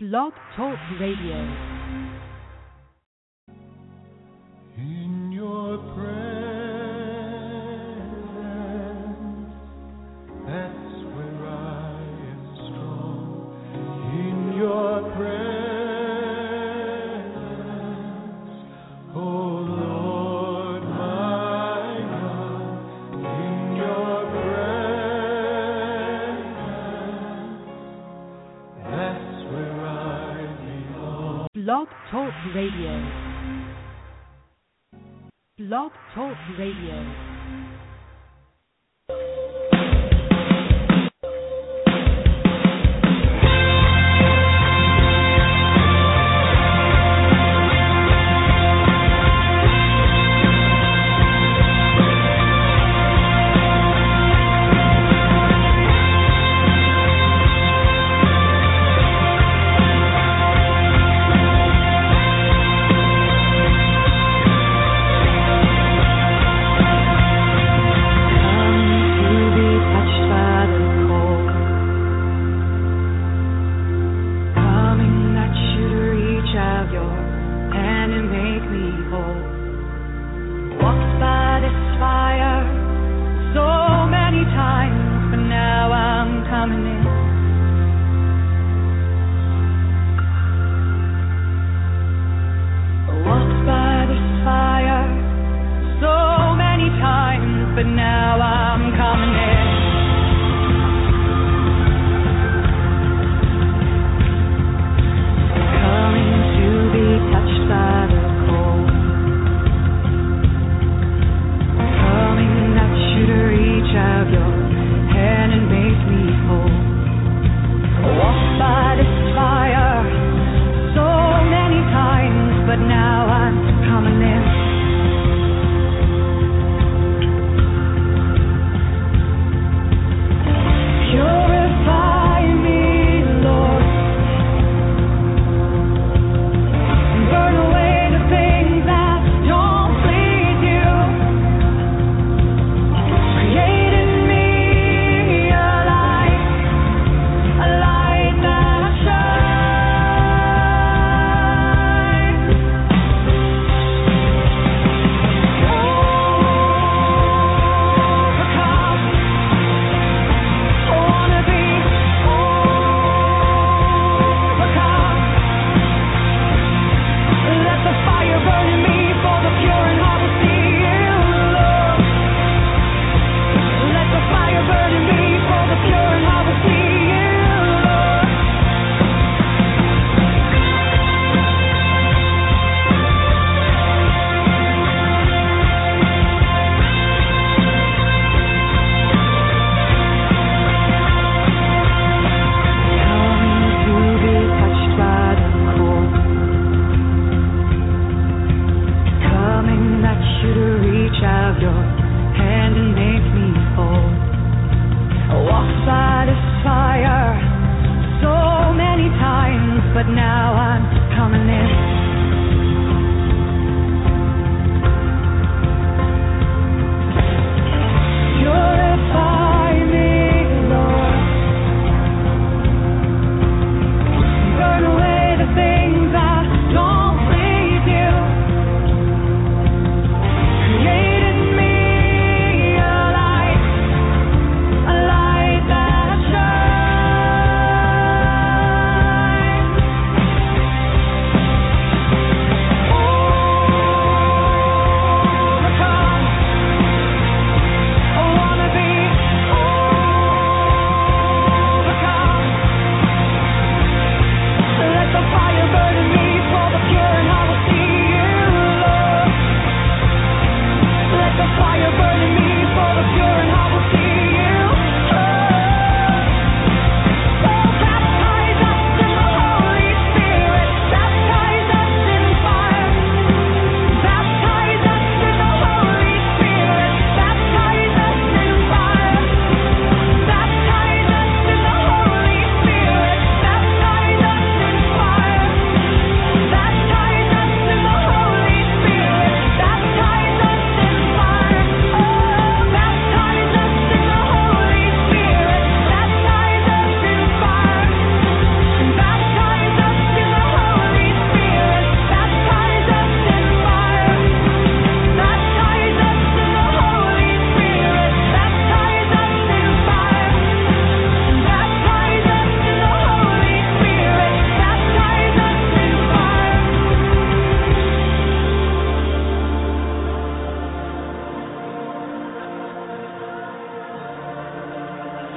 Blog Talk Radio. In your prayer. Radio. Blog Talk Radio.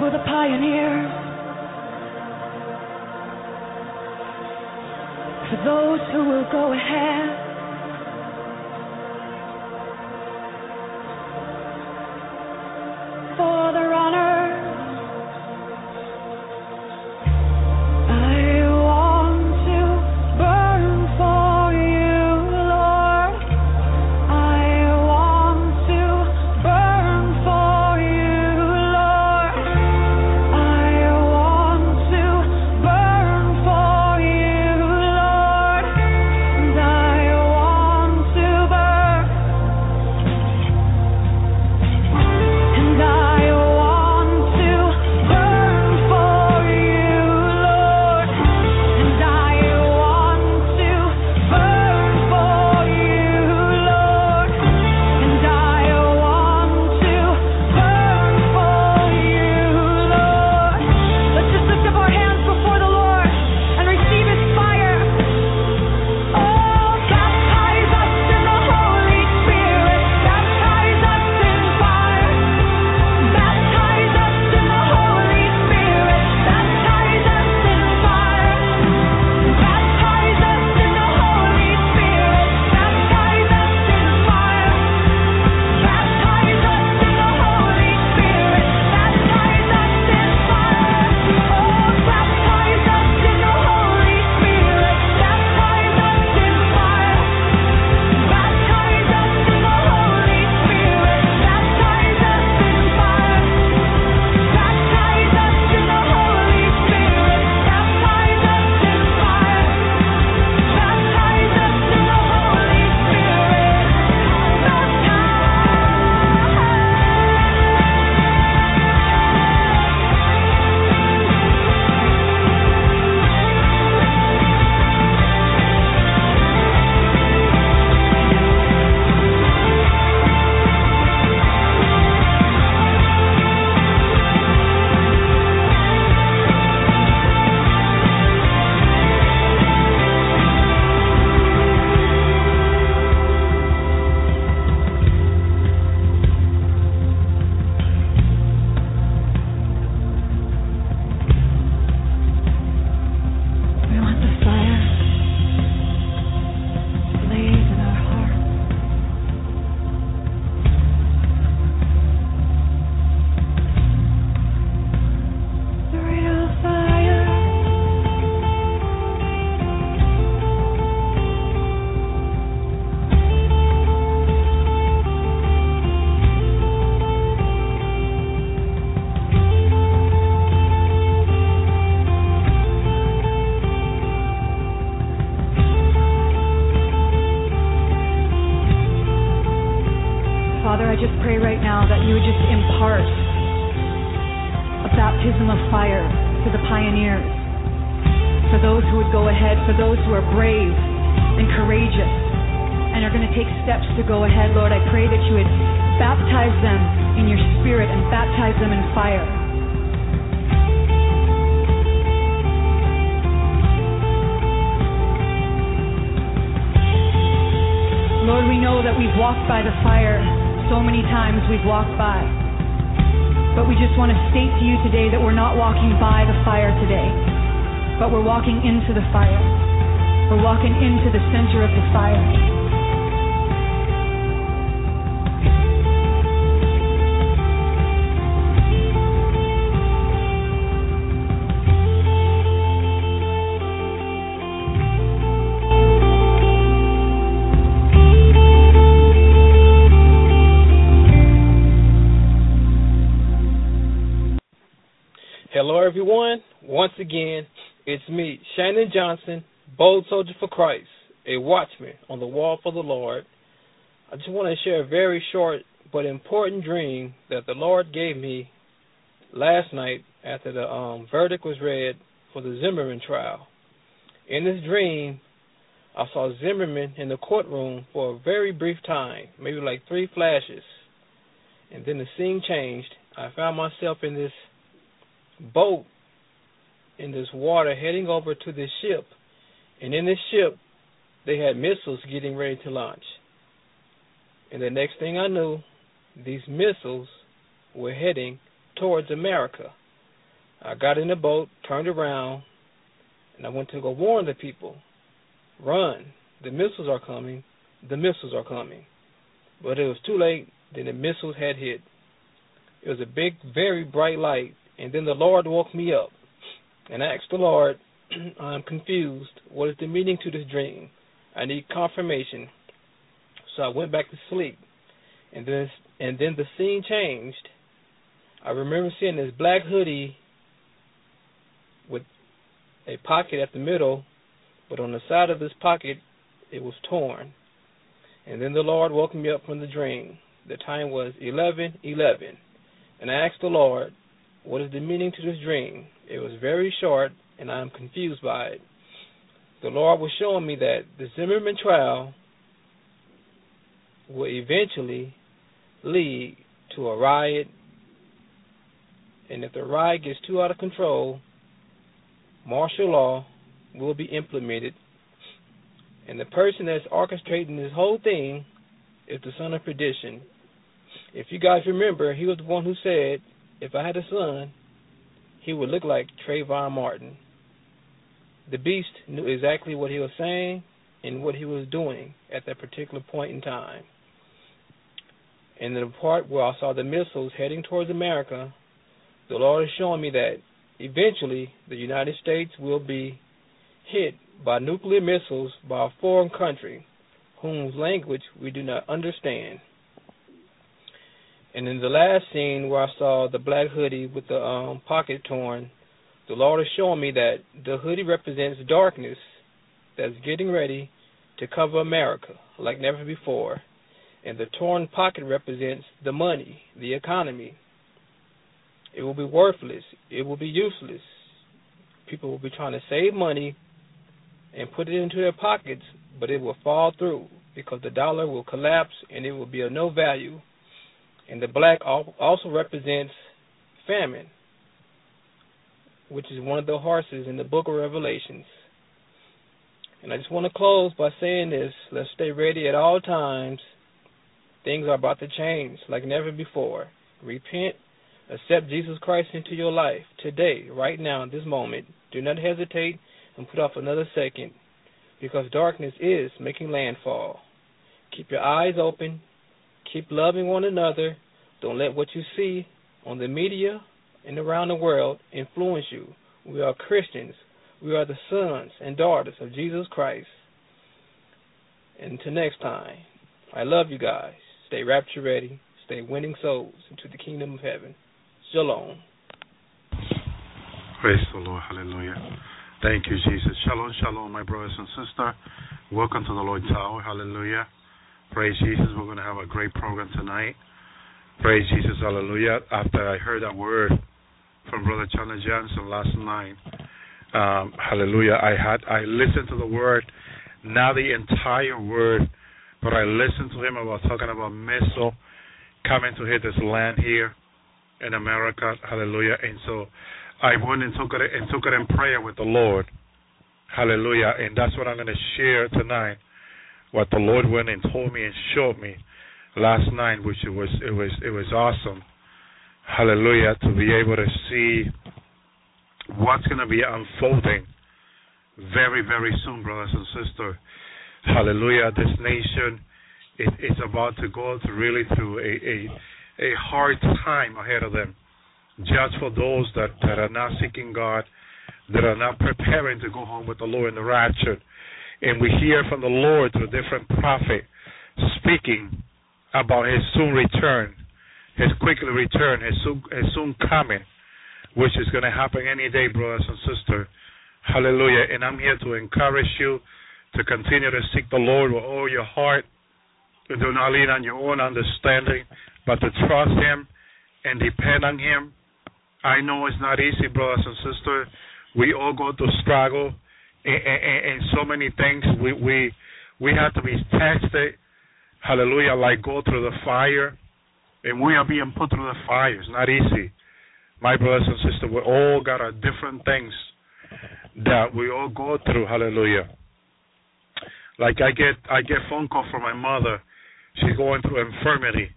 for the pioneers, for those who will go ahead. Johnson, bold soldier for Christ, a watchman on the wall for the Lord. I just want to share a very short but important dream that the Lord gave me last night after the um, verdict was read for the Zimmerman trial. In this dream, I saw Zimmerman in the courtroom for a very brief time, maybe like three flashes, and then the scene changed. I found myself in this boat in this water heading over to this ship. And in this ship, they had missiles getting ready to launch. And the next thing I knew, these missiles were heading towards America. I got in the boat, turned around, and I went to go warn the people. run. The missiles are coming. The missiles are coming. But it was too late. Then the missiles had hit. It was a big, very bright light. And then the Lord woke me up. And I asked the Lord, I'm confused. What is the meaning to this dream? I need confirmation. So I went back to sleep. And then and then the scene changed. I remember seeing this black hoodie with a pocket at the middle, but on the side of this pocket it was torn. And then the Lord woke me up from the dream. The time was eleven eleven. And I asked the Lord, What is the meaning to this dream? It was very short and I am confused by it. The Lord was showing me that the Zimmerman trial will eventually lead to a riot and if the riot gets too out of control, martial law will be implemented. And the person that's orchestrating this whole thing is the son of perdition. If you guys remember, he was the one who said, if I had a son, he would look like Trayvon Martin. The beast knew exactly what he was saying and what he was doing at that particular point in time. And in the part where I saw the missiles heading towards America, the Lord is showing me that eventually the United States will be hit by nuclear missiles by a foreign country whose language we do not understand. And in the last scene where I saw the black hoodie with the um, pocket torn, the Lord is showing me that the hoodie represents darkness that's getting ready to cover America like never before. And the torn pocket represents the money, the economy, it will be worthless. It will be useless. People will be trying to save money and put it into their pockets, but it will fall through because the dollar will collapse and it will be of no value. And the black also represents famine, which is one of the horses in the book of Revelations. And I just want to close by saying this let's stay ready at all times. Things are about to change like never before. Repent Accept Jesus Christ into your life today, right now, in this moment. Do not hesitate and put off another second because darkness is making landfall. Keep your eyes open. Keep loving one another. Don't let what you see on the media and around the world influence you. We are Christians. We are the sons and daughters of Jesus Christ. Until next time, I love you guys. Stay rapture ready. Stay winning souls into the kingdom of heaven. Shalom. Praise the Lord. Hallelujah. Thank you, Jesus. Shalom, shalom, my brothers and sisters. Welcome to the Lord's Hour. Hallelujah. Praise Jesus. We're going to have a great program tonight. Praise Jesus. Hallelujah. After I heard that word from Brother Chandler Johnson last night, um, hallelujah, I had I listened to the word, not the entire word, but I listened to him about talking about missile coming to hit this land here in America. Hallelujah. And so I went and took it and took it in prayer with the Lord. Hallelujah. And that's what I'm going to share tonight. What the Lord went and told me and showed me last night, which it was it was it was awesome. Hallelujah. To be able to see what's going to be unfolding very, very soon, brothers and sisters. Hallelujah. This nation is, is about to go through really through a, a a hard time ahead of them. Just for those that, that are not seeking God, that are not preparing to go home with the Lord in the rapture. And we hear from the Lord through different prophet speaking about his soon return, his quickly return, his soon, his soon coming, which is going to happen any day, brothers and sisters. Hallelujah. And I'm here to encourage you to continue to seek the Lord with all your heart. Do not lean on your own understanding, but to trust Him and depend on Him. I know it's not easy, brothers and sisters. We all go through struggle and, so many things. We we we have to be tested. Hallelujah! Like go through the fire, and we are being put through the fire. It's not easy, my brothers and sisters. We all got our different things that we all go through. Hallelujah! Like I get I get phone call from my mother. She's going through infirmity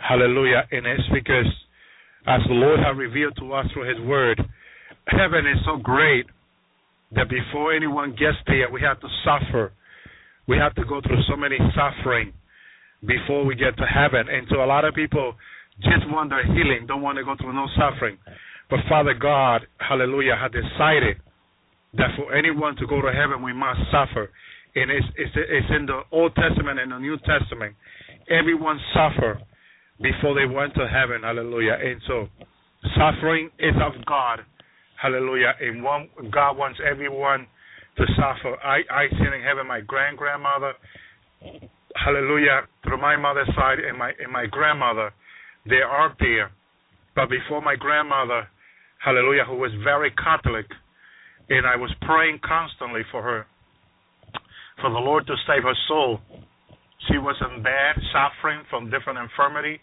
Hallelujah. And it's because as the Lord has revealed to us through His Word, heaven is so great that before anyone gets there, we have to suffer. We have to go through so many suffering before we get to heaven. And so a lot of people just want their healing, don't want to go through no suffering. But Father God, hallelujah, had decided that for anyone to go to heaven, we must suffer. And it's, it's, it's in the Old Testament and the New Testament. Everyone suffer before they went to heaven, hallelujah. And so suffering is of God, hallelujah. And one, God wants everyone to suffer. I, I seen in heaven my grand grandmother, hallelujah, through my mother's side and my and my grandmother, they are there. But before my grandmother, hallelujah, who was very Catholic, and I was praying constantly for her, for the Lord to save her soul. She was in bed, suffering from different infirmity.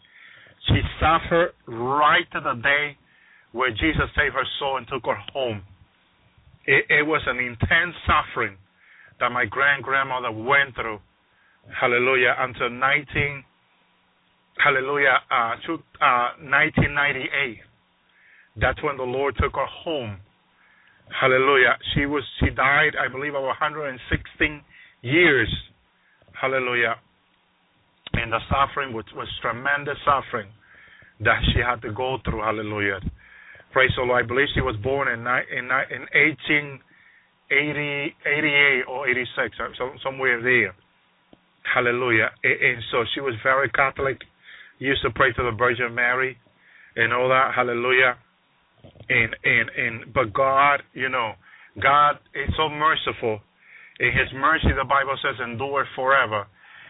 She suffered right to the day where Jesus saved her soul and took her home. It, it was an intense suffering that my grand grandmother went through. Hallelujah. Until 19, hallelujah, uh, to, uh, 1998. That's when the Lord took her home. Hallelujah. She was she died, I believe, of 116 years. Hallelujah. And the suffering was, was tremendous suffering that she had to go through. Hallelujah. Praise the Lord. I believe she was born in in in 1880, 88 or 86, somewhere there. Hallelujah. And so she was very Catholic. Used to pray to the Virgin Mary and all that. Hallelujah. And and and but God, you know, God is so merciful. In His mercy, the Bible says, endure forever.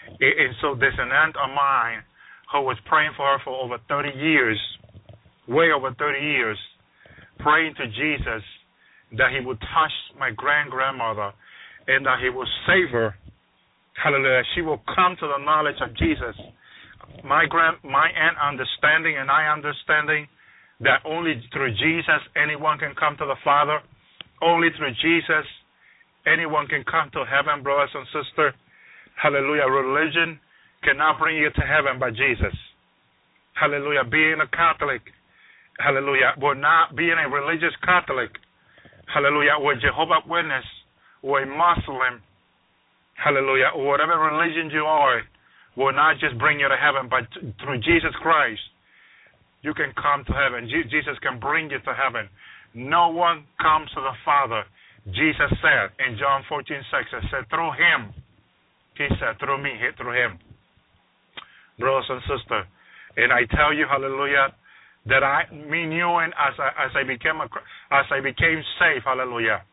And so there's an aunt of mine who was praying for her for over 30 years, way over 30 years, praying to Jesus that He would touch my grand grandmother and that He would save her. Hallelujah. She will come to the knowledge of Jesus. My grand, my aunt understanding and I understanding that only through Jesus anyone can come to the Father. Only through Jesus anyone can come to heaven, brothers and sisters. Hallelujah. Religion cannot bring you to heaven by Jesus. Hallelujah. Being a Catholic, hallelujah, or not being a religious Catholic, hallelujah, or Jehovah Witness, or a Muslim, hallelujah, or whatever religion you are, will not just bring you to heaven, but through Jesus Christ, you can come to heaven. Jesus can bring you to heaven. No one comes to the Father. Jesus said in John 14, 6, it said, through him, he said, through me, through him. Brothers and sisters, and I tell you, hallelujah, that I, me knew and as I, as I became a, as I became safe, hallelujah,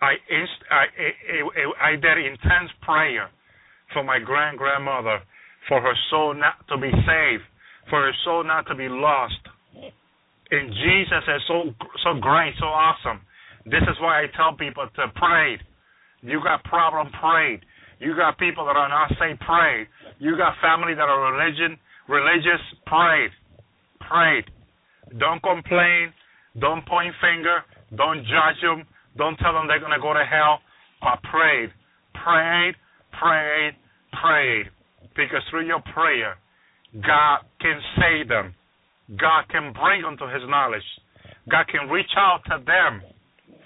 I, inst, I, I, I I did intense prayer for my grand grandmother, for her soul not to be saved, for her soul not to be lost. And Jesus is so so great, so awesome. This is why I tell people to pray. You got problem, pray. You got people that are not saved, pray. You got family that are religion, religious, pray. Pray. Don't complain. Don't point finger. Don't judge them. Don't tell them they're going to go to hell. But pray. Pray, pray, pray. Because through your prayer, God can save them. God can bring them to His knowledge. God can reach out to them.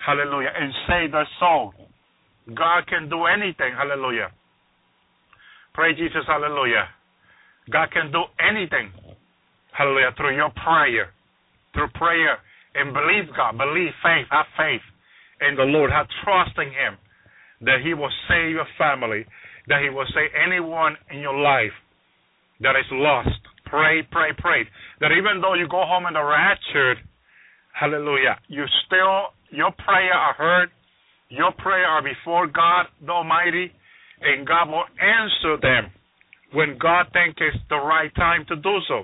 Hallelujah. And save their soul. God can do anything. Hallelujah. Pray Jesus. Hallelujah. God can do anything. Hallelujah. Through your prayer. Through prayer. And believe God. Believe faith. Have faith in the Lord. Have trust in Him. That He will save your family. That He will save anyone in your life that is lost. Pray, pray, pray. That even though you go home in the raptured, hallelujah, you still, your prayer are heard your prayer are before God the Almighty, and God will answer them when God thinks it's the right time to do so.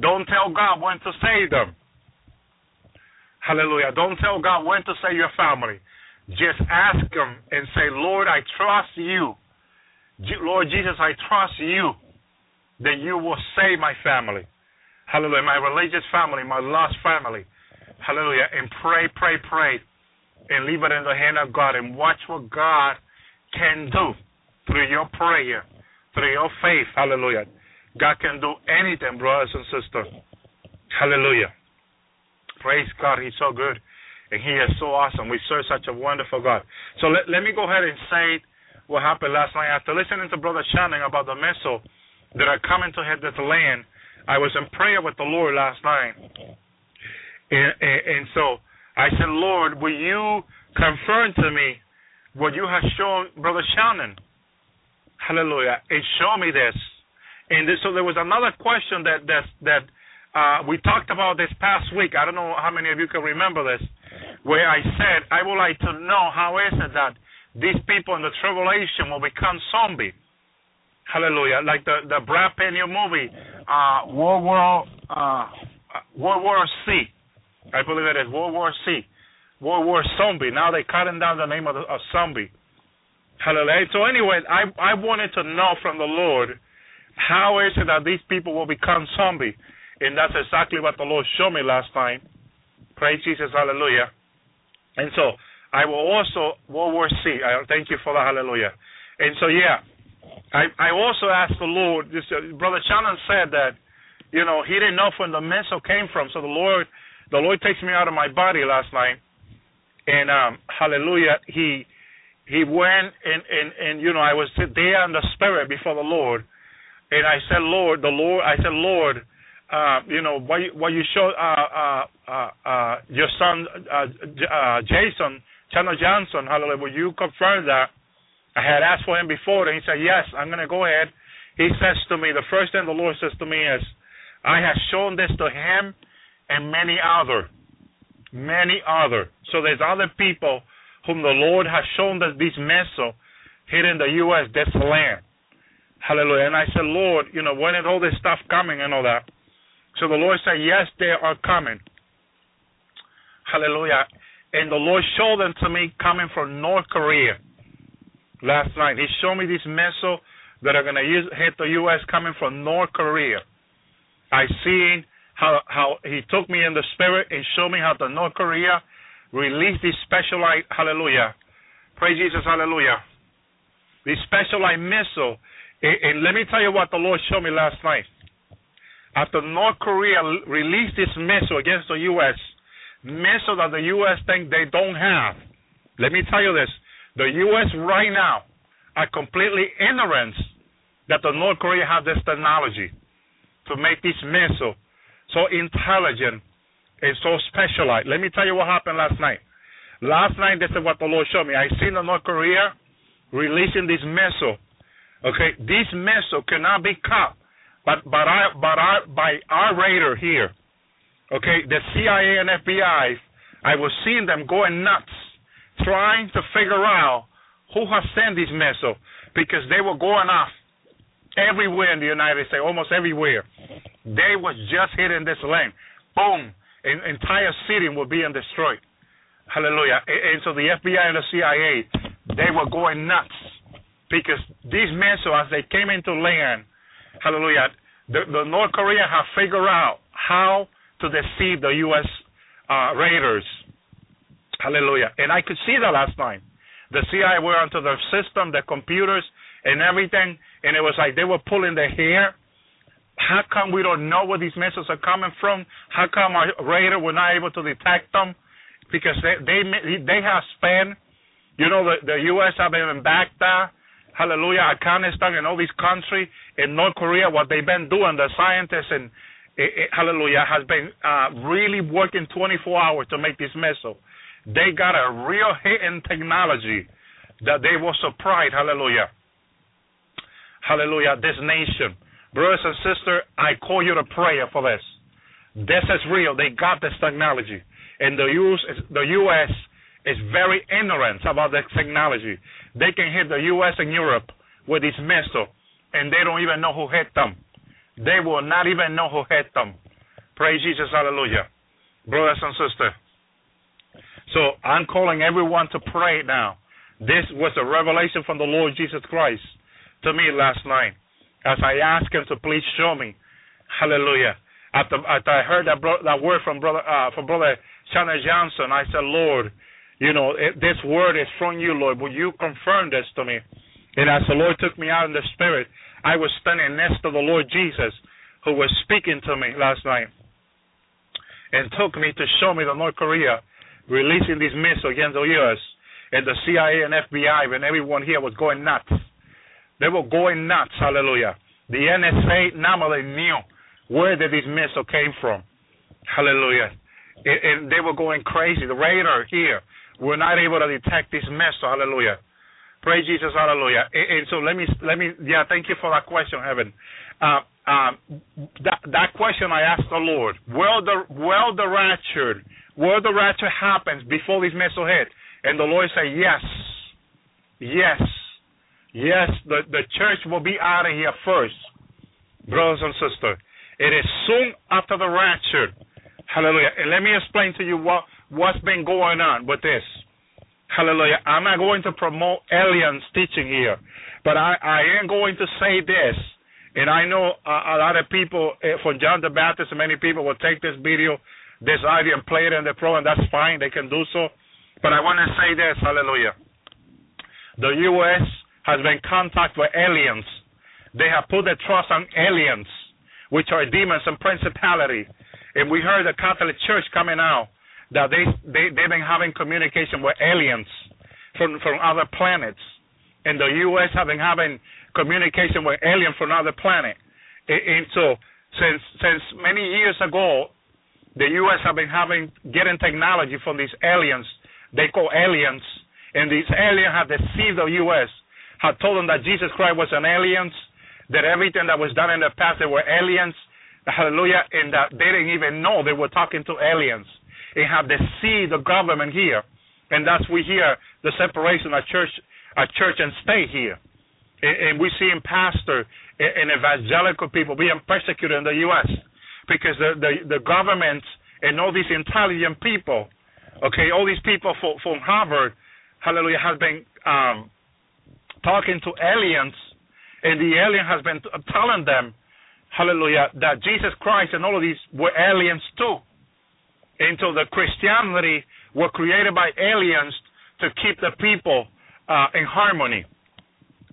Don't tell God when to save them. Hallelujah. Don't tell God when to save your family. Just ask Him and say, Lord, I trust you. Lord Jesus, I trust you that you will save my family. Hallelujah. My religious family, my lost family. Hallelujah. And pray, pray, pray and leave it in the hand of God and watch what God can do through your prayer, through your faith. Hallelujah. God can do anything, brothers and sisters. Hallelujah. Praise God. He's so good. And He is so awesome. We serve such a wonderful God. So let, let me go ahead and say what happened last night. After listening to Brother Shannon about the missile that are coming to hit this land, I was in prayer with the Lord last night. And, and, and so I said, Lord, will you confirm to me what you have shown Brother Shannon? Hallelujah. And show me this. And so there was another question that that that uh, we talked about this past week. I don't know how many of you can remember this, where I said I would like to know how is it that these people in the tribulation will become zombie. Hallelujah. Like the the Brad Pitt new movie, uh, World War uh, World War Z. I believe it is World War Z. World War Zombie. Now they're cutting down the name of, the, of zombie. Hallelujah. So anyway, I I wanted to know from the Lord how is it that these people will become zombie, and that's exactly what the Lord showed me last time. Praise Jesus, Hallelujah. And so I will also World War Z. I thank you for that, Hallelujah. And so yeah, I I also asked the Lord. This, uh, Brother Shannon said that you know he didn't know from the missile came from. So the Lord the Lord takes me out of my body last night, and um, Hallelujah. He he went and and and you know I was there in the spirit before the Lord, and I said, Lord, the Lord, I said, Lord, uh, you know, why, what you showed uh, uh, uh, your son Jason Chandler Johnson, hallelujah, will you confirm that? I had asked for him before, and he said, Yes, I'm going to go ahead. He says to me, the first thing the Lord says to me is, I have shown this to him and many other, many other. So there's other people whom the Lord has shown that this missile here in the U.S., this land. Hallelujah. And I said, Lord, you know, when is all this stuff coming and all that? So the Lord said, Yes, they are coming. Hallelujah. And the Lord showed them to me coming from North Korea last night. He showed me this missile that are going to hit the U.S. coming from North Korea. I seen how how he took me in the spirit and showed me how the North Korea released this specialized hallelujah. Praise Jesus, hallelujah. This specialized missile. And, and let me tell you what the Lord showed me last night. After North Korea released this missile against the U.S., missile that the U.S. think they don't have. Let me tell you this: the U.S. right now are completely ignorant that the North Korea have this technology to make this missile so intelligent and so specialized. Let me tell you what happened last night. Last night, this is what the Lord showed me. I seen the North Korea releasing this missile. Okay, this missile cannot be caught, but but our, but our, by our radar here. Okay, the CIA and FBI, I was seeing them going nuts, trying to figure out who has sent this missile because they were going off everywhere in the United States, almost everywhere. They was just hitting this land. Boom. An entire city will be destroyed. Hallelujah. And, and so the FBI and the CIA, they were going nuts because these missiles, as they came into land, hallelujah, the, the North Korea have figured out how to deceive the U.S. Uh, raiders. Hallelujah. And I could see that last night. The CIA were onto their system, their computers, and everything, and it was like they were pulling their hair. How come we don't know where these missiles are coming from? How come our radar were not able to detect them? Because they they they have spent, you know, the the U.S. have been in Baghdad, Hallelujah, Afghanistan, and all these countries, in North Korea, what they've been doing, the scientists and it, it, Hallelujah has been uh, really working 24 hours to make this missile. They got a real hidden technology that they were surprised. Hallelujah. Hallelujah. This nation. Brothers and sisters, I call you to prayer for this. This is real. They got this technology. And the US, the U.S. is very ignorant about this technology. They can hit the U.S. and Europe with this missile, and they don't even know who hit them. They will not even know who hit them. Praise Jesus, hallelujah. Brothers and sisters. So I'm calling everyone to pray now. This was a revelation from the Lord Jesus Christ to me last night as I asked him to please show me. Hallelujah. After, after I heard that, bro, that word from brother uh, from brother Chandler Johnson, I said, Lord, you know it, this word is from you, Lord. Will you confirm this to me? And as the Lord took me out in the spirit, I was standing next to the Lord Jesus, who was speaking to me last night, and took me to show me the North Korea releasing these missiles against the U.S. and the CIA and FBI and everyone here was going nuts. They were going nuts. Hallelujah. The NSA they knew where did these missiles came from. Hallelujah. And, and they were going crazy. The radar here were not able to detect this missile. Hallelujah. Praise Jesus. Hallelujah. And, and so let me let me yeah. Thank you for that question, Heaven. Uh, um, that that question I asked the Lord. Will the will the rapture will the rapture happens before this missile hit? And the Lord said yes, yes, yes. The the church will be out of here first, brothers and sisters. It is soon after the rapture. Hallelujah. And let me explain to you what what's been going on with this. Hallelujah. I'm not going to promote aliens teaching here, but I, I am going to say this and I know a, a lot of people uh, from John the Baptist, many people will take this video, this audio, and play it in the program. That's fine. They can do so. But I want to say this, hallelujah. The U.S. has been contact with aliens. They have put their trust on aliens, which are demons and principality. And we heard the Catholic Church coming out that they, they, they've been having communication with aliens from, from other planets. And the U.S. have been having communication with alien from another planet. And so, since since many years ago, the U.S. have been having getting technology from these aliens. They call aliens, and these aliens have deceived the U.S. Have told them that Jesus Christ was an alien, that everything that was done in the past they were aliens. Hallelujah, and that they didn't even know they were talking to aliens. They have the government here, and that's we hear the separation of church, of church and state here and we see in pastor and evangelical people being persecuted in the U.S. because the the, the and all these intelligent people, okay, all these people from, from Harvard, hallelujah, have been um, talking to aliens, and the alien has been telling them, hallelujah, that Jesus Christ and all of these were aliens too. So the Christianity were created by aliens to keep the people uh, in harmony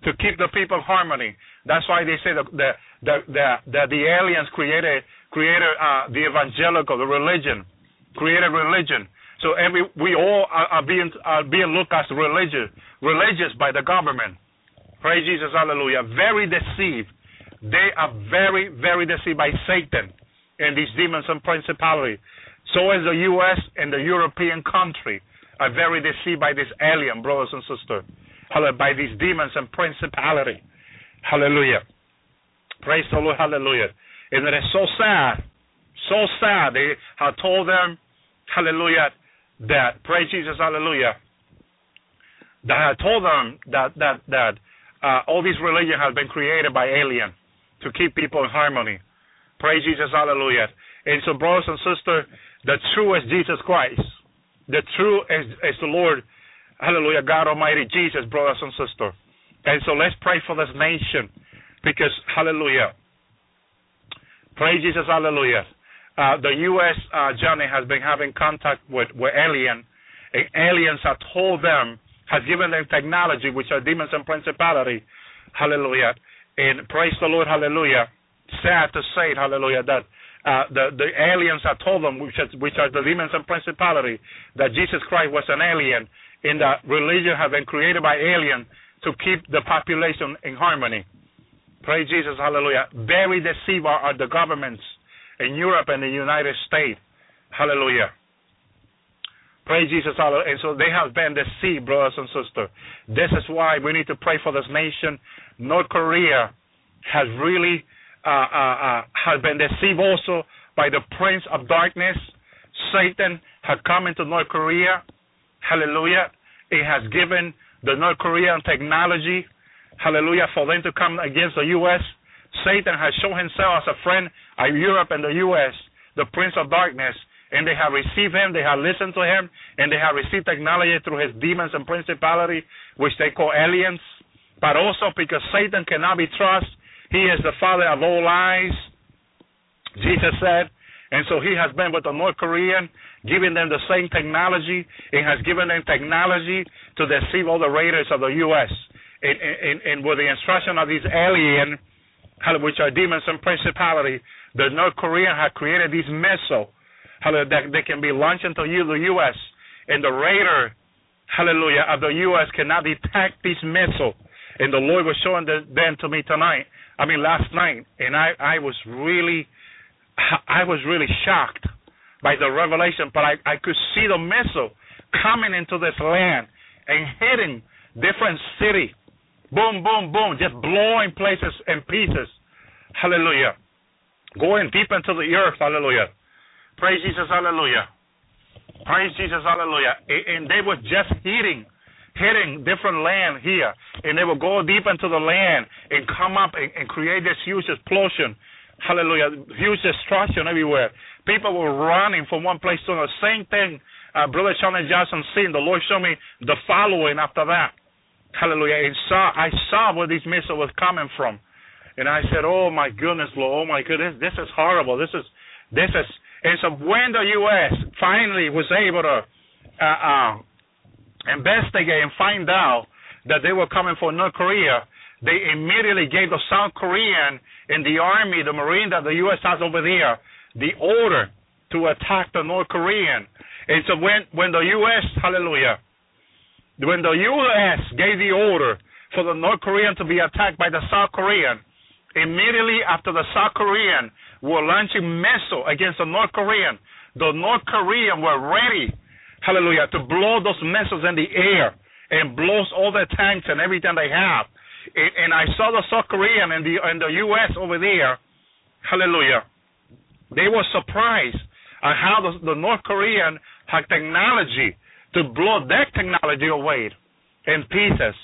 to keep the people in harmony. That's why they say that the the the, the, the aliens created created uh, the evangelical, the religion, created religion. So every we all are, are being are being looked as religious religious by the government. Praise Jesus, hallelujah. Very deceived. They are very, very deceived by Satan and these demons and principalities. So is the U.S. and the European country are very deceived by this alien, brothers and sisters hallelujah, by these demons and principality. Hallelujah. Praise the Lord, hallelujah. And it is so sad, so sad. They have told them, hallelujah, that, praise Jesus, hallelujah, that I told them that, that, that uh, all these religion has been created by alien to keep people in harmony. Praise Jesus, hallelujah. And so, brothers and sisters, the true is Jesus Christ. The true is, is the Lord Hallelujah, God Almighty, Jesus, brothers and sisters. And so let's pray for this nation because, hallelujah, praise Jesus, hallelujah. Uh, the U.S. Uh, Johnny has been having contact with, with alien, and aliens have told them, has given them technology, which are demons and principality, hallelujah. And praise the Lord, hallelujah. Sad to say hallelujah, that uh, the the aliens have told them, which, which are the demons and principality, that Jesus Christ was an alien, and that religion have been created by aliens to keep the population in harmony. Praise Jesus, hallelujah. Very deceived are the governments in Europe and the United States. Hallelujah. Praise Jesus, hallelujah. And so they have been deceived, brothers and sisters. This is why we need to pray for this nation. North Korea has really uh, uh, uh, has been deceived also by the prince of darkness. Satan had come into North Korea Hallelujah. It has given the North Korean technology, hallelujah, for them to come against the U.S. Satan has shown himself as a friend of Europe and the U.S., the prince of darkness, and they have received him, they have listened to him, and they have received technology through his demons and principality, which they call aliens. But also because Satan cannot be trusted, he is the father of all lies. Jesus said, and so he has been with the North Korean, giving them the same technology. It has given them technology to deceive all the raiders of the U.S. And, and, and with the instruction of these alien, which are demons and principality, the North Korean have created these missiles that they can be launched into the U.S. and the radar, hallelujah, of the U.S. cannot detect this missile. And the Lord was showing them to me tonight. I mean, last night, and I, I was really, I was really shocked by the revelation. But I, I could see the missile coming into this land and hitting different city. Boom, boom, boom, just blowing places in pieces. Hallelujah. Going deep into the earth. Hallelujah. Praise Jesus. Hallelujah. Praise Jesus. Hallelujah. And they were just hitting, hitting different land here. And they will go deep into the land and come up and, and create this huge explosion. Hallelujah. Huge destruction everywhere. People were running from one place to another. Same thing uh, Brother Charlie Johnson seen. The Lord showed me the following after that. Hallelujah. And saw I saw where this missile was coming from. And I said, Oh my goodness, Lord, oh my goodness, this is horrible. This is this is and so when the US finally was able to uh, uh, investigate and find out that they were coming for North Korea, they immediately gave the South Korean and the army, the Marine that the US has over there, the order to attack the North Korean. And so when, when the U.S., hallelujah, when the U.S. gave the order for the North Korean to be attacked by the South Korean, immediately after the South Korean were launching missile against the North Korean, the North Korean were ready, hallelujah, to blow those missiles in the air and blow all their tanks and everything they have. And, and I saw the South Korean and the and the U.S. over there, hallelujah. They were surprised at how the, the North Korean had technology to blow that technology away in pieces.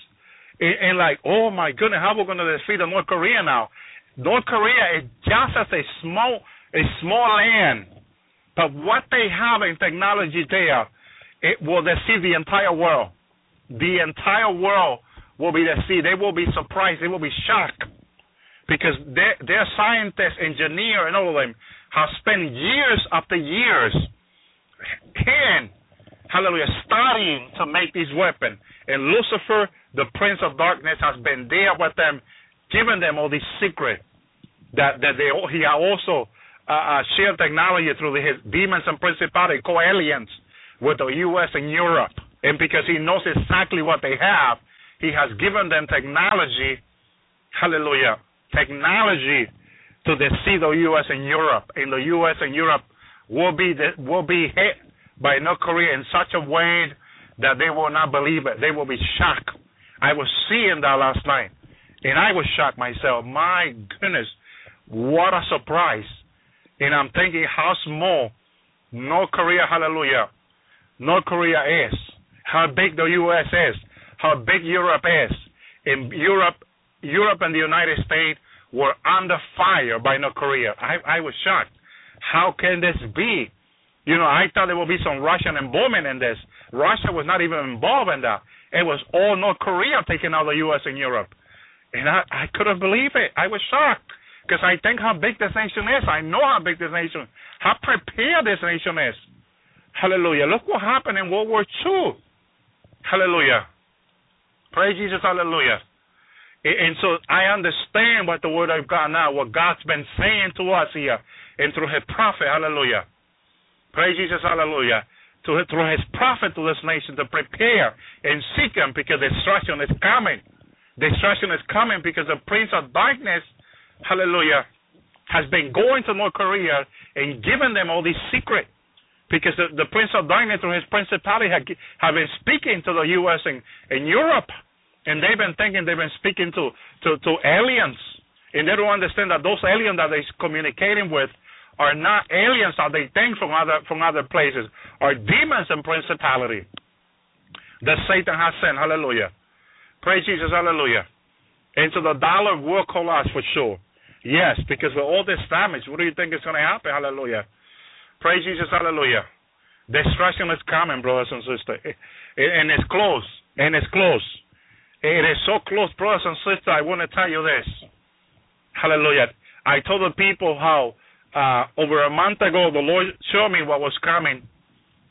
And, and like, oh my goodness, how are we going to defeat the North Korea now? North Korea is just as a small a small land, but what they have in technology there, it will deceive the entire world. The entire world will be deceived. They will be surprised. They will be shocked because their their scientists, engineers, and all of them have spent years after years hand, hallelujah, studying to make this weapon. And Lucifer, the prince of darkness, has been there with them, giving them all these secrets that that they he also uh, uh, shared technology through his demons and principalities, co-aliens with the U.S. and Europe. And because he knows exactly what they have, he has given them technology, hallelujah, technology to deceive the U.S. and Europe. And the U.S. and Europe will be the, will be hit by North Korea in such a way that they will not believe it. They will be shocked. I was seeing that last night, and I was shocked myself. My goodness, what a surprise! And I'm thinking how small North Korea, hallelujah, North Korea is, how big the U.S. is, how big Europe is. In Europe, Europe and the United States were under fire by North Korea. I, I was shocked. How can this be? You know, I thought there would be some Russian involvement in this. Russia was not even involved in that. It was all North Korea taking out the U.S. and Europe. And I, I couldn't believe it. I was shocked because I think how big this nation is. I know how big this nation, how prepared this nation is. Hallelujah. Look what happened in World War II. Hallelujah. Praise Jesus. Hallelujah. And so I understand what the word of God now, what God's been saying to us here and through his prophet, hallelujah. Praise Jesus, hallelujah. Through his prophet to this nation to prepare and seek him because destruction is coming. Destruction is coming because the prince of darkness, hallelujah, has been going to North Korea and giving them all these secrets. Because the, the prince of darkness through his principality have, have been speaking to the U.S. and, and Europe. And they've been thinking they've been speaking to, to, to aliens. And they don't understand that those aliens that they're communicating with are not aliens that they think from other from other places, are demons and principality that Satan has sent. Hallelujah. Praise Jesus, hallelujah. And so the dollar will collapse for sure. Yes, because with all this damage, what do you think is going to happen? Hallelujah. Praise Jesus, hallelujah. Destruction is coming, brothers and sisters. And it's close. And it's close. It is so close, brothers and sisters. I want to tell you this. Hallelujah. I told the people how uh, over a month ago, the Lord showed me what was coming,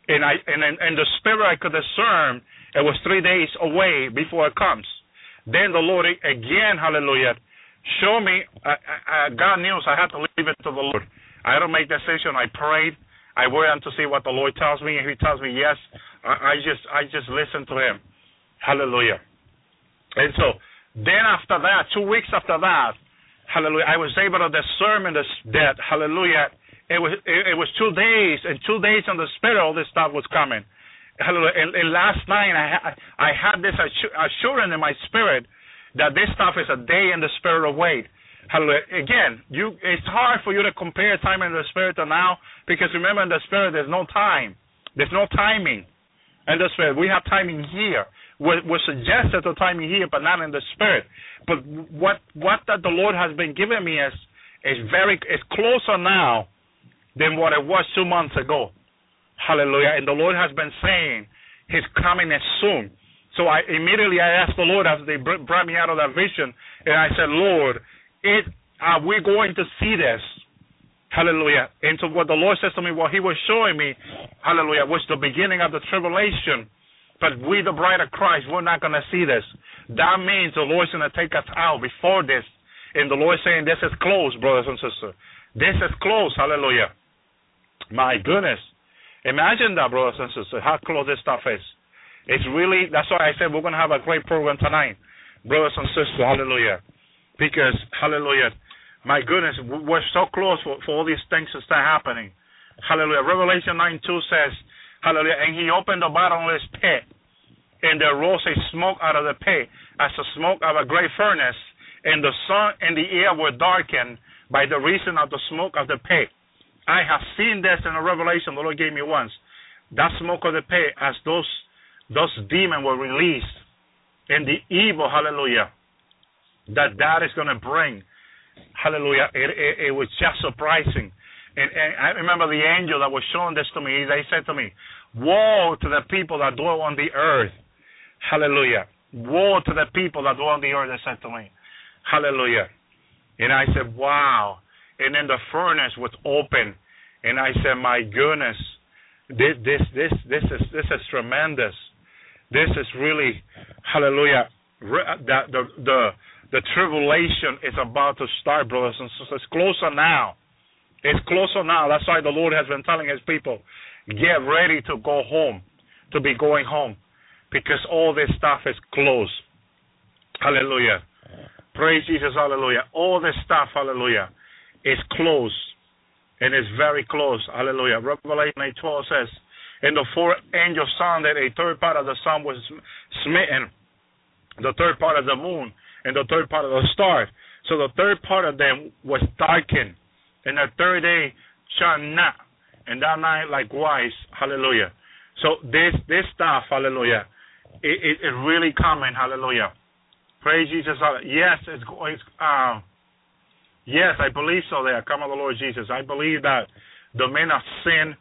and I and and the spirit I could discern it was three days away before it comes. Then the Lord again, Hallelujah, show me. Uh, uh, God news I had to leave it to the Lord. I don't make decision. I prayed. I wait on to see what the Lord tells me, and He tells me yes. I, I just I just listen to him. Hallelujah. And so then after that, two weeks after that, hallelujah, I was able to discern this that hallelujah. It was it, it was two days and two days on the spirit all this stuff was coming. Hallelujah. And, and last night I ha- I had this assu- assurance in my spirit that this stuff is a day in the spirit of wait. Hallelujah. Again, you it's hard for you to compare time in the spirit to now because remember in the spirit there's no time. There's no timing. In the spirit. We have timing here. We're, we're suggested to timing here, but not in the spirit. But what what that the Lord has been giving me is is very is closer now than what it was two months ago. Hallelujah. And the Lord has been saying His coming is soon. So I immediately I asked the Lord as they brought me out of that vision, and I said, Lord, it are we going to see this? Hallelujah. And so what the Lord says to me, what He was showing me, Hallelujah, was the beginning of the tribulation. But we, the bride of Christ, we're not going to see this. That means the Lord's going to take us out before this. And the Lord saying, This is close, brothers and sisters. This is close. Hallelujah. My goodness. Imagine that, brothers and sisters, how close this stuff is. It's really, that's why I said we're going to have a great program tonight, brothers and sisters. Hallelujah. Because, hallelujah, my goodness, we're so close for, for all these things to start happening. Hallelujah. Revelation 9 2 says, Hallelujah. And he opened the bottomless pit, and there rose a smoke out of the pit, as the smoke of a great furnace, and the sun and the air were darkened by the reason of the smoke of the pit. I have seen this in a revelation the Lord gave me once. That smoke of the pit, as those those demons were released, and the evil, hallelujah, that that is going to bring, hallelujah, it, it, it was just surprising. And, and I remember the angel that was showing this to me. They said to me, "Woe to the people that dwell on the earth." Hallelujah. Woe to the people that dwell on the earth. They said to me, "Hallelujah." And I said, "Wow." And then the furnace was open, and I said, "My goodness, this this this this is this is tremendous. This is really, Hallelujah." The the the, the tribulation is about to start, brothers and sisters. It's closer now. It's closer now. That's why the Lord has been telling His people, get ready to go home, to be going home, because all this stuff is close. Hallelujah. Praise Jesus. Hallelujah. All this stuff, hallelujah, is close. And it's very close. Hallelujah. Revelation 8 12 says, And the four angels sounded, a third part of the sun was smitten, the third part of the moon, and the third part of the stars. So the third part of them was darkened and the third day shone not, and that night likewise. Hallelujah. So this this stuff, hallelujah, it, it, it really coming, hallelujah. Praise Jesus. Yes, it's it's um, yes, I believe so. There, come on, the Lord Jesus. I believe that the men of sin,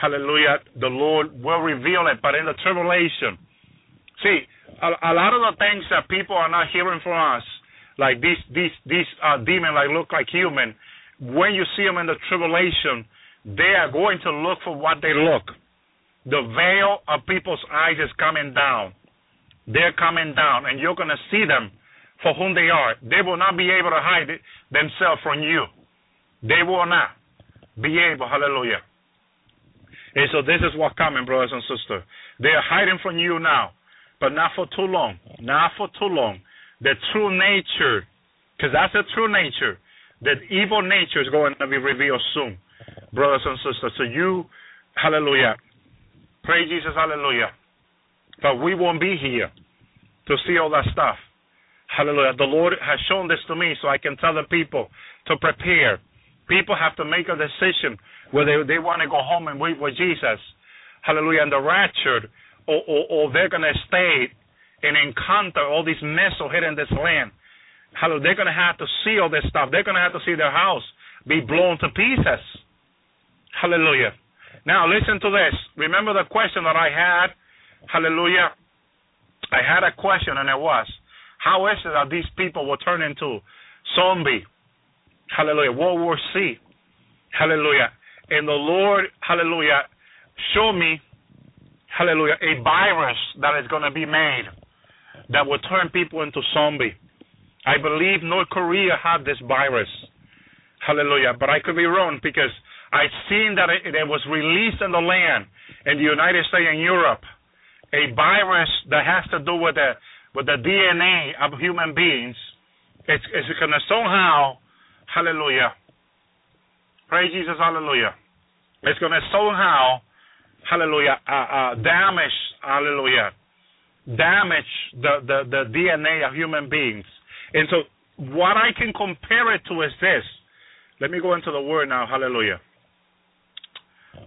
hallelujah, the Lord will reveal it. But in the tribulation, see, a, lot of the things that people are not hearing from us, like these these these uh, demons, like look like human when you see them in the tribulation, they are going to look for what they look. The veil of people's eyes is coming down. They're coming down, and you're going to see them for whom they are. They will not be able to hide it, themselves from you. They will not be able. Hallelujah. And so this is what's coming, brothers and sisters. They are hiding from you now, but not for too long. Not for too long. The true nature, because that's the true nature that evil nature is going to be revealed soon, brothers and sisters. So you, hallelujah, pray Jesus, hallelujah. But we won't be here to see all that stuff. Hallelujah. The Lord has shown this to me so I can tell the people to prepare. People have to make a decision whether they want to go home and wait with Jesus. Hallelujah. And the raptured, or, or, or they're going to stay and encounter all these here in this land Hallelujah. They're going to have to see all this stuff. They're going to have to see their house be blown to pieces. Hallelujah. Now, listen to this. Remember the question that I had? Hallelujah. I had a question, and it was how is it that these people will turn into zombie? Hallelujah. World War Z. Hallelujah. And the Lord, hallelujah, show me, hallelujah, a virus that is going to be made that will turn people into zombie. I believe North Korea had this virus. Hallelujah. But I could be wrong because I've seen that it, it was released in the land in the United States and Europe. a virus that has to do with the with the DNA of human beings. It's it's going to somehow, hallelujah, praise Jesus, hallelujah. It's going to somehow, hallelujah, uh, uh, damage, hallelujah, damage the, the the DNA of human beings. And so, what I can compare it to is this. Let me go into the word now, hallelujah.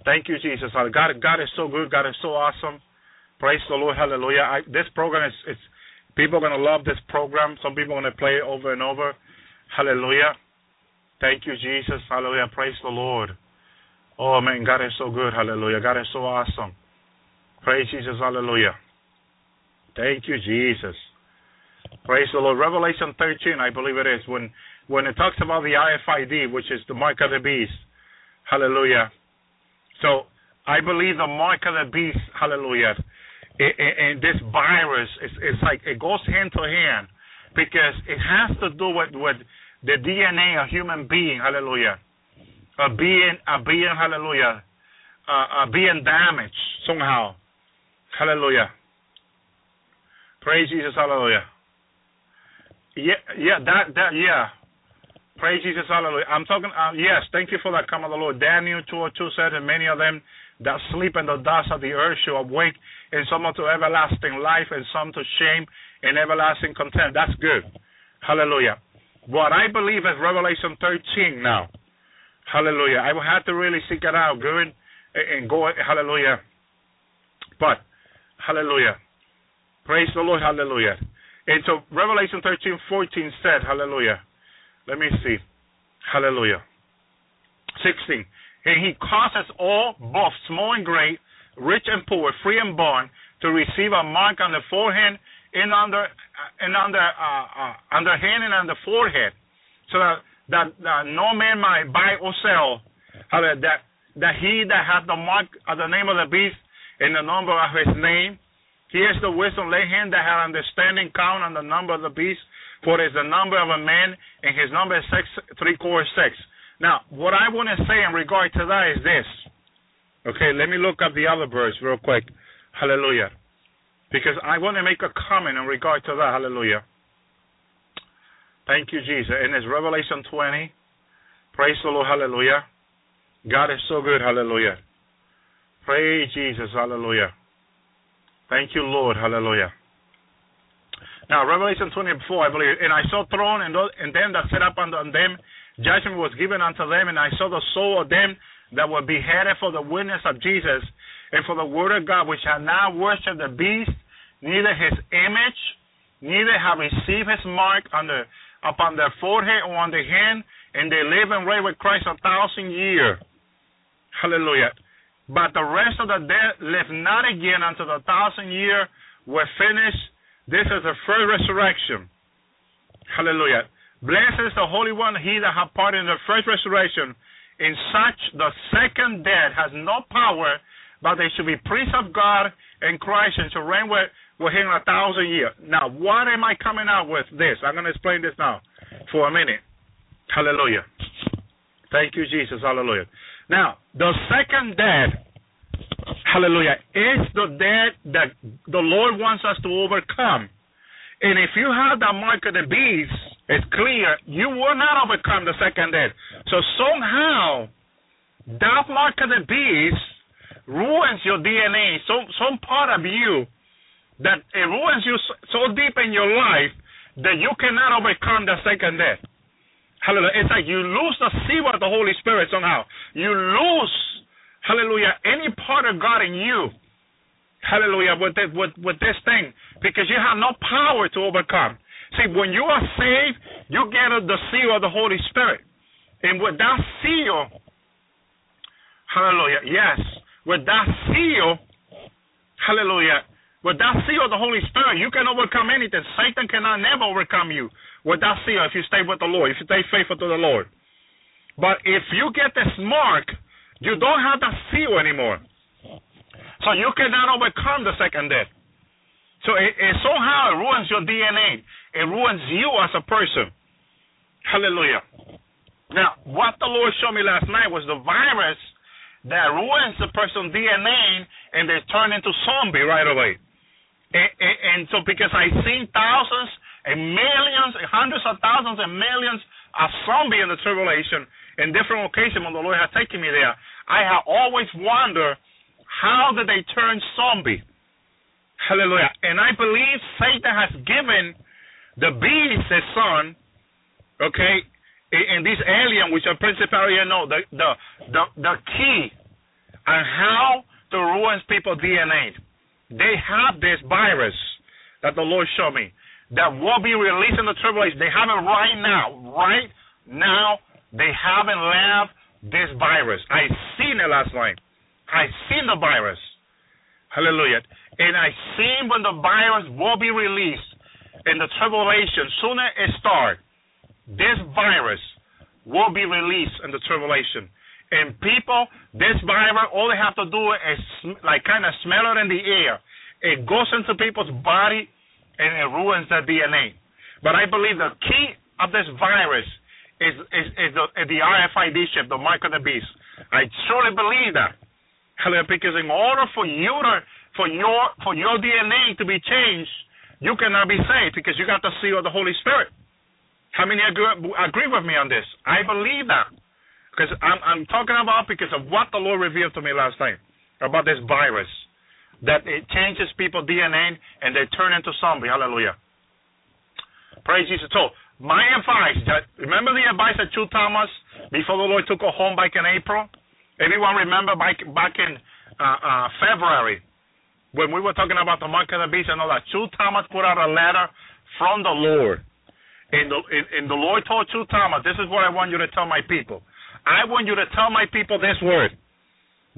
Thank you, Jesus. God, God is so good. God is so awesome. Praise the Lord. Hallelujah. I, this program is, it's, people are going to love this program. Some people are going to play it over and over. Hallelujah. Thank you, Jesus. Hallelujah. Praise the Lord. Oh, man. God is so good. Hallelujah. God is so awesome. Praise Jesus. Hallelujah. Thank you, Jesus. Praise the Lord. Revelation 13, I believe it is, when when it talks about the RFID, which is the mark of the beast. Hallelujah. So I believe the mark of the beast, hallelujah, and this virus, it's, it's like it goes hand to hand because it has to do with, with the DNA of human being, hallelujah, a being, a being, hallelujah, uh, uh, being damaged somehow, hallelujah. Praise Jesus, hallelujah. Yeah, yeah, that, that, yeah. Praise Jesus, hallelujah. I'm talking, uh, yes, thank you for that come of the Lord. Daniel 202 said, and many of them that sleep in the dust of the earth shall awake, and some to everlasting life, and some to shame and everlasting contempt. That's good. Hallelujah. What I believe is Revelation 13 now. Hallelujah. I will have to really seek it out, good, and go, hallelujah. But, hallelujah. Praise the Lord, hallelujah. And so Revelation 13, 14 said, hallelujah. Let me see. Hallelujah. 16. And he causes all, both small and great, rich and poor, free and bond, to receive a mark on the forehead and under and under uh, uh, under hand and on the forehead, so that, that that no man might buy or sell. That that he that hath the mark of the name of the beast and the number of his name, he has the wisdom. Lay him that hath understanding count on the number of the beast, for it is the number of a man, and his number is six three quarter six. Now, what I want to say in regard to that is this. Okay, let me look up the other verse real quick. Hallelujah. Because I want to make a comment in regard to that. Hallelujah. Thank you, Jesus. And it's Revelation 20. Praise the Lord. Hallelujah. God is so good. Hallelujah. Praise Jesus. Hallelujah. Thank you, Lord. Hallelujah. Now, Revelation 24, I believe. And I saw throne and, and them that sat up on them Judgment was given unto them, and I saw the soul of them that were beheaded for the witness of Jesus and for the word of God, which had not worshipped the beast, neither his image, neither have received his mark on the, upon their forehead or on the hand, and they live and reign with Christ a thousand years. Hallelujah. But the rest of the dead live not again until the thousand year were finished. This is the first resurrection. Hallelujah. Blessed is the Holy One, he that hath part in the first resurrection. In such the second death has no power, but they should be priests of God and Christ and shall reign with, with him a thousand years. Now, what am I coming out with this? I'm going to explain this now for a minute. Hallelujah. Thank you, Jesus. Hallelujah. Now, the second death, hallelujah, is the death that the Lord wants us to overcome. And if you have the mark of the beast, it's clear you will not overcome the second death. So somehow, that mark of the beast ruins your DNA, some some part of you that it ruins you so, deep in your life that you cannot overcome the second death. Hallelujah. It's like you lose the seal of the Holy Spirit somehow. You lose, hallelujah, any part of God in you. Hallelujah, with with, with this thing. Because you have no power to overcome. See, when you are saved, you get the seal of the Holy Spirit. And with that seal, hallelujah, yes, with that seal, hallelujah, with seal of the Holy Spirit, you can overcome anything. Satan cannot never overcome you with that seal if you stay with the Lord, if you stay faithful to the Lord. But if you get this mark, you don't have that seal anymore. So you cannot overcome the second death. So it, it somehow it ruins your DNA. It ruins you as a person. Hallelujah. Now, what the Lord showed me last night was the virus that ruins the person's DNA and they turn into zombie right away. And, and, so because I've seen thousands and millions, and hundreds of thousands and millions of zombies in the tribulation in different occasions when the Lord has taken me there, I have always wondered how did they turn zombie? Hallelujah. And I believe Satan has given the beast a son, okay, and this alien, which are principality, you know, the the the the key on how to ruin people's DNA. They have this virus that the Lord showed me that will be released in the tribulation. They have it right now. Right now, they haven't left this virus. I seen it last night. I seen the virus. Hallelujah. And I seen when the virus will be released in the tribulation. Sooner it start, this virus will be released in the tribulation. And people, this virus, all they have to do is like kind of smell it in the air. It goes into people's body and it ruins their DNA. But I believe the key of this virus is is, is the, is the RFID chip, the mark of the beast. I truly believe that. Because in order for you to for your for your DNA to be changed, you cannot be saved because you got the seal of the Holy Spirit. How many agree, agree with me on this? I believe that. Because I'm, I'm talking about because of what the Lord revealed to me last night about this virus. That it changes people's DNA and they turn into zombie. Hallelujah. Praise Jesus. So, my advice, that, remember the advice that Chu Thomas, before the Lord took her home back in April? Everyone remember back, back in uh, uh, February when we were talking about the mark of the beast and all that. Chu Thomas put out a letter from the Lord. And the, and, and the Lord told Chu Thomas, this is what I want you to tell my people. I want you to tell my people this word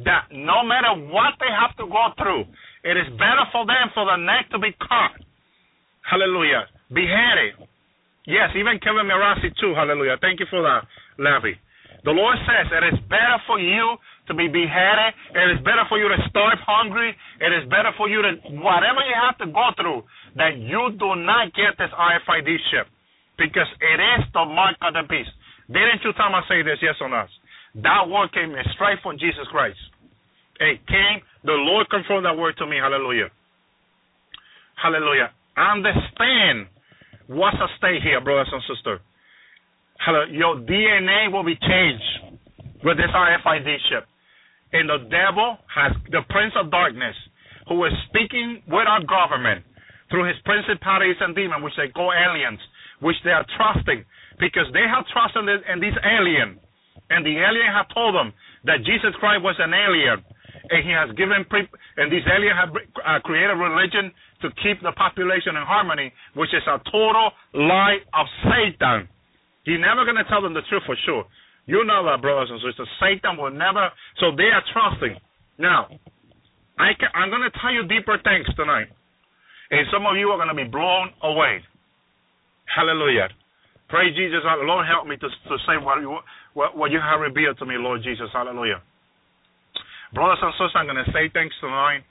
that no matter what they have to go through, it is better for them for the neck to be cut. Hallelujah. Beheaded. Yes, even Kevin Mirasi too. Hallelujah. Thank you for that, Levy. The Lord says it is better for you to be beheaded. It is better for you to starve hungry. It is better for you to, whatever you have to go through, that you do not get this RFID chip. Because it is the mark of the beast. Didn't Chu Thomas say this, yes or no? That word came in straight from Jesus Christ. It came, the Lord confirmed that word to me. Hallelujah. Hallelujah. Understand what's at stake here, brothers and sisters. Hello, your DNA will be changed with this RFID chip. And the devil has the prince of darkness who is speaking with our government through his principalities and demons, which they call aliens, which they are trusting because they have trusted in this alien, and the alien have told them that Jesus Christ was an alien, and he has given, pre- and this alien have uh, created religion to keep the population in harmony, which is a total lie of Satan. He's never going to tell them the truth for sure. You know that, brothers and sisters. Satan will never. So they are trusting. Now, I can, I'm going to tell you deeper things tonight, and some of you are going to be blown away. Hallelujah. Praise Jesus. Uh, Lord, help me to, to say what you, what, what you have revealed to me, Lord Jesus. Hallelujah. Brothers and sisters, I'm going to say things tonight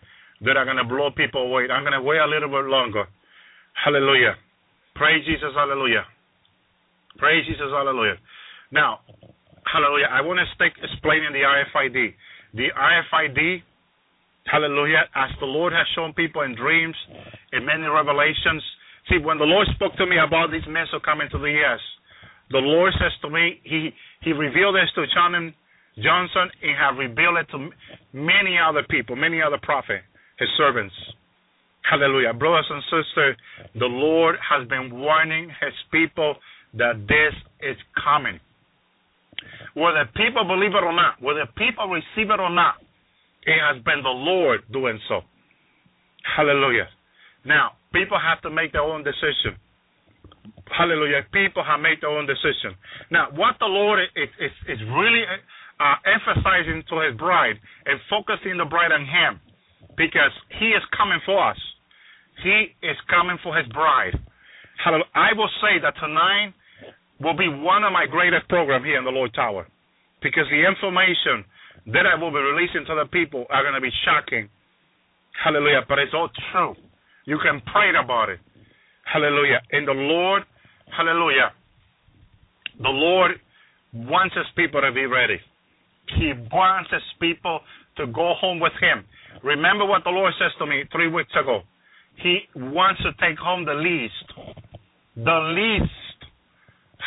that are going to blow people away. I'm going to wait a little bit longer. Hallelujah. Praise Jesus. Hallelujah. Praise Jesus. Hallelujah. Now, hallelujah. I want to stick explaining the RFID. The RFID, hallelujah, as the Lord has shown people in dreams, in many revelations, See, when the Lord spoke to me about these missiles coming to the U.S., the Lord says to me, He He revealed this to John Johnson and have revealed it to many other people, many other prophets, His servants. Hallelujah. Brothers and sisters, the Lord has been warning His people that this is coming. Whether people believe it or not, whether people receive it or not, it has been the Lord doing so. Hallelujah. Now, people have to make their own decision. Hallelujah. People have made their own decision. Now, what the Lord is, is, is really uh, emphasizing to his bride and focusing the bride on him because he is coming for us. He is coming for his bride. Hallelujah. I will say that tonight will be one of my greatest programs here in the Lord's Hour because the information that I will be releasing to the people are going to be shocking. Hallelujah. But it's all true. You can pray about it. Hallelujah. And the Lord, hallelujah, the Lord wants his people to be ready. He wants his people to go home with him. Remember what the Lord says to me three weeks ago. He wants to take home the least. The least.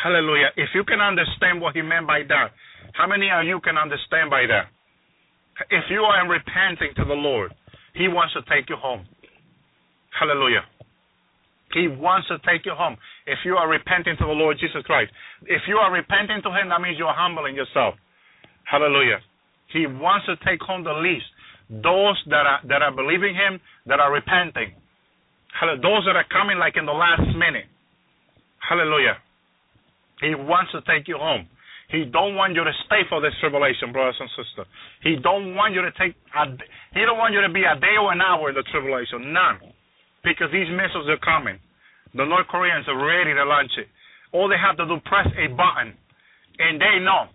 Hallelujah. If you can understand what he meant by that, how many of you can understand by that? If you are repenting to the Lord, he wants to take you home. Hallelujah. He wants to take you home. If you are repenting to the Lord Jesus Christ, if you are repenting to Him, that means you're humbling yourself. Hallelujah. He wants to take home the least. Those that are that are believing Him, that are repenting. Those that are coming like in the last minute. Hallelujah. He wants to take you home. He don't want you to stay for this tribulation, brothers and sisters. He don't want you to take. A, he don't want you to be a day or an hour in the tribulation. None because these missiles are coming. The North Koreans are ready to launch it. All they have to do press a button, and they know.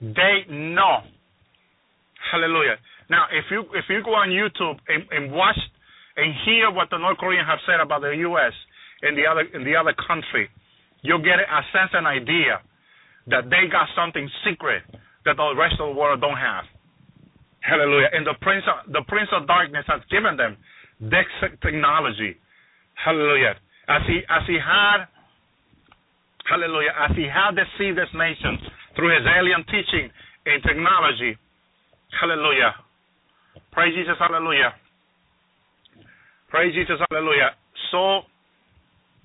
They know. Hallelujah. Now, if you if you go on YouTube and, and watch and hear what the North Koreans have said about the U.S. and the other in the other country, you'll get a sense and idea that they got something secret that the rest of the world don't have. Hallelujah. And the prince of, the prince of darkness has given them this technology. Hallelujah. As he as he had hallelujah, as he had deceived this nation through his alien teaching and technology. Hallelujah. Praise Jesus, hallelujah. Praise Jesus, hallelujah. So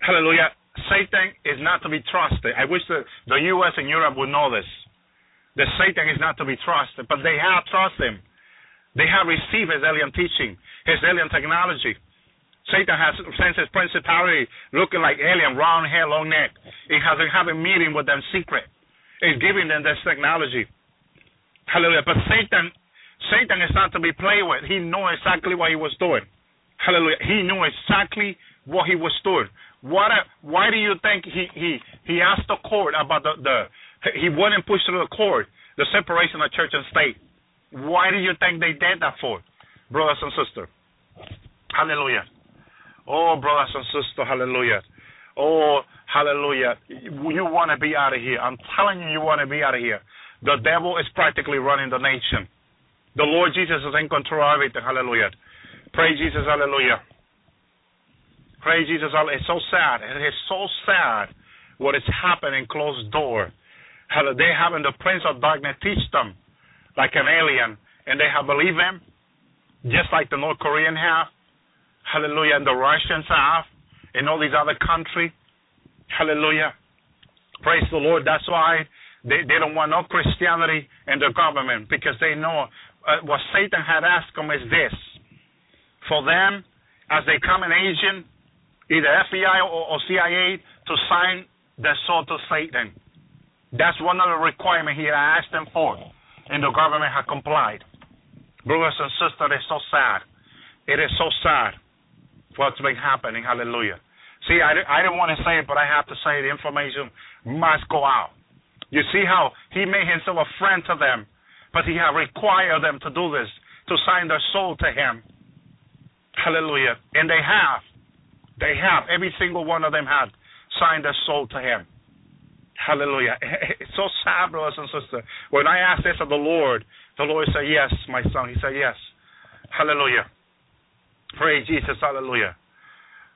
hallelujah. Satan is not to be trusted. I wish the, the US and Europe would know this. That Satan is not to be trusted, but they have trusted him. They have received his alien teaching, his alien technology. Satan has since his principality looking like alien, round hair, long neck. He has have a meeting with them secret. He's giving them this technology. Hallelujah. But Satan, Satan is not to be played with. He knew exactly what he was doing. Hallelujah. He knew exactly what he was doing. What? A, why do you think he he he asked the court about the the he wouldn't push through the court the separation of church and state? Why do you think they did that for, brothers and sisters? Hallelujah. Oh, brothers and sisters, hallelujah. Oh, hallelujah. You want to be out of here. I'm telling you, you want to be out of here. The devil is practically running the nation. The Lord Jesus is in control of everything. Hallelujah. Praise Jesus. Hallelujah. Praise Jesus. It's so sad. It is so sad what is happening closed door. They having the prince of darkness teach them like an alien, and they have believed him, just like the North Korean have, hallelujah, and the Russians have, and all these other countries, hallelujah. Praise the Lord. That's why they, they don't want no Christianity in the government because they know uh, what Satan had asked them is this. For them, as they come in agent, either FBI or, or CIA, to sign the soul to Satan. That's one of the requirements he I asked them for and the government have complied. Brothers and sisters, it's so sad. It is so sad what's been happening. Hallelujah. See, I, I didn't want to say it, but I have to say the information must go out. You see how he made himself a friend to them, but he had required them to do this, to sign their soul to him. Hallelujah. And they have. They have. Every single one of them had signed their soul to him. Hallelujah. It's so sad, brothers and sisters. When I asked this of the Lord, the Lord said, Yes, my son. He said, Yes. Hallelujah. Praise Jesus. Hallelujah.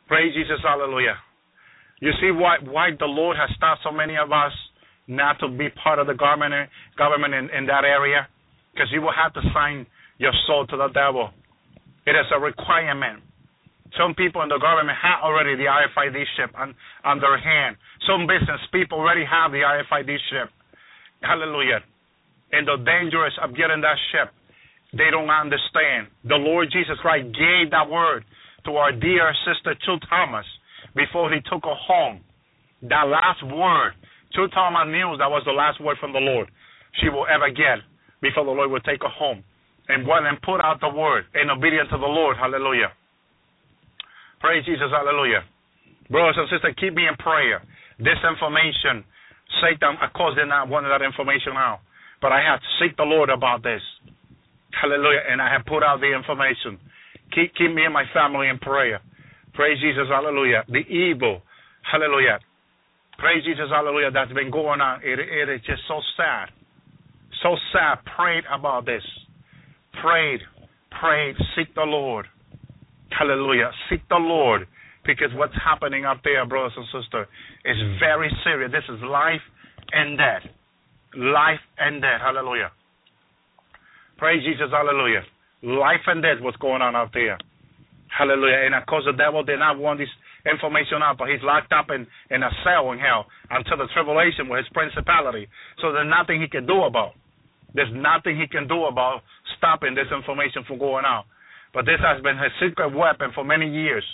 Praise Jesus. Hallelujah. You see why why the Lord has stopped so many of us not to be part of the government government in, in that area? Because you will have to sign your soul to the devil. It is a requirement. Some people in the government have already the RFID chip on, on their hand. Some business people already have the RFID chip. Hallelujah. And the dangers of getting that chip, they don't understand. The Lord Jesus Christ gave that word to our dear sister Chu Thomas before he took her home. That last word, Chu Thomas knew that was the last word from the Lord she will ever get before the Lord will take her home. And and put out the word in obedience to the Lord. Hallelujah. Praise Jesus. Hallelujah. Brothers and sisters, keep me in prayer. This information, Satan, of course, did not want that information out. But I have to seek the Lord about this. Hallelujah. And I have put out the information. Keep, keep me and my family in prayer. Praise Jesus. Hallelujah. The evil. Hallelujah. Praise Jesus. Hallelujah. That's been going on. It, it is just so sad. So sad. Prayed about this. Prayed. Prayed. Seek the Lord. Hallelujah. Seek the Lord because what's happening up there, brothers and sisters, is very serious. This is life and death. Life and death. Hallelujah. Praise Jesus. Hallelujah. Life and death, what's going on out there. Hallelujah. And of course, the devil did not want this information out, but he's locked up in, in a cell in hell until the tribulation with his principality. So there's nothing he can do about. There's nothing he can do about stopping this information from going out. But this has been his secret weapon for many years.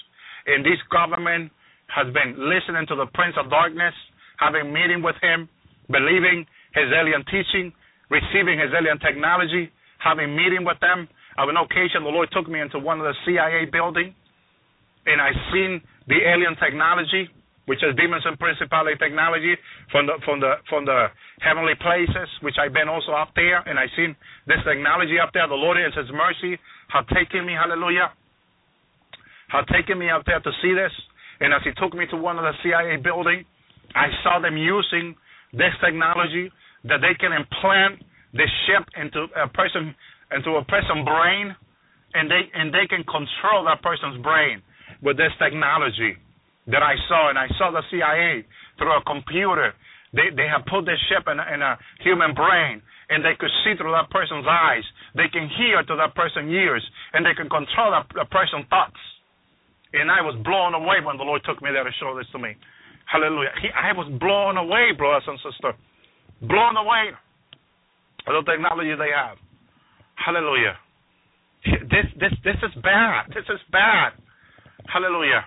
And this government has been listening to the Prince of Darkness, having meeting with him, believing his alien teaching, receiving his alien technology, having meeting with them. On an occasion, the Lord took me into one of the CIA building, and I seen the alien technology, which is demons and principality technology from the from the from the heavenly places, which I've been also up there, and I seen this technology up there. The Lord in His mercy have taken me, hallelujah, have taken me out there to see this. And as He took me to one of the CIA building, I saw them using this technology that they can implant this chip into a person into a person brain, and they and they can control that person's brain with this technology that I saw, and I saw the CIA through a computer. They they have put this chip in in a human brain, and they could see through that person's eyes. They can hear to that person's ears, and they can control that, that person's thoughts. And I was blown away when the Lord took me there to show this to me. Hallelujah. He, I was blown away, brothers and sisters. Blown away by the technology they have. Hallelujah. This this this is bad. This is bad. Hallelujah.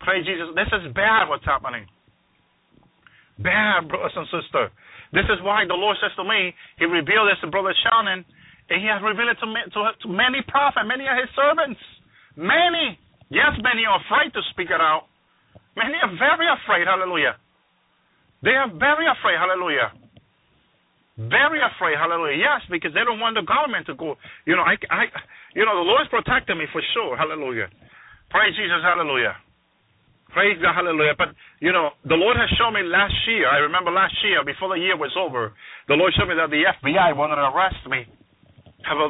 Praise Jesus. This is bad what's happening. Bad, brothers and sisters. This is why the Lord says to me, He revealed this to Brother Shannon, and He has revealed it to, to, to many prophets, many of His servants. Many. Yes, many are afraid to speak it out. Many are very afraid. Hallelujah. They are very afraid. Hallelujah. Very afraid. Hallelujah. Yes, because they don't want the government to go. You know, I, I, you know, the Lord's protecting me for sure. Hallelujah. Praise Jesus. Hallelujah. Praise God, hallelujah. But, you know, the Lord has shown me last year, I remember last year, before the year was over, the Lord showed me that the FBI wanted to arrest me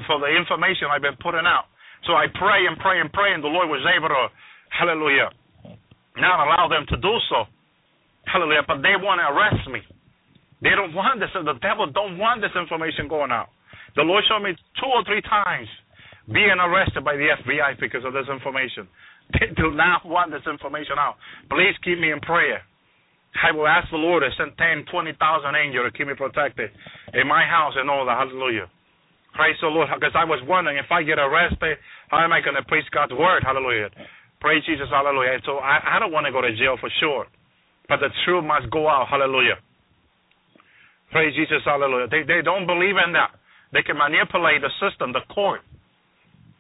for the information I've been putting out. So I pray and pray and pray, and the Lord was able to, hallelujah, not allow them to do so. Hallelujah. But they want to arrest me. They don't want this. The devil don't want this information going out. The Lord showed me two or three times being arrested by the FBI because of this information. They do not want this information out. Please keep me in prayer. I will ask the Lord to send 10, 20,000 angels to keep me protected in my house and all that. Hallelujah. Praise the Lord. Because I was wondering if I get arrested, how am I going to preach God's word? Hallelujah. Praise Jesus. Hallelujah. So I, I don't want to go to jail for sure. But the truth must go out. Hallelujah. Praise Jesus. Hallelujah. They, they don't believe in that. They can manipulate the system, the court.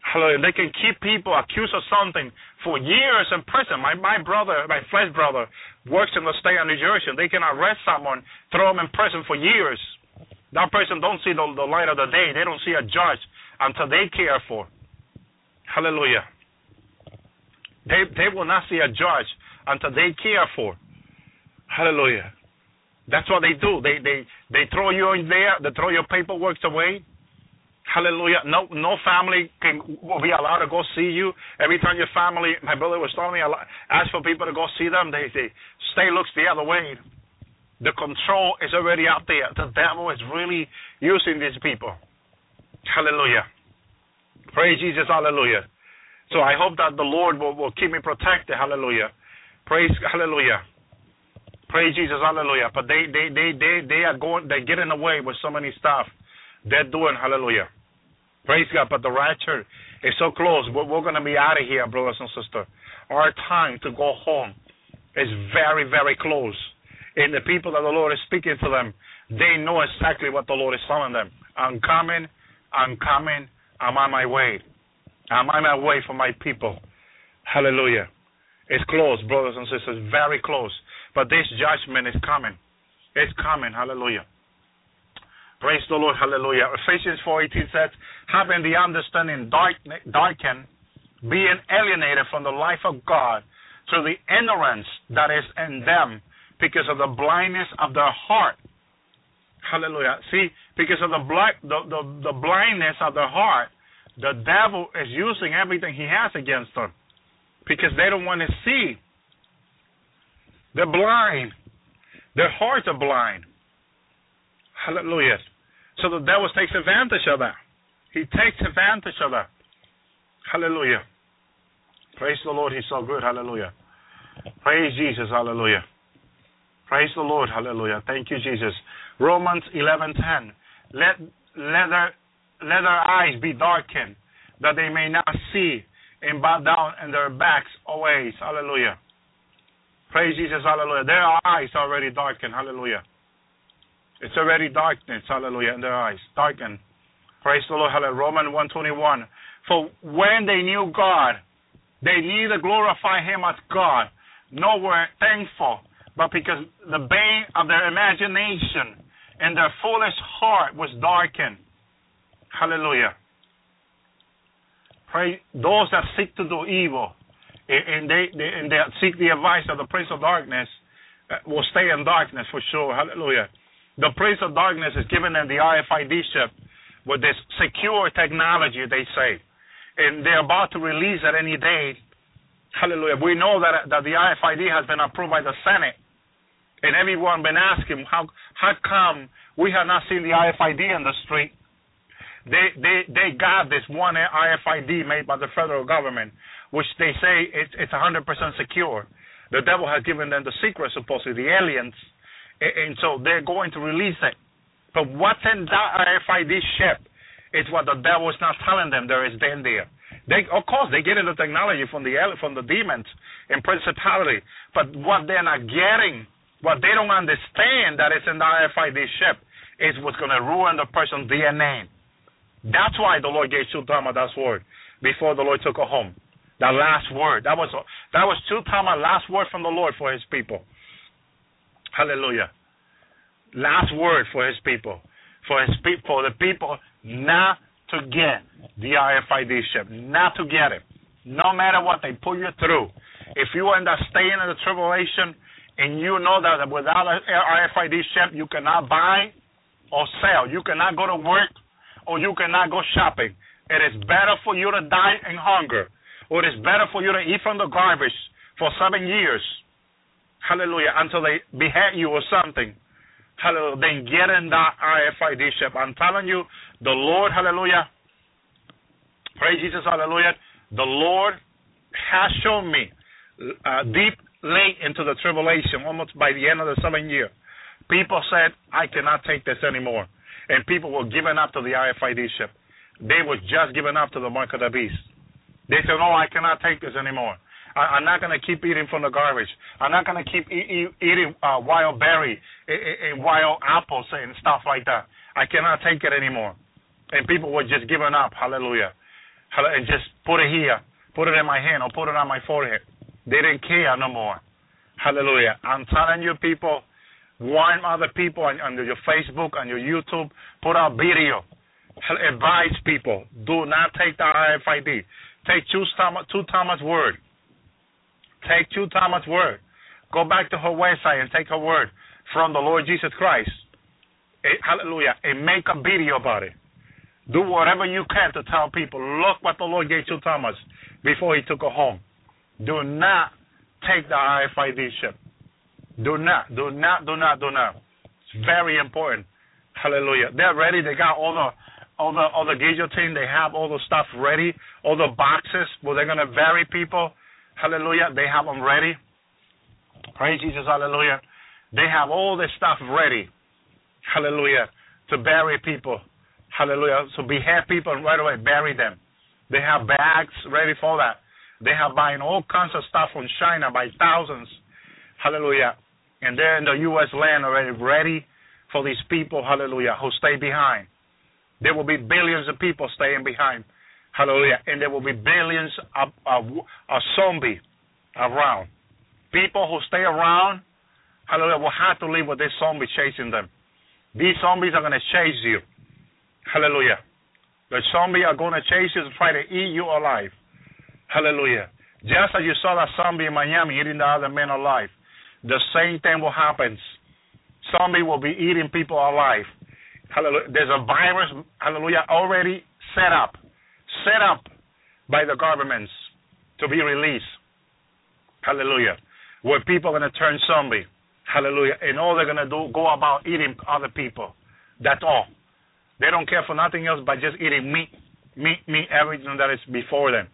Hallelujah. They can keep people accused of something for years in prison. My my brother, my flesh brother, works in the state of New Jersey. They can arrest someone, throw them in prison for years. That person don't see the, the light of the day. They don't see a judge until they care for. Hallelujah. They they will not see a judge until they care for. Hallelujah. That's what they do. They they they throw you in there. They throw your paperwork away. Hallelujah. No no family can will be allowed to go see you. Every time your family, my brother was telling me, ask for people to go see them, they, they stay looks the other way. The control is already out there. The devil is really using these people. Hallelujah. Praise Jesus. Hallelujah. So I hope that the Lord will, will keep me protected. Hallelujah. Praise Hallelujah. Praise Jesus. Hallelujah. But they they they they they are going They're getting away with so many stuff. They're doing hallelujah. Praise God. But the rapture is so close. We're, we're going to be out of here, brothers and sisters. Our time to go home is very, very close. And the people that the Lord is speaking to them, they know exactly what the Lord is telling them. I'm coming, I'm coming, I'm on my way. I'm on my way for my people. Hallelujah. It's close, brothers and sisters, very close. But this judgment is coming. It's coming. Hallelujah. Praise the Lord, hallelujah. Ephesians 4.18 says, having the understanding dark, darkened, being alienated from the life of God through the ignorance that is in them because of the blindness of their heart. Hallelujah. See, because of the, black, the, the, the blindness of their heart, The devil is using everything he has against them because they don't want to see. They're blind. Their hearts are blind. Hallelujah. So the devil takes advantage of that. He takes advantage of that. Hallelujah. Praise the Lord. He's so good. Hallelujah. Praise Jesus. Hallelujah. Praise the Lord. Hallelujah. Thank you, Jesus. Romans 11:10. Let let their let their eyes be darkened, that they may not see, and bow down and their backs always. Hallelujah. Praise Jesus. Hallelujah. Their eyes are already darkened. Hallelujah. It's already darkness. Hallelujah. In their eyes, darkened. Praise the Lord. Hallelujah. Romans 121. For when they knew God, they neither glorify Him as God, nor were thankful, but because the bane of their imagination and their foolish heart was darkened. Hallelujah. Pray those that seek to do evil and they, they and they seek the advice of the prince of darkness uh, will stay in darkness for sure. Hallelujah. The prince of darkness is giving them the RFID chip with this secure technology, they say, and they're about to release at any day. Hallelujah. We know that that the RFID has been approved by the Senate, and everyone been asking how how come we have not seen the RFID in the street? They they they got this one RFID made by the federal government, which they say it's it's 100% secure. The devil has given them the secret, supposedly the aliens, and, and so they're going to release it. But what's in that RFID ship is what the devil is not telling them there is in there. They, of course, they get the technology from the from the demons and principality, but what they're not getting, what they don't understand that in the RFID chip, is what's going to ruin the person's DNA. That's why the Lord gave Chu Thomas that word before the Lord took her home. That last word. That was that was Chu Thomas last word from the Lord for his people. Hallelujah. Last word for his people. For his people for the people not to get the RFID chip. Not to get it. No matter what they put you through. If you end up staying in the tribulation and you know that without an RFID chip you cannot buy or sell. You cannot go to work or you cannot go shopping. It is better for you to die in hunger, or it is better for you to eat from the garbage for seven years. Hallelujah. Until they behead you or something. Hallelujah. Then get in that RFID chip. I'm telling you, the Lord, hallelujah. Praise Jesus, hallelujah. The Lord has shown me uh, deep late into the tribulation, almost by the end of the seven year. People said, I cannot take this anymore and people were giving up to the RFID chip. They were just giving up to the mark of the beast. They said, "No, I cannot take this anymore. I, am not going to keep eating from the garbage. I'm not going to keep e- e- eating uh, wild berry and wild apples and stuff like that. I cannot take it anymore." And people were just giving up. Hallelujah. And just put it here, put it in my hand, or put it on my forehead. They didn't care no more. Hallelujah. I'm telling you, people warn other people on, on your Facebook, on your YouTube, put out video, advise people, do not take the RFID. Take Chu Thomas, Chu Thomas word. Take Chu Thomas word. Go back to her website and take her word from the Lord Jesus Christ. Eh, hallelujah. And make a video about it. Do whatever you can to tell people, look what the Lord gave to Thomas before he took her home. Do not take the RFID chip. Do not, do not, do not, do not. It's very important. Hallelujah. They're ready. They got all the all the all the guillotine. They have all the stuff ready. All the boxes where they're gonna bury people. Hallelujah. They have them ready. Praise Jesus. Hallelujah. They have all this stuff ready. Hallelujah. To bury people. Hallelujah. So behead people and right away bury them. They have bags ready for that. They have buying all kinds of stuff from China by thousands. Hallelujah and they're in the U.S. land already ready for these people, hallelujah, who stay behind. There will be billions of people staying behind, hallelujah, and there will be billions of, of, of zombies around. People who stay around, hallelujah, will have to live with this zombie chasing them. These zombies are going to chase you, hallelujah. The zombies are going to chase you to try to eat you alive, hallelujah. Just as you saw that zombie in Miami eating the other men alive, the same thing will happen. Zombie will be eating people alive. Hallelujah. There's a virus, hallelujah, already set up set up by the governments to be released. Hallelujah. Where people are going to turn zombie. Hallelujah. And all they're going to do, go about eating other people. That's all. They don't care for nothing else but just eating meat, meat, meat, everything that is before them.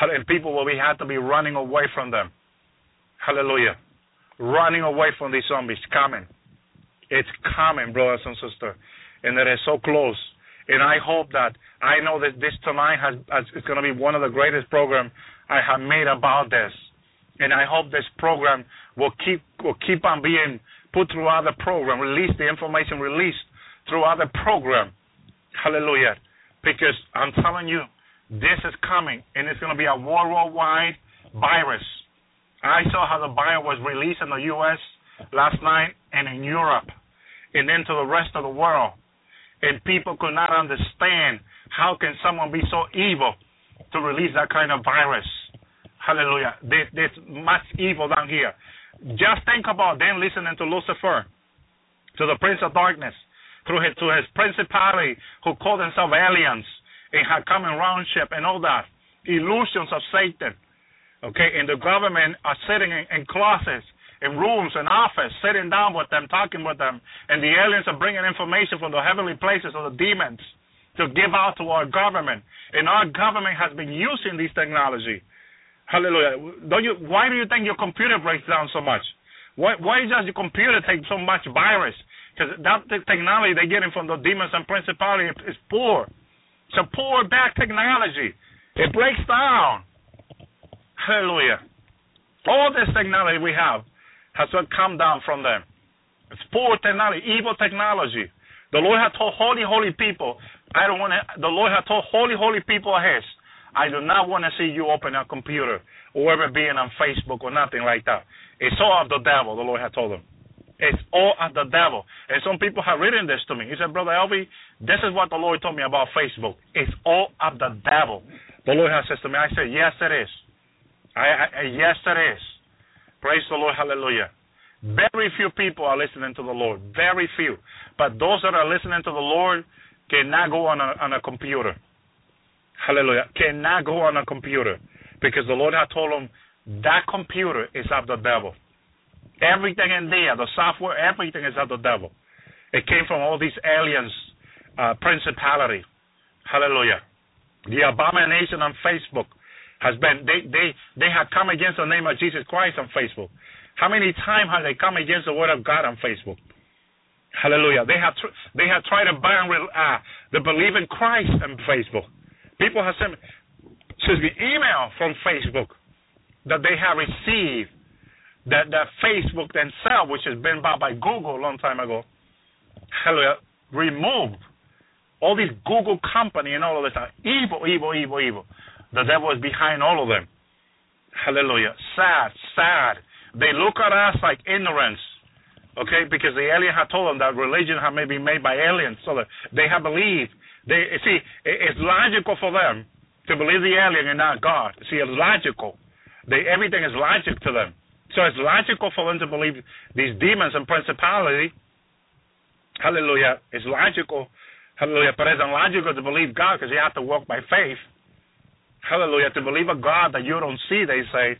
And people will be had to be running away from them. Hallelujah. Running away from these zombies. Coming. It's coming, brothers and sisters. And it is so close. And I hope that I know that this tonight has, has is going to be one of the greatest programs I have made about this. And I hope this program will keep will keep on being put through other program, release the information released through other program. Hallelujah. Because I'm telling you, this is coming and it's going to be a worldwide virus. I saw how the virus was released in the U.S. last night and in Europe and then to the rest of the world. And people could not understand how can someone be so evil to release that kind of virus. Hallelujah. There, there's much evil down here. Just think about them listening to Lucifer, to the Prince of Darkness, through his, to his principality who call themselves aliens and had common roundship and all that. Illusions of Satan. Okay, and the government are sitting in, in closets, in rooms, in office, sitting down with them, talking with them, and the aliens are bringing information from the heavenly places of the demons to give out to our government. And our government has been using this technology. Hallelujah. Don't you? Why do you think your computer breaks down so much? Why, why does your computer take so much virus? Because that technology they're getting from the demons and principality is poor. It's a poor back technology. It breaks down. Hallelujah. All this technology we have has come down from them. It's poor technology, evil technology. The Lord had told holy, holy people, I don't want to, the Lord had told holy, holy people of His, I do not want to see you open a computer or ever being on Facebook or nothing like that. It's all of the devil, the Lord had told them. It's all of the devil. And some people have written this to me. He said, Brother Elvi, this is what the Lord told me about Facebook. It's all of the devil. The Lord has said to me, I said, Yes, it is. I, I, yes, it is. Praise the Lord. Hallelujah. Very few people are listening to the Lord. Very few. But those that are listening to the Lord cannot go on a, on a computer. Hallelujah. Cannot go on a computer. Because the Lord had told them that computer is of the devil. Everything in there, the software, everything is of the devil. It came from all these aliens, uh, principality. Hallelujah. The abomination on Facebook has been they they they have come against the name of Jesus Christ on Facebook. How many times have they come against the word of God on Facebook? Hallelujah. They have tr- they have tried to ban uh, the believe in Christ on Facebook. People have sent excuse me email from Facebook that they have received that that Facebook themselves, which has been bought by Google a long time ago, hallelujah, removed all these Google company and all of this are evil, evil, evil, evil. The devil is behind all of them. Hallelujah. Sad, sad. They look at us like ignorance. Okay, because the alien had told them that religion had maybe made by aliens, so that they have believed. They see it's logical for them to believe the alien and not God. See, it's logical. They everything is logic to them. So it's logical for them to believe these demons and principality. Hallelujah. It's logical. Hallelujah. But it's illogical to believe God because you have to walk by faith. Hallelujah. To believe a God that you don't see, they say.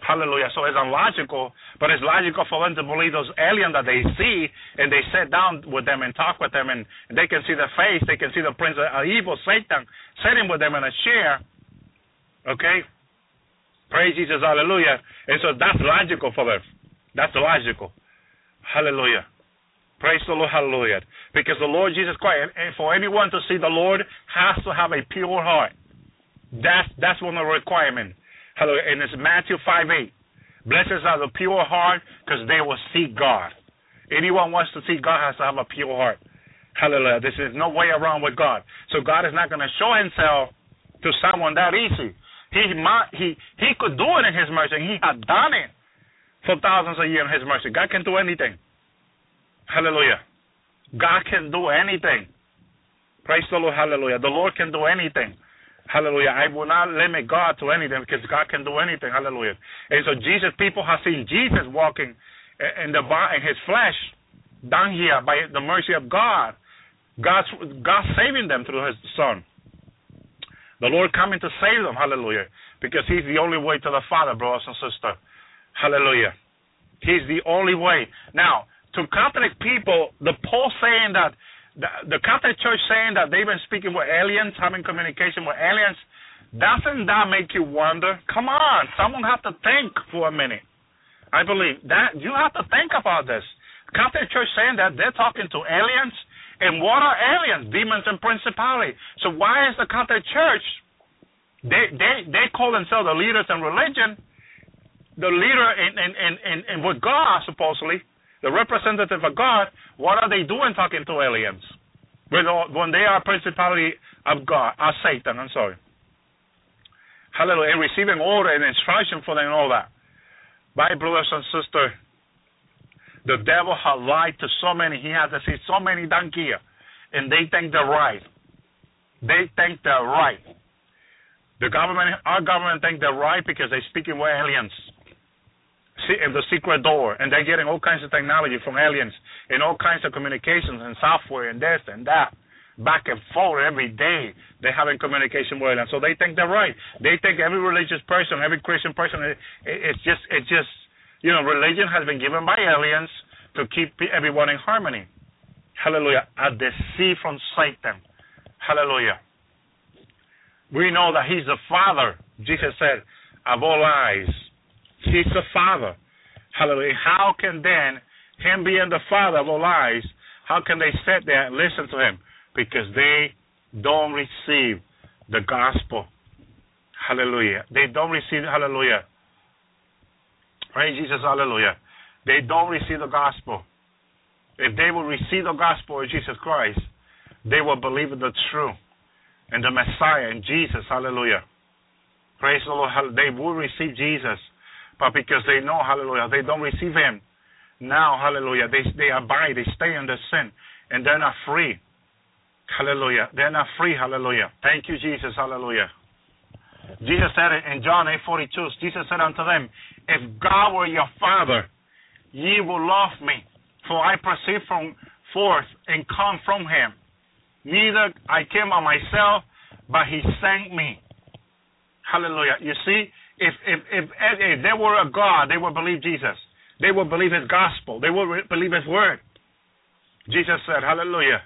Hallelujah. So it's illogical, but it's logical for them to believe those aliens that they see and they sit down with them and talk with them and they can see the face, they can see the prince of evil, Satan, sitting with them in a chair. Okay? Praise Jesus, hallelujah. And so that's logical for them. That's logical. Hallelujah. Praise the Lord, hallelujah. Because the Lord Jesus Christ, and for anyone to see the Lord, has to have a pure heart. That's that's one of the requirements. Hallelujah. And it's Matthew 5 8. Blessed are the pure heart, because they will see God. Anyone wants to see God has to have a pure heart. Hallelujah. This is no way around with God. So God is not going to show himself to someone that easy. He he he could do it in his mercy, he had done it for thousands of years in his mercy. God can do anything. Hallelujah. God can do anything. Praise the Lord. Hallelujah. The Lord can do anything. Hallelujah. I will not limit God to anything because God can do anything. Hallelujah. And so Jesus, people have seen Jesus walking in the in his flesh down here by the mercy of God. God's God saving them through his son. The Lord coming to save them. Hallelujah. Because He's the only way to the Father, brothers and sisters. Hallelujah. He's the only way. Now, to Catholic people, the Paul saying that the, the Catholic Church saying that they've been speaking with aliens, having communication with aliens, doesn't that make you wonder? Come on, someone have to think for a minute. I believe that you have to think about this. Catholic Church saying that they're talking to aliens, and what are aliens? Demons and principality. So why is the Catholic Church? They they they call themselves the leaders in religion, the leader in in in, in, in with God supposedly, the representative of God. What are they doing talking to aliens? When when they are principality of God, of Satan. I'm sorry. Hallelujah. And receiving order and instruction for them and all that. My brothers and sisters, the devil has lied to so many. He has deceived so many down here. And they think they're right. They think they're right. The government, our government think they're right because they're speaking with aliens. See, in the secret door, and they're getting all kinds of technology from aliens, and all kinds of communications and software and this and that back and forth every day. They're having communication with them, so they think they're right. They think every religious person, every Christian person, it, it's just, it's just, you know, religion has been given by aliens to keep everyone in harmony. Hallelujah. A deceit from Satan. Hallelujah. We know that He's the Father. Jesus said, of all lies. He's the Father. Hallelujah. How can then Him being the Father of all lies, how can they sit there and listen to Him? because they don't receive the gospel. Hallelujah. They don't receive, hallelujah. Praise Jesus, hallelujah. They don't receive the gospel. If they will receive the gospel of Jesus Christ, they will believe the truth and the Messiah and Jesus, hallelujah. Praise the Lord. They will receive Jesus, but because they know, hallelujah, they don't receive Him. Now, hallelujah, they, they abide, they stay in the sin, and they're not free. Hallelujah. They're not free. Hallelujah. Thank you, Jesus. Hallelujah. Jesus said it in John 8 42. Jesus said unto them, If God were your Father, ye would love me, for I proceed from forth and come from him. Neither I came on myself, but he sent me. Hallelujah. You see, if if if, if they were a God, they would believe Jesus. They would believe his gospel. They would believe his word. Jesus said, Hallelujah.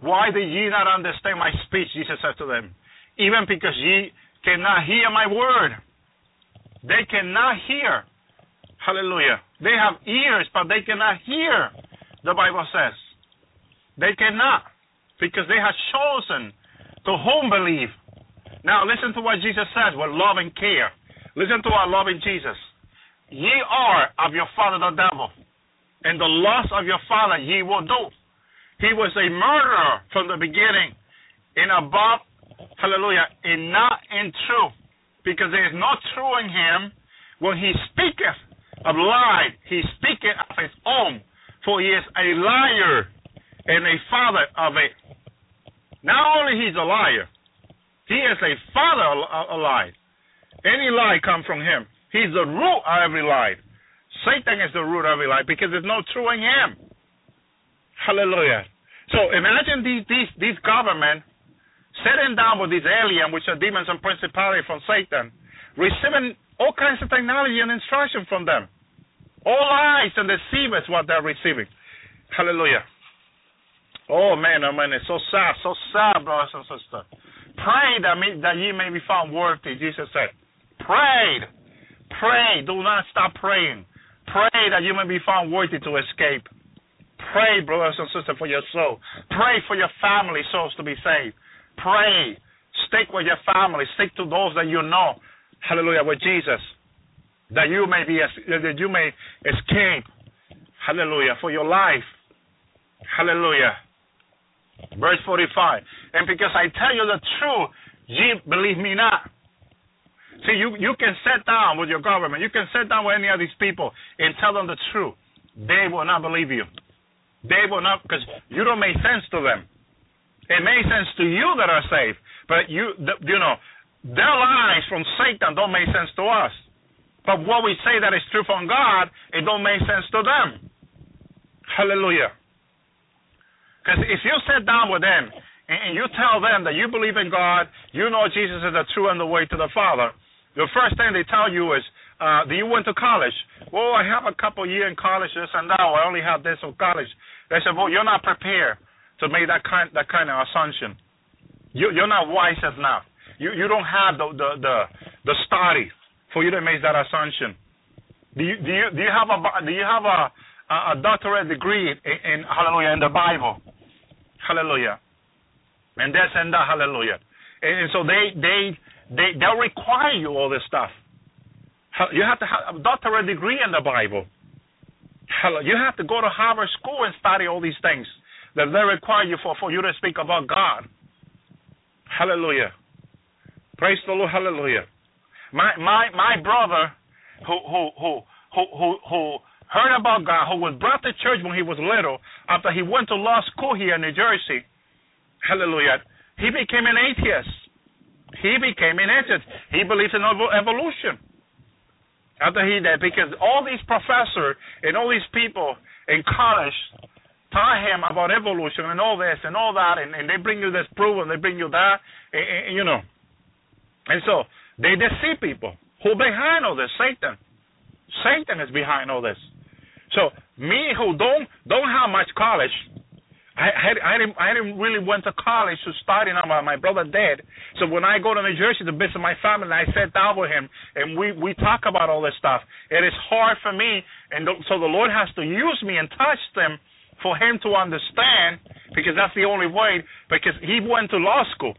Why do ye not understand my speech? Jesus said to them. Even because ye cannot hear my word. They cannot hear. Hallelujah. They have ears, but they cannot hear, the Bible says. They cannot, because they have chosen to whom believe. Now listen to what Jesus says with love and care. Listen to our loving Jesus. Ye are of your father the devil, and the lust of your father ye will do. He was a murderer from the beginning, in above, hallelujah, in not in truth, because there is no truth in him. When he speaketh of lie, he speaketh of his own, for he is a liar and a father of it. Not only he's a liar, he is a father of a lie. Any lie come from him. He's the root of every lie. Satan is the root of every lie because there's no truth in him. Hallelujah. So imagine these these these government sitting down with these aliens, which are demons and principality from Satan, receiving all kinds of technology and instruction from them. All lies and deceivers what they're receiving. Hallelujah. Oh man, oh man, it's so sad, so sad, brothers and sisters. Pray that me, that ye may be found worthy. Jesus said, "Pray, pray. Do not stop praying. Pray that you may be found worthy to escape." Pray, brothers and sisters, for your soul. Pray for your family souls to be saved. Pray. Stick with your family. Stick to those that you know. Hallelujah, with Jesus. That you may be that you may escape. Hallelujah. For your life. Hallelujah. Verse 45. And because I tell you the truth, ye believe me not. See, you, you can sit down with your government. You can sit down with any of these people and tell them the truth. They will not believe you. They will not, because you don't make sense to them. It makes sense to you that are saved, but you, you know, their lies from Satan don't make sense to us. But what we say that is true from God, it don't make sense to them. Hallelujah. Because if you sit down with them and, you tell them that you believe in God, you know Jesus is the true and the way to the Father, the first thing they tell you is, uh, do you went to college? Well, I have a couple year in college, this and that. I only have this of college. They said, well, you're not prepared to make that kind that kind of assumption. You, you're not wise enough. You you don't have the the the, the study for you to make that assumption. Do you do you do you have a do you have a a, doctorate degree in, in hallelujah in the Bible? Hallelujah. And this and that hallelujah. And, and so they they they they'll require you all this stuff. You have to have a doctorate degree in the Bible. You have to go to Harvard School and study all these things that they require you for, for you to speak about God. Hallelujah. Praise the Lord. Hallelujah. My my my brother who who who who who, heard about God, who was brought to church when he was little, after he went to law school here in New Jersey. Hallelujah. He became an atheist. He became an atheist. He believes in evolution. After he did, because all these professors and all these people in college taught him about evolution and all this and all that, and, and they bring you this proof and they bring you that, and, and, you know. And so they deceive people. Who behind all this? Satan. Satan is behind all this. So me who don't don't have much college, I had I didn't I didn't really went to college to study. Now my, my brother did. So when I go to New Jersey to visit my family, I sat down with him and we we talk about all this stuff. It is hard for me, and so the Lord has to use me and touch them for him to understand because that's the only way. Because he went to law school.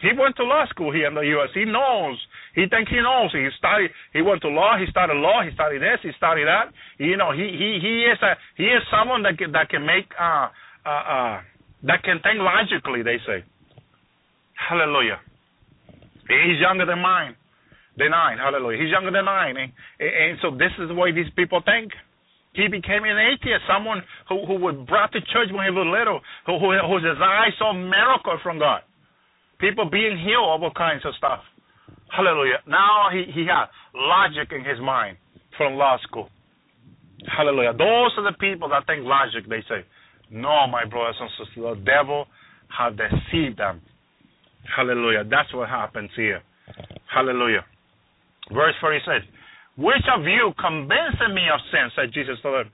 He went to law school here in the U.S. He knows. He thinks he knows. He studied. He went to law. He studied law. He studied this. He studied that. You know, he he he is a he is someone that can, that can make uh uh, uh, that can think logically, they say. Hallelujah. He's younger than mine, than nine. Hallelujah. He's younger than nine. And, and so this is the way these people think. He became an atheist, someone who, who was brought to church when he was little, who, who, whose eyes saw miracle from God. People being healed, all kinds of stuff. Hallelujah. Now he, he has logic in his mind from law school. Hallelujah. Those are the people that think logic, they say. No, my brothers and sisters, the devil has deceived them. Hallelujah. That's what happens here. Hallelujah. Verse 4 he says, Which of you convincing me of sin? said Jesus to them.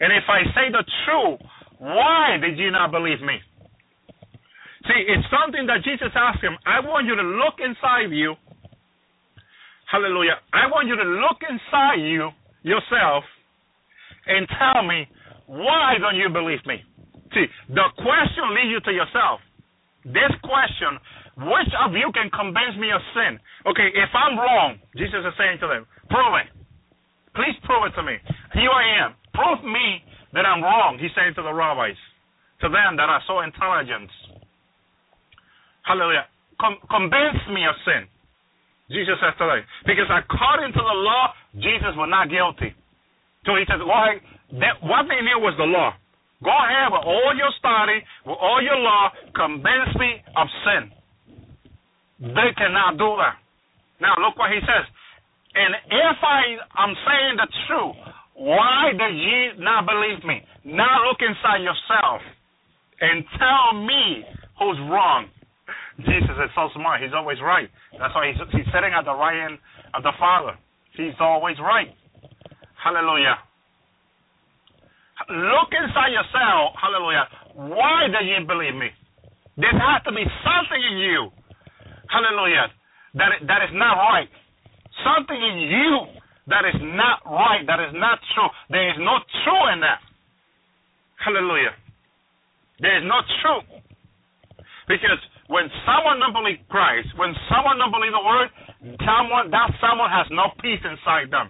And if I say the truth, why did you not believe me? See, it's something that Jesus asked him. I want you to look inside you. Hallelujah. I want you to look inside you yourself and tell me, why don't you believe me? See, the question leads you to yourself. This question, which of you can convince me of sin? Okay, if I'm wrong, Jesus is saying to them, prove it. Please prove it to me. Here I am. Prove me that I'm wrong, he's saying to the rabbis, to them that are so intelligent. Hallelujah. Convince me of sin. Jesus says to them. Because according to the law, Jesus was not guilty. So he says, well, that, what they knew was the law. Go ahead with all your study, with all your law, convince me of sin. They cannot do that. Now look what he says. And if I am saying the truth, why do ye not believe me? Now look inside yourself and tell me who's wrong. Jesus is so smart. He's always right. That's why he's, he's sitting at the right hand of the Father. He's always right. Hallelujah. Look inside yourself. Hallelujah. Why do you believe me? There has to be something in you. Hallelujah. That, that is not right. Something in you that is not right, that is not true. There is no true in that. Hallelujah. There is no truth. Because when someone don't believe Christ, when someone don't believe the word, someone that someone has no peace inside them.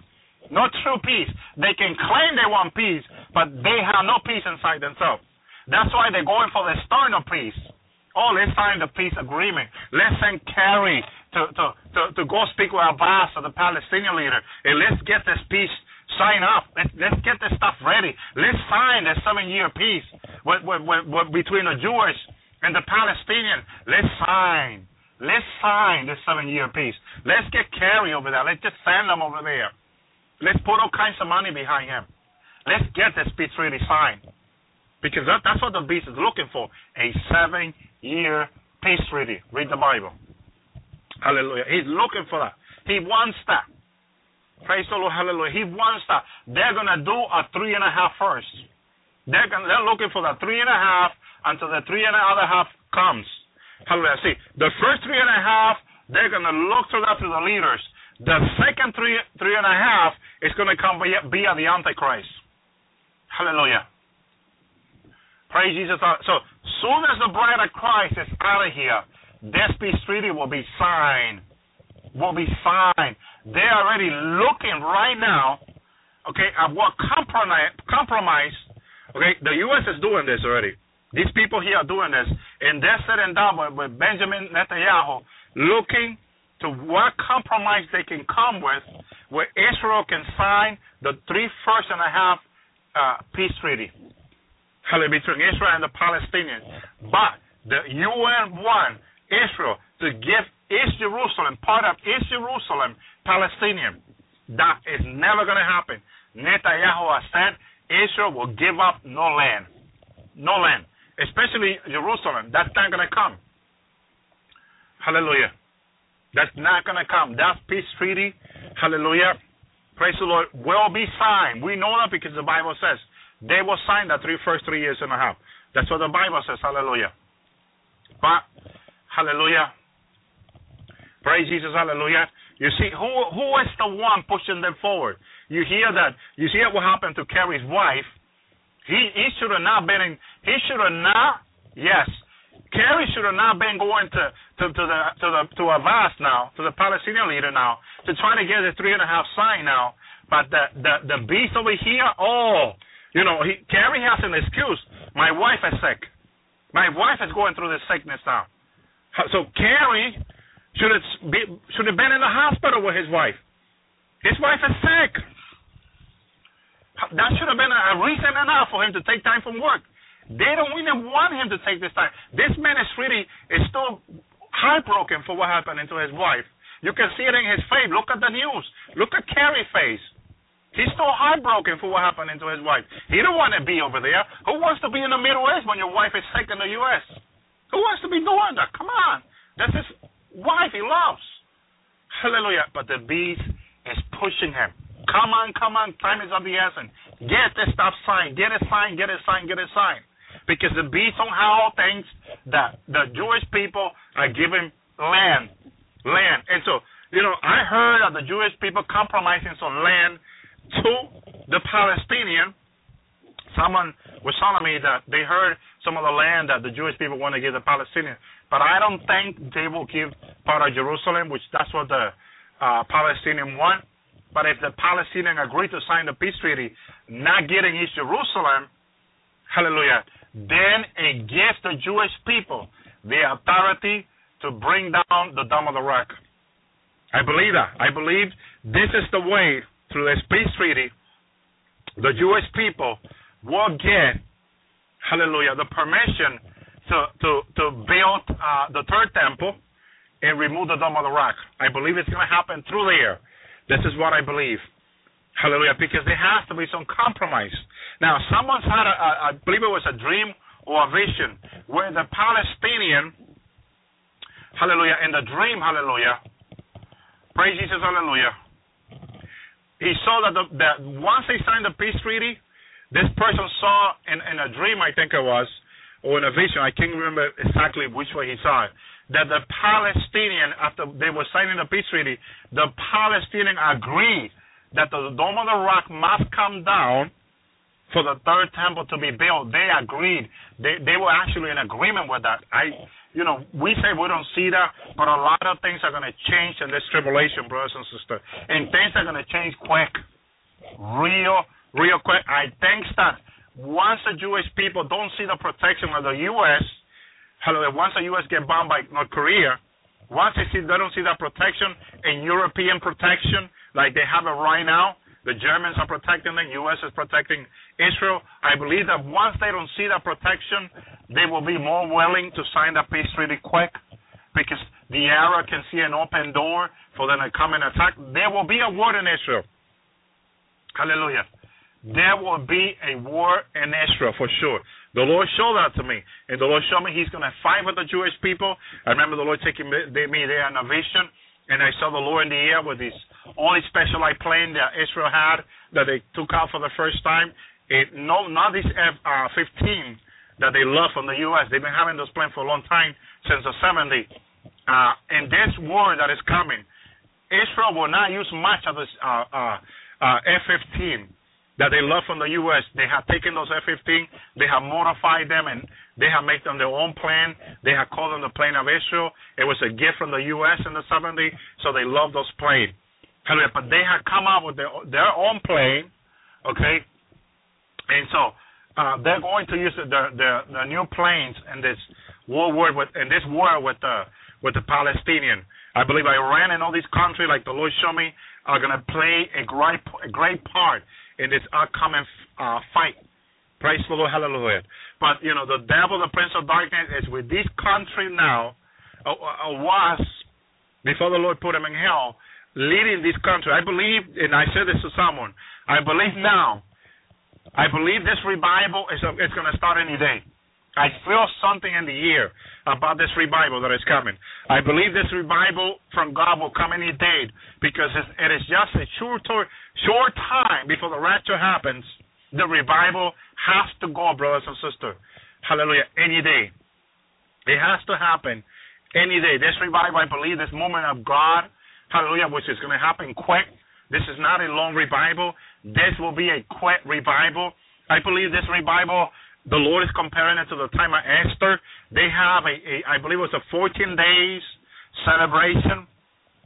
No true peace. They can claim they want peace, but they have no peace inside themselves. That's why they're going for the external peace. Oh, let's sign the peace agreement. Let's send Kerry to, to, to, to go speak with Abbas, the Palestinian leader, and let's get this peace signed up. Let's, let's get this stuff ready. Let's sign the seven-year peace with, with, with, between the Jewish and the Palestinian. Let's sign. Let's sign this seven-year peace. Let's get Kerry over there. Let's just send him over there. Let's put all kinds of money behind him. Let's get this peace really signed. Because that, that's what the beast is looking for a seven year peace treaty. Read the Bible. Hallelujah. He's looking for that. He wants that. Praise the Lord. Hallelujah. He wants that. They're going to do a three and a half first. They're, gonna, they're looking for the three and a half until the three and a other half comes. Hallelujah. See, the first three and a half, they're going to look through that to the leaders. The second three three and a half is going to come via, via the Antichrist. Hallelujah. Praise Jesus. So soon as the bride of Christ is out of here, this peace treaty will be signed. Will be signed. They're already looking right now, okay, at what compromise, compromise. Okay, the U.S. is doing this already. These people here are doing this, and they're sitting down with Benjamin Netanyahu, looking to what compromise they can come with, where Israel can sign the three first and a half uh, peace treaty. Between Israel and the Palestinians. But the UN won Israel to give East Jerusalem, part of East Jerusalem, Palestinian. That is never going to happen. Netanyahu has said Israel will give up no land. No land. Especially Jerusalem. That's not going to come. Hallelujah. That's not going to come. That peace treaty, hallelujah, praise the Lord, will be signed. We know that because the Bible says they will signed the three first three years and a half. That's what the Bible says. Hallelujah. But hallelujah. Praise Jesus. Hallelujah. You see, who who is the one pushing them forward? You hear that? You see what happened to Kerry's wife? He he should have not been in. He should have not. Yes, Kerry should have not been going to to to the to the to Abbas now, to the Palestinian leader now, to try to get the three and a half sign now. But the the the beast over here, oh, you know, he, Kerry has an excuse. My wife is sick. My wife is going through this sickness now. So Kerry should have be, should have been in the hospital with his wife. His wife is sick. That should have been a reason enough for him to take time from work. They don't even want him to take this time. This man is really is still heartbroken for what happened to his wife. You can see it in his face. Look at the news. Look at Kerry's face. He's still heartbroken for what happened to his wife. He don't want to be over there. Who wants to be in the Middle East when your wife is sick in the U.S.? Who wants to be doing that? Come on. That's his wife he loves. Hallelujah. But the beast is pushing him. Come on, come on. Time is of the essence. Get this stuff signed. Get it signed. Get it signed. Get it signed. Because the beast somehow thinks that the Jewish people are giving land. Land. And so, you know, I heard of the Jewish people compromising some land to the Palestinian. Someone was telling me that they heard some of the land that the Jewish people want to give the Palestinians, but I don't think they will give part of Jerusalem, which that's what the uh, Palestinian want. But if the Palestinian agree to sign the peace treaty, not getting East Jerusalem, hallelujah, then it gives the Jewish people the authority to bring down the Dome of the Rock. I believe that. I believe this is the way through this peace treaty, the Jewish people will get, hallelujah, the permission to to to build uh, the third temple and remove the Dome of the Rock. I believe it's going to happen through there. This is what I believe. Hallelujah, because there has to be some compromise. Now, someone's had, a, a, I believe it was a dream or a vision, where the Palestinian, hallelujah, in the dream, hallelujah, praise Jesus, hallelujah, he saw that, the, that once they signed the peace treaty, this person saw in, in a dream, I think it was, or in a vision, I can't remember exactly which way he saw it, that the Palestinian, after they were signing the peace treaty, the Palestinian agreed that the Dome of the Rock must come down for the third temple to be built. They agreed. They they were actually in agreement with that. I you know, we say we don't see that, but a lot of things are going to change in this tribulation, brothers and sisters. And things are going to change quick. Real, real quick. I think that once the Jewish people don't see the protection of the U.S., hallelujah, once the U.S. get bombed by North Korea, once they see they don't see that protection and European protection like they have it right now, the Germans are protecting them, the U.S. is protecting Israel. I believe that once they don't see that protection, they will be more willing to sign that peace treaty quick because the Arab can see an open door for them to come and attack. There will be a war in Israel. Hallelujah. There will be a war in Israel for sure. The Lord showed that to me. And the Lord showed me He's going to fight with the Jewish people. I remember the Lord taking me there in a vision. And I saw the Lord in the air with this only specialized plane that Israel had that they took out for the first time. It, no, not this F uh, 15 that they love from the U.S. They've been having those planes for a long time since the 70s. Uh, and this war that is coming, Israel will not use much of this uh, uh, uh, F-15 that they love from the U.S. They have taken those F-15, they have modified them, and they have made them their own plane. They have called them the plane of Israel. It was a gift from the U.S. in the 70s, so they love those planes. But they have come out with their, their own plane, okay? And so uh, they're going to use the, the, the new planes in this war with in this war with the with the Palestinian. I believe Iran and all these countries, like the Lord showed me, are going to play a great a great part in this upcoming uh, fight. Praise the Lord, hallelujah. But you know, the devil, the prince of darkness, is with this country now, uh, uh, was before the Lord put him in hell, leading this country. I believe, and I said this to someone, I believe now I believe this revival is, is going to start any day. I feel something in the air about this revival that is coming. I believe this revival from God will come any day because it is just a short, short time before the rapture happens. The revival has to go, brothers and sisters. Hallelujah. Any day. It has to happen any day. This revival, I believe, this moment of God, hallelujah, which is going to happen quick. This is not a long revival. This will be a quick revival. I believe this revival, the Lord is comparing it to the time of Esther. They have a, a I believe it was a 14 days celebration.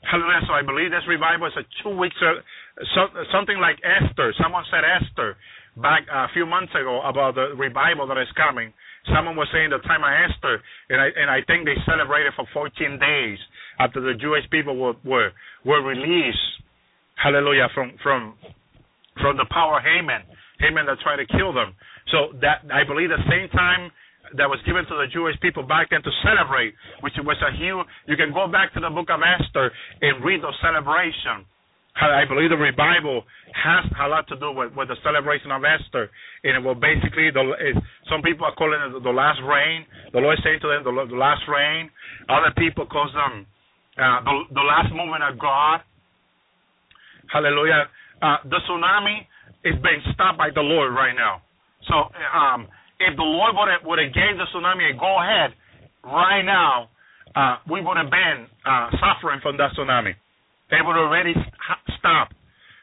Hallelujah. So I believe this revival is a two weeks, so, something like Esther. Someone said Esther back a few months ago about the revival that is coming. Someone was saying the time of Esther, and I and I think they celebrated for 14 days after the Jewish people were were, were released. Hallelujah from from from the power of Haman, Haman that tried to kill them. So that I believe the same time that was given to the Jewish people back then to celebrate, which was a huge. You can go back to the book of Esther and read the celebration. I believe the revival has a lot to do with, with the celebration of Esther, and it will basically the some people are calling it the last rain. The Lord is saying to them the, the last rain. Other people call them uh, the, the last movement of God. Hallelujah uh, the tsunami is being stopped by the Lord right now. So um, if the Lord would have, would have gave the tsunami a go ahead right now, uh, we would have been uh, suffering from that tsunami. It would already stop,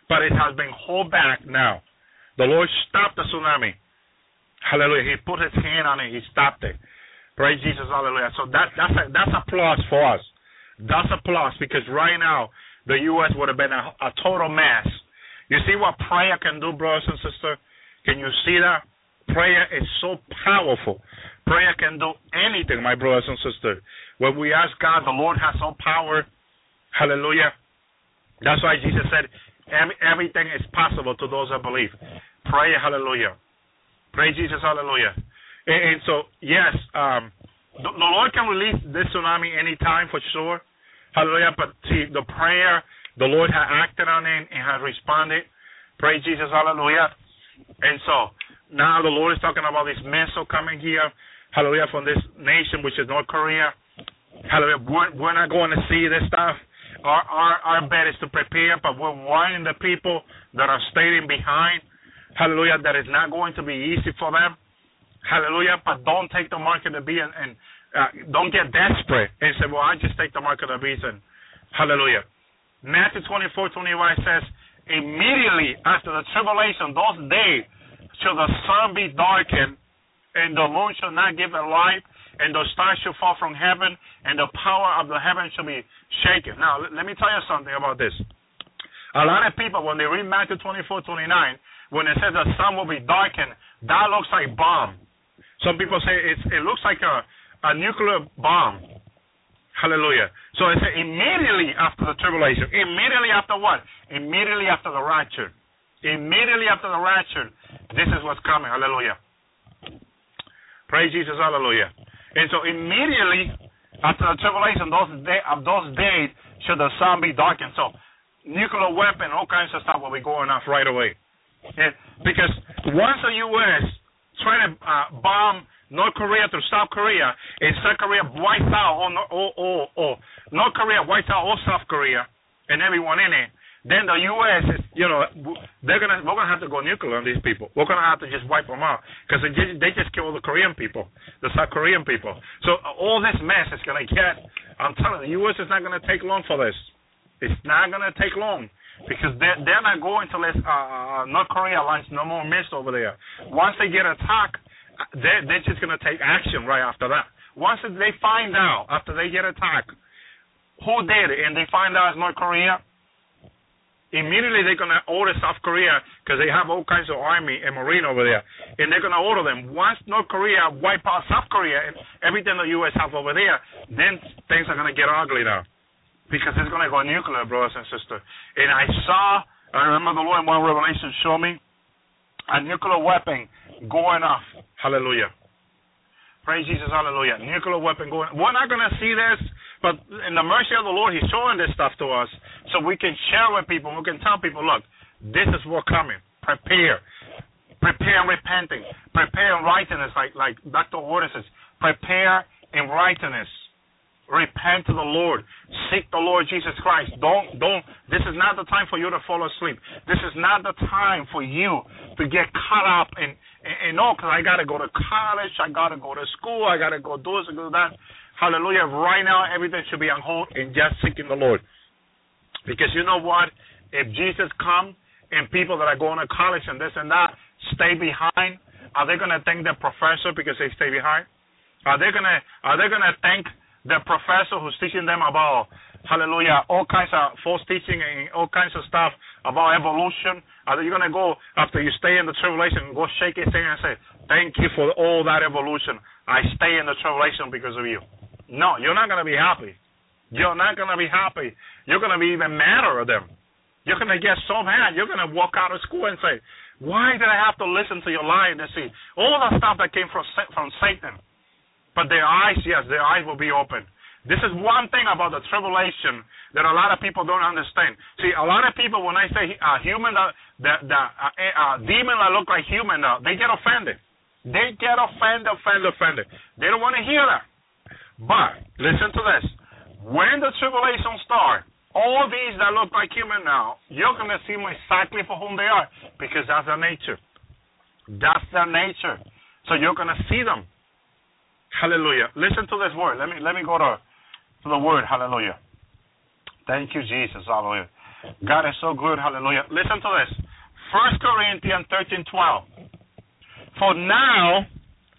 but it has been held back now. The Lord stopped the tsunami. Hallelujah. He put his hand on it. He stopped it. Praise Jesus. Hallelujah. So that that's a, that's applause for us. That's applause because right now the U.S. would have been a, a total mess you see what prayer can do, brothers and sisters? Can you see that? Prayer is so powerful. Prayer can do anything, my brothers and sisters. When we ask God, the Lord has all power. Hallelujah. That's why Jesus said, everything is possible to those that believe. Pray, hallelujah. Pray Jesus, hallelujah. And, and so, yes, um, the, the Lord can release this tsunami anytime for sure. Hallelujah. But see, the prayer the Lord has acted on it and has responded. Praise Jesus, hallelujah. And so now the Lord is talking about this missile coming here, hallelujah, from this nation which is North Korea. Hallelujah. We're, we're not going to see this stuff. Our, our our bet is to prepare, but we're warning the people that are staying behind. Hallelujah. That is not going to be easy for them. Hallelujah. But don't take the mark of the beast and, and uh, don't get desperate and say, well, I just take the mark of the beast and hallelujah. Matthew 24, 21 says, Immediately after the tribulation, those days, shall the sun be darkened, and the moon shall not give a light, and the stars shall fall from heaven, and the power of the heaven shall be shaken. Now, let me tell you something about this. A lot of people, when they read Matthew 24, 29, when it says the sun will be darkened, that looks like a bomb. Some people say it looks like a, a nuclear bomb. Hallelujah. So it said immediately after the tribulation. Immediately after what? Immediately after the rapture. Immediately after the rapture, this is what's coming. Hallelujah. Praise Jesus. Hallelujah. And so immediately after the tribulation, those day, of those days, should the sun be darkened. So nuclear weapon, all kinds of stuff will be going off right away. And because once the U.S. trying to uh, bomb North Korea through South Korea, and South Korea wipes out all, all, all, all North Korea wipes out all South Korea and everyone in it, then the U.S. is, you know, they're gonna we're gonna have to go nuclear on these people. We're gonna have to just wipe them out because they just, they just killed the Korean people, the South Korean people. So uh, all this mess is gonna get. I'm telling you, the U.S. is not gonna take long for this. It's not gonna take long because they're they're not going to let uh, uh, North Korea launch no more missiles over there. Once they get attacked, uh, they're they're just gonna take action right after that. Once they find out after they get attacked who did it, and they find out it's North Korea, immediately they're going to order South Korea because they have all kinds of army and marine over there, and they're going to order them. Once North Korea wipe out South Korea and everything the U.S. have over there, then things are going to get ugly now because it's going to go nuclear, brothers and sisters. And I saw, I remember the Lord in one revelation showed me a nuclear weapon going off. Hallelujah. Praise Jesus, hallelujah. Nuclear weapon going. We're not going to see this, but in the mercy of the Lord, He's showing this stuff to us so we can share with people. We can tell people, look, this is what's coming. Prepare. Prepare in repenting. Prepare in righteousness, like, like Dr. Order says. Prepare in righteousness. Repent to the Lord. Seek the Lord Jesus Christ. Don't, don't, this is not the time for you to fall asleep. This is not the time for you to get caught up in, in, in oh, because I got to go to college, I got to go to school, I got to go do this and do that. Hallelujah. Right now, everything should be on hold and just seeking the Lord. Because you know what? If Jesus come and people that are going to college and this and that stay behind, are they going to thank the professor because they stay behind? Are they gonna Are they gonna thank the professor who's teaching them about hallelujah, all kinds of false teaching and all kinds of stuff about evolution? Are you gonna go after you stay in the tribulation and go shake his hand and say, Thank you for all that evolution. I stay in the tribulation because of you. No, you're not gonna be happy. You're not gonna be happy. You're gonna be even madder of them. You're gonna get so mad. You're gonna walk out of school and say, "Why did I have to listen to your lie and see All the stuff that came from from Satan." But their eyes, yes, their eyes will be open. This is one thing about the tribulation that a lot of people don't understand. See, a lot of people, when I say uh, human, uh, the the uh, uh, demon that look like human, uh, they get offended. They get offended, offended, offended. They don't want to hear that. But listen to this: when the tribulation starts, all these that look like human now, you're gonna see them exactly for whom they are, because that's their nature. That's their nature. So you're gonna see them. Hallelujah. Listen to this word. Let me let me go to to the word. Hallelujah. Thank you, Jesus. Hallelujah. God is so good. Hallelujah. Listen to this. First Corinthians thirteen twelve. For now,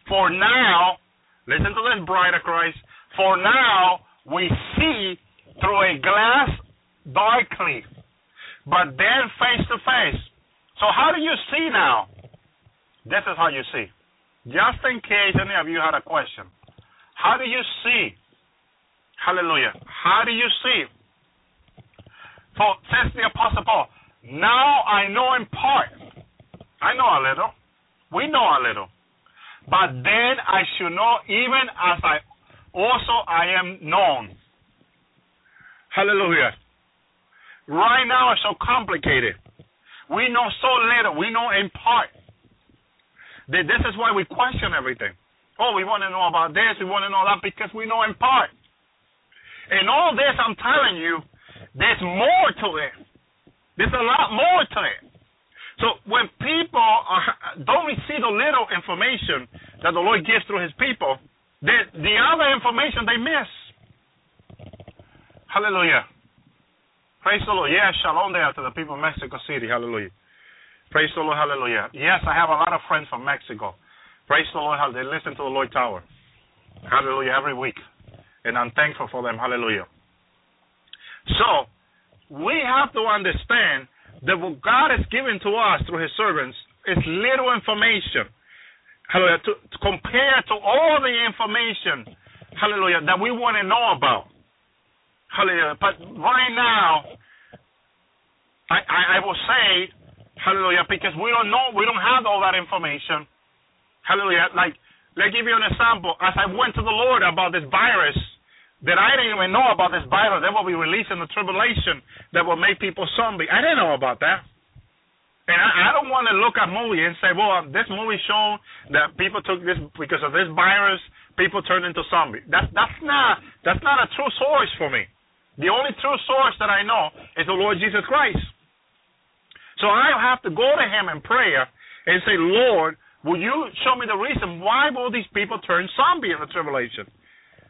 for now, listen to this, bride of Christ. For now we see through a glass darkly, but then face to face. So how do you see now? This is how you see. Just in case any of you had a question. How do you see? Hallelujah. How do you see? For says the apostle Paul, now I know in part. I know a little. We know a little. But then I should know even as I also I am known. Hallelujah. Right now it's so complicated. We know so little. We know in part. Th- This is why we question everything. Oh, we want to know about this, we want to know that because we know in part. And all this, I'm telling you, there's more to it. There's a lot more to it. So when people are, don't receive the little information that the Lord gives through His people, the, the other information they miss. Hallelujah. Praise the Lord. Yeah, shalom there to the people of Mexico City. Hallelujah. Praise the Lord. Hallelujah. Yes, I have a lot of friends from Mexico. Praise the Lord. They listen to the Lord's Hour. Hallelujah. Every week. And I'm thankful for them. Hallelujah. So, we have to understand that what God has given to us through His servants is little information. Hallelujah. To, to compare to all the information, hallelujah, that we want to know about. Hallelujah. But right now, I, I, I will say, hallelujah, because we don't know, we don't have all that information. Hallelujah. Like, let me give you an example. As I went to the Lord about this virus, that I didn't even know about this virus that will be released in the tribulation that will make people zombie. I didn't know about that. And I, I don't want to look at movie and say, well, this movie shown that people took this because of this virus, people turned into zombies. That's that's not that's not a true source for me. The only true source that I know is the Lord Jesus Christ. So I have to go to Him in prayer and say, Lord, will you show me the reason why will these people turn zombie in the tribulation?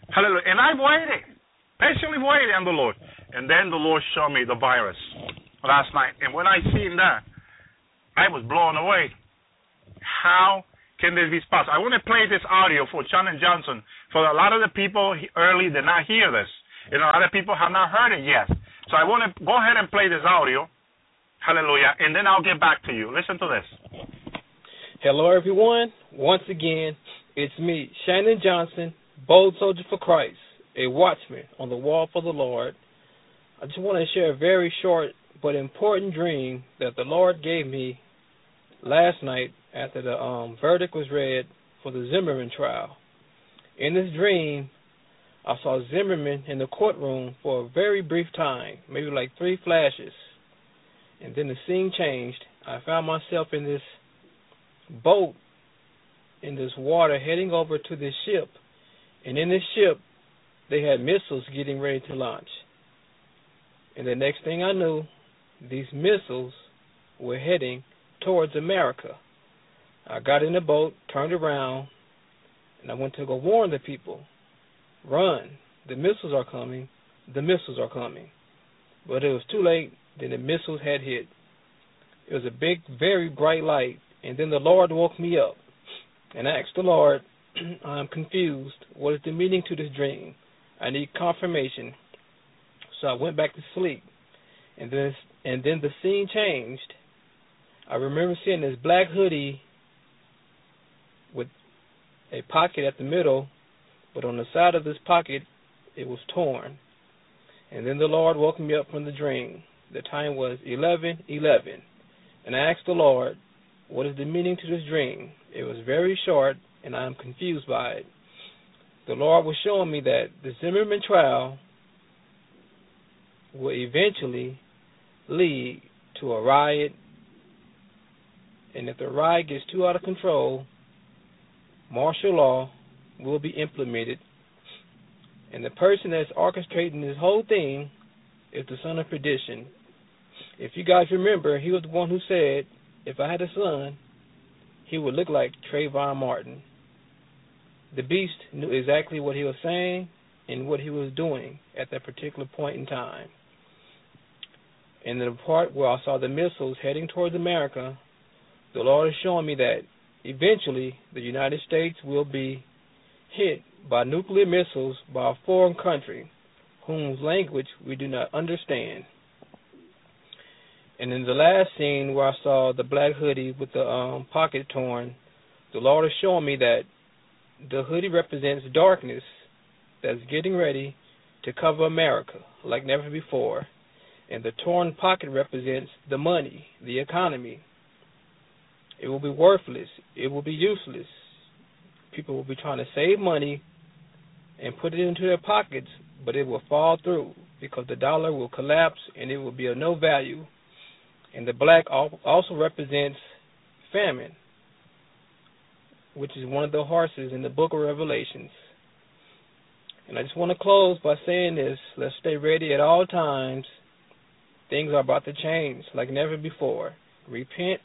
Hallelujah. And I waited, patiently waited on the Lord, and then the Lord showed me the virus last night. And when I seen that, I was blown away. How can this be possible? I want to play this audio for Shannon Johnson. For a lot of the people early did not hear this. You know, a lot of people have not heard it yet. So I want to go ahead and play this audio. Hallelujah. And then I'll get back to you. Listen to this. Hello, everyone. Once again, it's me, Shannon Johnson, bold soldier for Christ, a watchman on the wall for the Lord. I just want to share a very short but important dream that the Lord gave me last night after the um, verdict was read for the Zimmerman trial. In this dream, I saw Zimmerman in the courtroom for a very brief time, maybe like three flashes. And then the scene changed. I found myself in this boat in this water heading over to this ship. And in this ship, they had missiles getting ready to launch. And the next thing I knew, these missiles were heading towards America. I got in the boat, turned around, and I went to go warn the people run, the missiles are coming, the missiles are coming. But it was too late, then the missiles had hit. It was a big, very bright light, and then the Lord woke me up. And I asked the Lord, I'm confused. What is the meaning to this dream? I need confirmation. So I went back to sleep. And then and then the scene changed. I remember seeing this black hoodie with a pocket at the middle, but on the side of this pocket it was torn. And then the Lord woke me up from the dream. The time was eleven eleven. And I asked the Lord, What is the meaning to this dream? It was very short and I am confused by it. The Lord was showing me that the Zimmerman trial will eventually lead to a riot, and if the riot gets too out of control, martial law will be implemented, and the person that's orchestrating this whole thing is the son of perdition. If you guys remember, he was the one who said, if I had a son, he would look like Trayvon Martin. The beast knew exactly what he was saying and what he was doing at that particular point in time. And the part where I saw the missiles heading towards America, the Lord is showing me that eventually the United States will be hit by nuclear missiles by a foreign country whose language we do not understand. And in the last scene where I saw the black hoodie with the um, pocket torn, the Lord is showing me that the hoodie represents darkness that's getting ready to cover America like never before. And the torn pocket represents the money, the economy. It will be worthless. It will be useless. People will be trying to save money and put it into their pockets, but it will fall through because the dollar will collapse and it will be of no value. And the black also represents famine, which is one of the horses in the book of Revelations. And I just want to close by saying this let's stay ready at all times Things are about to change like never before. Repent,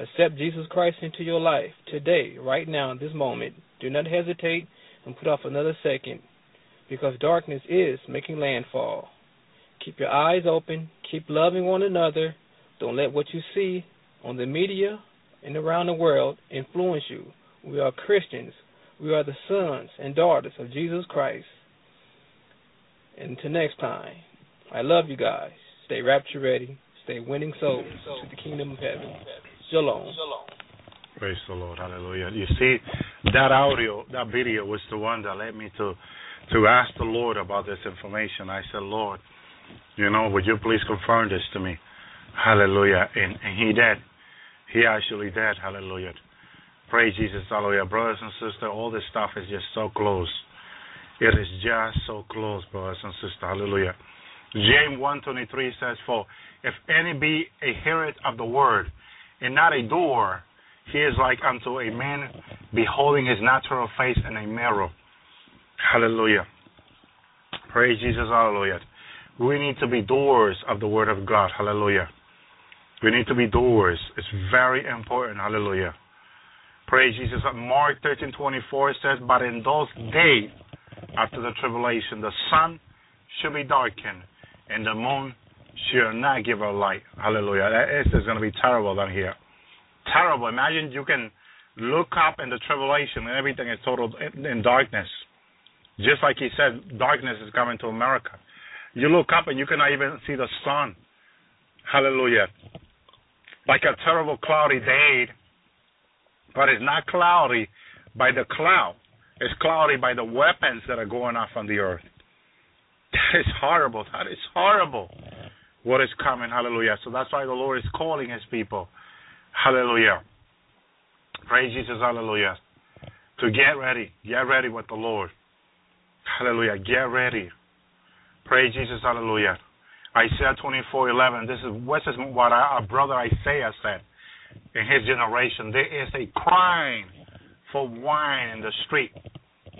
accept Jesus Christ into your life today, right now, this moment. Do not hesitate and put off another second because darkness is making landfall. Keep your eyes open, keep loving one another. Don't let what you see on the media and around the world influence you. We are Christians. We are the sons and daughters of Jesus Christ. Until next time, I love you guys. Stay rapture ready. Stay winning souls to the kingdom of heaven. Shalom. Praise the Lord. Hallelujah. You see, that audio, that video was the one that led me to to ask the Lord about this information. I said, Lord, you know, would you please confirm this to me? Hallelujah. And, and he did. He actually did. Hallelujah. Praise Jesus. Hallelujah. Brothers and sisters, all this stuff is just so close. It is just so close, brothers and sisters. Hallelujah. James 1.23 says, For if any be a hearer of the word, and not a door. He is like unto a man beholding his natural face in a mirror. Hallelujah. Praise Jesus. Hallelujah. We need to be doors of the Word of God. Hallelujah. We need to be doors. It's very important. Hallelujah. Praise Jesus. Mark 13 24 says, But in those days after the tribulation, the sun shall be darkened, and the moon shall not give her light. Hallelujah. That is going to be terrible down here. Terrible. Imagine you can look up in the tribulation and everything is total in darkness. Just like he said, darkness is coming to America. You look up and you cannot even see the sun. Hallelujah. Like a terrible cloudy day, but it's not cloudy by the cloud. It's cloudy by the weapons that are going off on the earth. That is horrible. That is horrible. What is coming? Hallelujah. So that's why the Lord is calling His people. Hallelujah. Praise Jesus. Hallelujah. To get ready. Get ready with the Lord. Hallelujah. Get ready. Praise Jesus. Hallelujah. Isaiah 24:11. This is this is what our brother Isaiah said in his generation. There is a crying for wine in the street.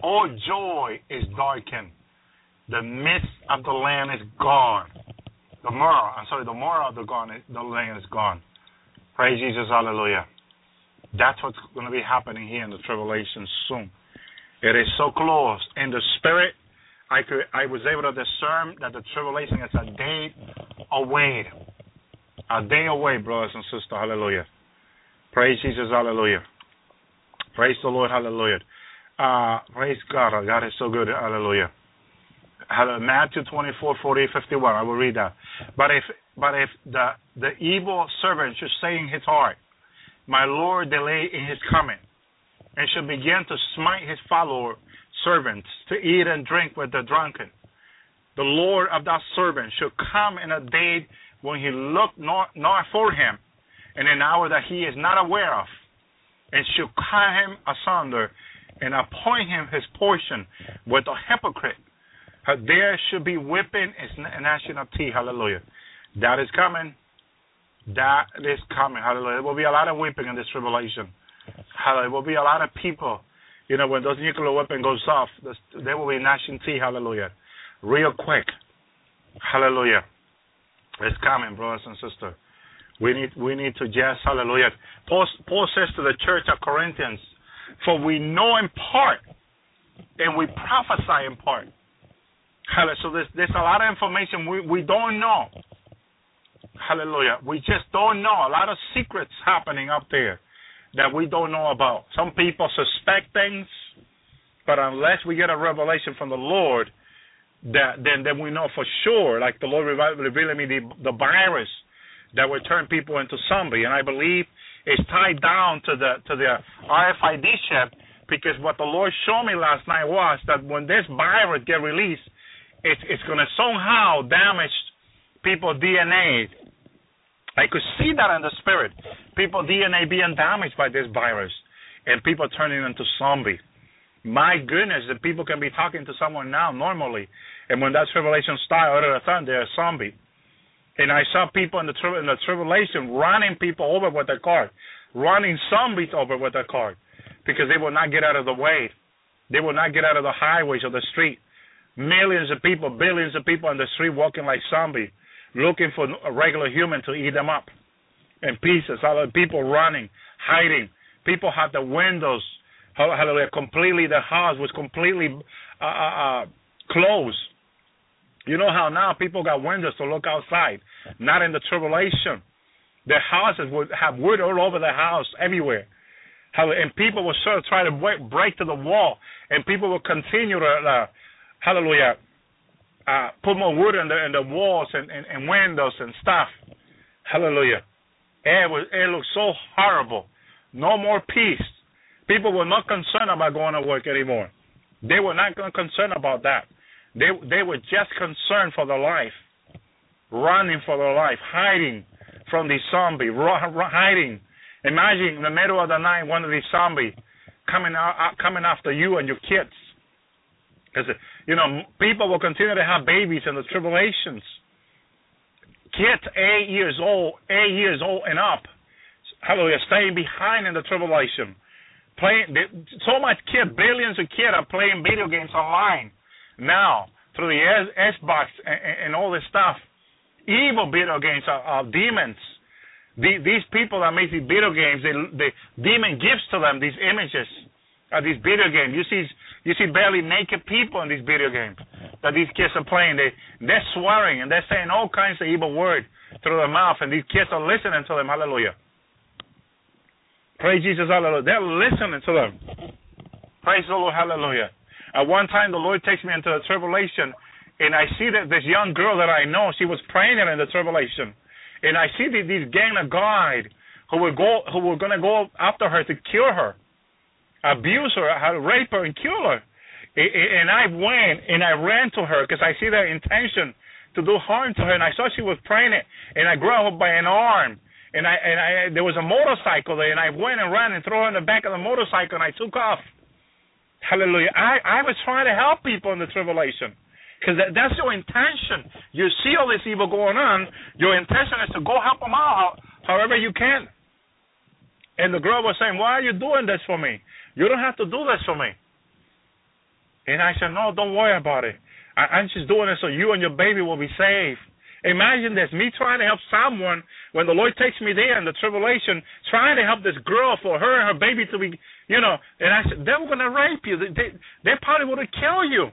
All joy is darkened. The mist of the land is gone. The myrrh, I'm sorry, the myrrh of the, gone, the land is gone. Praise Jesus, hallelujah. That's what's going to be happening here in the tribulation soon. It is so close. In the spirit, I could I was able to discern that the tribulation is a day away. A day away, brothers and sisters. Hallelujah. Praise Jesus. Hallelujah. Praise the Lord. Hallelujah. Uh, praise God. God is so good. Hallelujah. Matthew 24, 40, 51. I will read that. But if but if the the evil servant should say in his heart, My Lord delay in his coming, and should begin to smite his follower servants to eat and drink with the drunken, the Lord of that servant should come in a day when he looked not, not for him, in an hour that he is not aware of, and should cut him asunder and appoint him his portion with a hypocrite. There should be whipping and gnashing of teeth. Hallelujah. That is coming. That is coming. Hallelujah. There will be a lot of weeping in this tribulation. Hallelujah. There will be a lot of people. You know, when those nuclear weapon goes off, there will be gnashing teeth. Hallelujah. Real quick. Hallelujah. It's coming, brothers and sisters. We need we need to just hallelujah. Paul, Paul says to the church of Corinthians, for we know in part and we prophesy in part. Hallelujah. So there's there's a lot of information we, we don't know. Hallelujah. We just don't know. A lot of secrets happening up there that we don't know about. Some people suspect things, but unless we get a revelation from the Lord, that then then we know for sure. Like the Lord revealing me the the virus that would turn people into zombie, and I believe it's tied down to the to the RFID chip because what the Lord showed me last night was that when this virus get released, it's it's going to somehow damage people's DNA. I could see that in the spirit. People DNA being damaged by this virus, and people turning into zombie. My goodness, the people can be talking to someone now normally, and when that tribulation starts, all of a sudden they're a zombie. And I saw people in the tri- in the tribulation running people over with their car, running zombies over with their car, because they will not get out of the way. They will not get out of the highways or the street. Millions of people, billions of people on the street walking like zombies, looking for a regular human to eat them up in pieces. Other people running, hiding. People had the windows, hallelujah, completely. The house was completely uh, uh, uh, closed. You know how now people got windows to look outside, not in the tribulation. Their houses would have wood all over the house, everywhere. And people would sort of try to break to the wall, and people would continue to, uh, hallelujah, uh, put more wood in the in the walls and, and, and windows and stuff. Hallelujah. It was it looked so horrible. No more peace. People were not concerned about going to work anymore. They were not concerned about that. They they were just concerned for their life, running for their life, hiding from the zombie, hiding. Imagine in the middle of the night, one of these zombies coming out, coming after you and your kids. Because you know, people will continue to have babies in the tribulations. Kids eight years old, eight years old and up, hallelujah, staying behind in the tribulation. Playing so much kid, billions of kids are playing video games online now through the Xbox and, and all this stuff. Evil video games are, are demons. The, these people that make these video games, they, they demon gives to them these images of these video games. You see, you see barely naked people in these video games that these kids are playing. They they're swearing and they're saying all kinds of evil words through their mouth, and these kids are listening to them. Hallelujah. Praise Jesus, hallelujah. They're listening to them. Praise the Lord, hallelujah. At one time, the Lord takes me into a tribulation, and I see that this young girl that I know, she was praying in the tribulation, and I see that these gang of God who were go, who were to go after her to kill her, abuse her, rape her, and kill her. And I went and I ran to her because I see their intention to do harm to her, and I saw she was it, and I grabbed her by an arm and I and I there was a motorcycle there, and I went and ran and threw her in the back of the motorcycle, and I took off. Hallelujah! I I was trying to help people in the tribulation, because that, that's your intention. You see all this evil going on, your intention is to go help them out however you can. And the girl was saying, "Why are you doing this for me? You don't have to do this for me." And I said, "No, don't worry about it. I, I'm just doing it so you and your baby will be saved." Imagine this me trying to help someone when the Lord takes me there in the tribulation, trying to help this girl for her and her baby to be, you know. And I said, they're going to rape you. They, they, they probably want to kill you.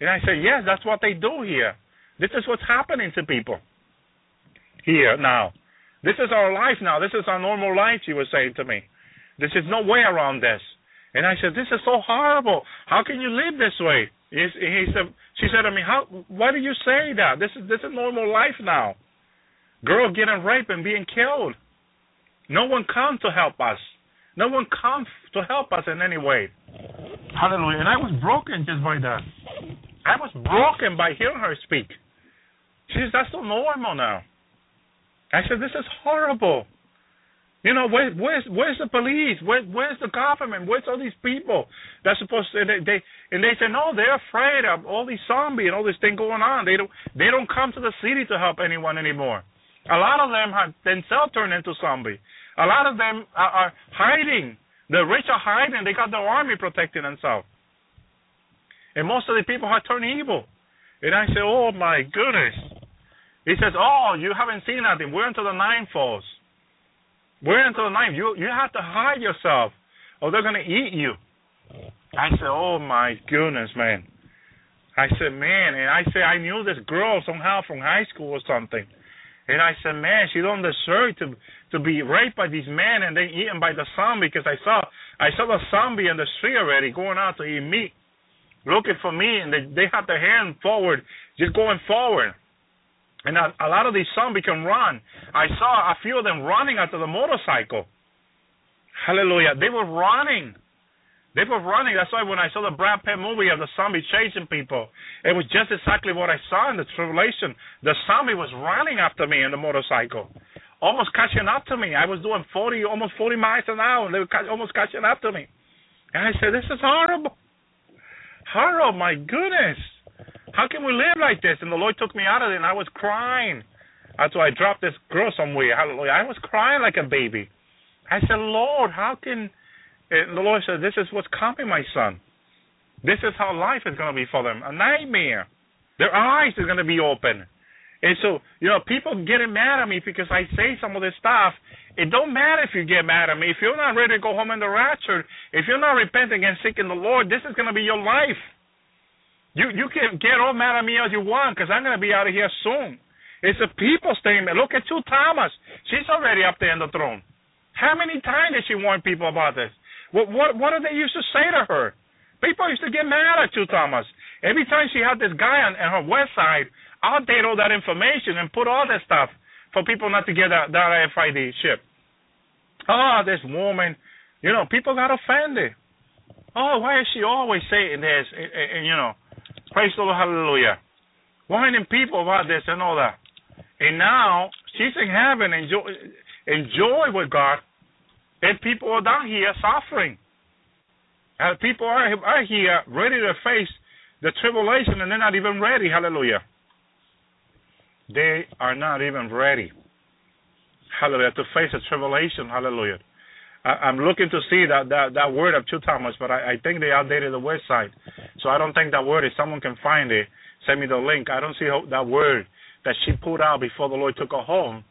And I said, yes, that's what they do here. This is what's happening to people here now. This is our life now. This is our normal life, she was saying to me. There's no way around this. And I said, this is so horrible. How can you live this way? He, he said, she said to me, "How? Why do you say that? This is this is normal life now. Girls getting raped and being killed. No one comes to help us. No one comes to help us in any way. Hallelujah. And I was broken just by that. I was broken by hearing her speak. She says, that's so normal now. I said, this is horrible. You know, where, where's where's the police? Where, where's the government? Where's all these people that's supposed to? They, they and they say no, they're afraid of all these zombies and all this thing going on. They don't they don't come to the city to help anyone anymore. A lot of them have themselves turned into zombies. A lot of them are, are hiding. The rich are hiding. They got their army protecting themselves. And most of the people have turned evil. And I say, oh my goodness. He says, oh, you haven't seen nothing. We're into the nine falls. We're into the knife. You you have to hide yourself, or they're gonna eat you. I said, oh my goodness, man. I said, man, and I said I knew this girl somehow from high school or something. And I said, man, she don't deserve to to be raped by these men and then eaten by the zombie because I saw I saw the zombie in the street already going out to eat meat, looking for me, and they they have their hand forward, just going forward. And a, a lot of these zombies can run. I saw a few of them running after the motorcycle. Hallelujah. They were running. They were running. That's why when I saw the Brad Pitt movie of the zombie chasing people, it was just exactly what I saw in the tribulation. The zombie was running after me in the motorcycle, almost catching up to me. I was doing 40, almost 40 miles an hour, and they were almost catching up to me. And I said, this is horrible. Horrible, my goodness. How can we live like this? And the Lord took me out of it, and I was crying. After I dropped this girl somewhere, hallelujah, I was crying like a baby. I said, Lord, how can. And the Lord said, This is what's coming, my son. This is how life is going to be for them a nightmare. Their eyes are going to be open. And so, you know, people getting mad at me because I say some of this stuff. It don't matter if you get mad at me. If you're not ready to go home in the rapture, if you're not repenting and seeking the Lord, this is going to be your life. You you can get all mad at me as you want because I'm going to be out of here soon. It's a people statement. Look at Chu Thomas. She's already up there in the throne. How many times did she warn people about this? What what what did they used to say to her? People used to get mad at Chu Thomas. Every time she had this guy on, on her website, I'll update all that information and put all that stuff for people not to get that, that RFID chip. Oh, this woman, you know, people got offended. Oh, why is she always saying this? And, and, and you know, Praise the Lord, hallelujah. Warning people about this and all that. And now she's in heaven, enjoy, enjoy with God, and people are down here suffering. And people are, are here ready to face the tribulation, and they're not even ready. Hallelujah. They are not even ready. Hallelujah. To face the tribulation. Hallelujah. I, I'm looking to see that, that, that word of Chu Thomas, but I, I think they outdated the website. So I don't think that word, if someone can find it, send me the link. I don't see how, that word that she put out before the Lord took her home.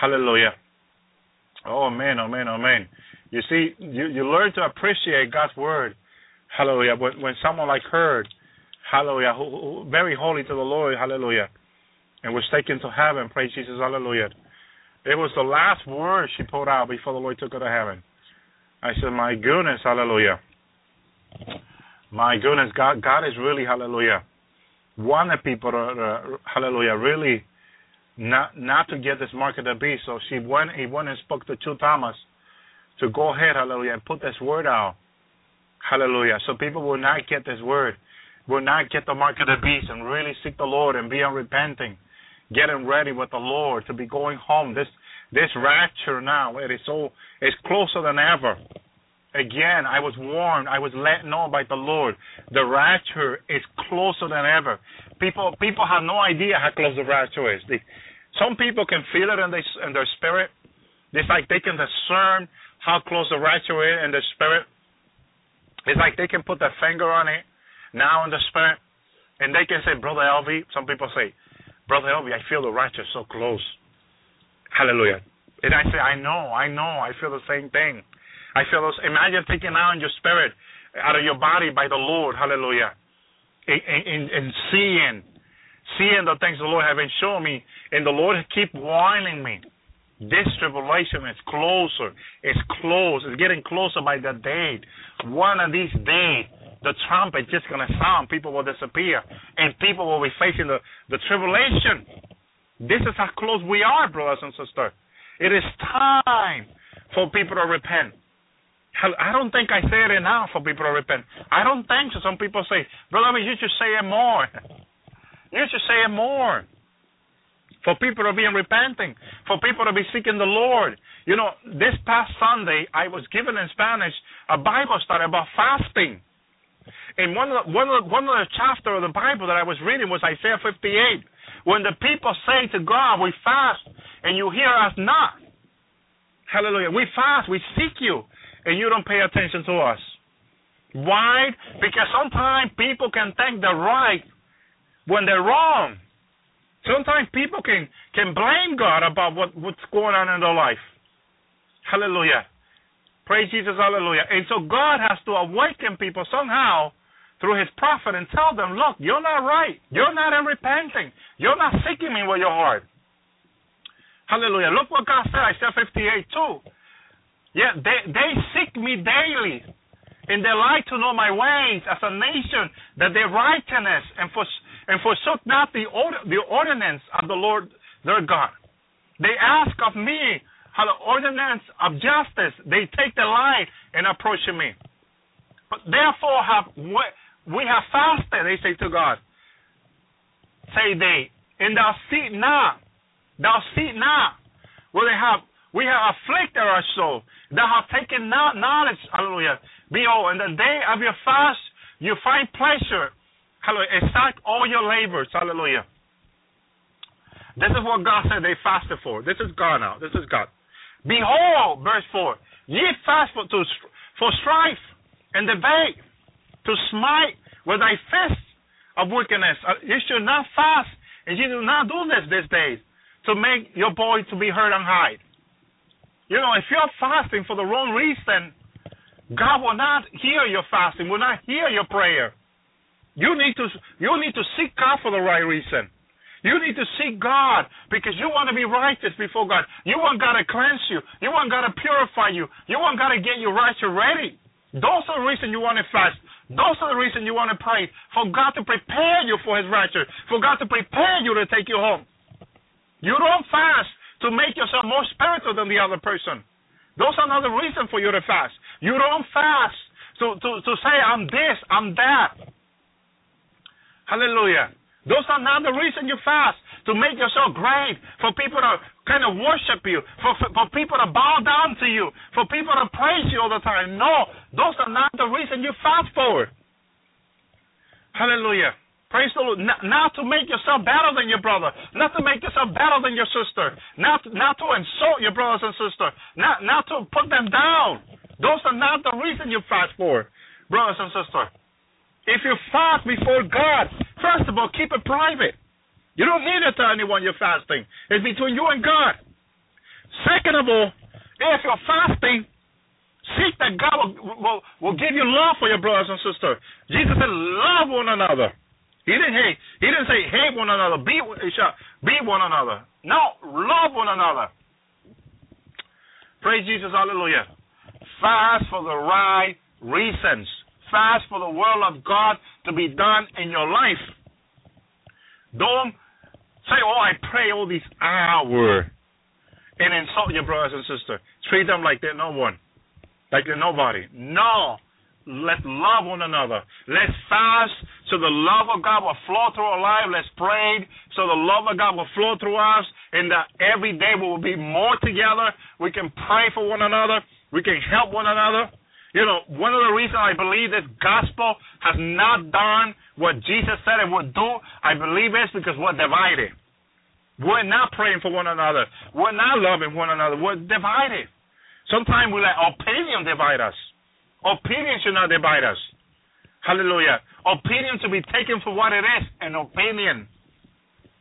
Hallelujah. Oh, man, oh, man, oh, man. You see, you, you learn to appreciate God's word. Hallelujah. When, when someone like her, hallelujah, who, who, very holy to the Lord, hallelujah, and was taken to heaven, praise Jesus, hallelujah. It was the last word she put out before the Lord took her to heaven. I said, My goodness, hallelujah. My goodness, God God is really, hallelujah, wanted people to, uh, hallelujah, really not not to get this mark of the beast. So she went he went and spoke to Chu Thomas to go ahead, hallelujah, and put this word out. Hallelujah. So people will not get this word, will not get the mark of the beast and really seek the Lord and be unrepenting getting ready with the Lord to be going home. This this rapture now it is so it's closer than ever. Again, I was warned, I was let know by the Lord. The rapture is closer than ever. People people have no idea how close the rapture is. They, some people can feel it in their in their spirit. It's like they can discern how close the rapture is in their spirit. It's like they can put their finger on it now in the spirit, and they can say, "Brother Elvi." Some people say, Brother Elvi, I feel the righteous so close. Hallelujah. And I say, I know, I know, I feel the same thing. I feel those. Imagine taking out in your spirit, out of your body by the Lord. Hallelujah. And, and seeing, seeing the things the Lord have been showing me, and the Lord keep warning me. This tribulation is closer. It's close. It's getting closer by the day. One of these days, the trumpet is just going to sound, people will disappear, and people will be facing the, the tribulation. This is how close we are, brothers and sisters. It is time for people to repent. I don't think I say it enough for people to repent. I don't think so. Some people say, Brother, you should say it more. You should say it more. For people to be repenting, for people to be seeking the Lord. You know, this past Sunday, I was given in Spanish a Bible study about fasting. And one of the, one of the, one of the chapter of the Bible that I was reading was Isaiah 58. When the people say to God, "We fast, and you hear us not." Hallelujah. We fast, we seek you, and you don't pay attention to us. Why? Because sometimes people can think they're right when they're wrong. Sometimes people can can blame God about what, what's going on in their life. Hallelujah. Praise Jesus, hallelujah. And so God has to awaken people somehow through his prophet and tell them, look, you're not right. You're not in repenting. You're not seeking me with your heart. Hallelujah. Look what God said, Isaiah 58 too. Yeah, they, they seek me daily. And they like to know my ways as a nation, that their righteousness and, for, and forsook not the, order, the ordinance of the Lord their God. They ask of me how the ordinance of justice, they take the light and approach me. But therefore have we have fasted, they say to God. Say they, and thou see not, thou see not, where they have we have afflicted our soul, thou have taken not knowledge, hallelujah. Behold, in the day of your fast you find pleasure, hallelujah, exact all your labors, hallelujah. This is what God said they fasted for. This is God now. This is God. Behold, verse 4, ye fast for, to, for strife and debate, to smite with thy fist of wickedness. Uh, you should not fast, and you do not do this these days, to make your boy to be heard and hide. You know, if you're fasting for the wrong reason, God will not hear your fasting, will not hear your prayer. You need to you need to seek God for the right reason. You need to seek God because you want to be righteous before God. You want God to cleanse you. You want God to purify you. You want God to get you right and ready. Those are the reasons you want to fast. Those are the reasons you want to pray. For God to prepare you for His righteousness. For God to prepare you to take you home. You don't fast to make yourself more spiritual than the other person. Those are not the reason for you to fast. You don't fast to, to, to say, I'm this, I'm that. Hallelujah. Those are not the reason you fast to make yourself great, for people to kind of worship you, for, for, for people to bow down to you, for people to praise you all the time. No, those are not the reason you fast for. Hallelujah. Praise the Lord. Not, not to make yourself better than your brother. Not to make yourself better than your sister. Not, not to insult your brothers and sisters. Not, not to put them down. Those are not the reason you fast for, brothers and sisters. If you fast before God, first of all, keep it private. You don't need to tell anyone you're fasting. It's between you and God. Second of all, if you're fasting, seek that God will, will, will give you love for your brothers and sisters. Jesus said, love one another. He didn't hate. He didn't say hate one another. Be be one another. No, love one another. Praise Jesus, hallelujah. Fast for the right reasons. Fast for the will of God to be done in your life. Don't say, "Oh, I pray all these hours," and insult your brothers and sisters. Treat them like they're no one, like they're nobody. No, Let's love one another. Let's fast so the love of God will flow through our life. Let's pray so the love of God will flow through us, and that every day we will be more together. We can pray for one another. We can help one another. You know, one of the reasons I believe this gospel has not done what Jesus said it would do, I believe is because we're divided. We're not praying for one another. We're not loving one another. We're divided. Sometimes we let opinion divide us. Opinion should not divide us. Hallelujah. Opinion to be taken for what it is an opinion.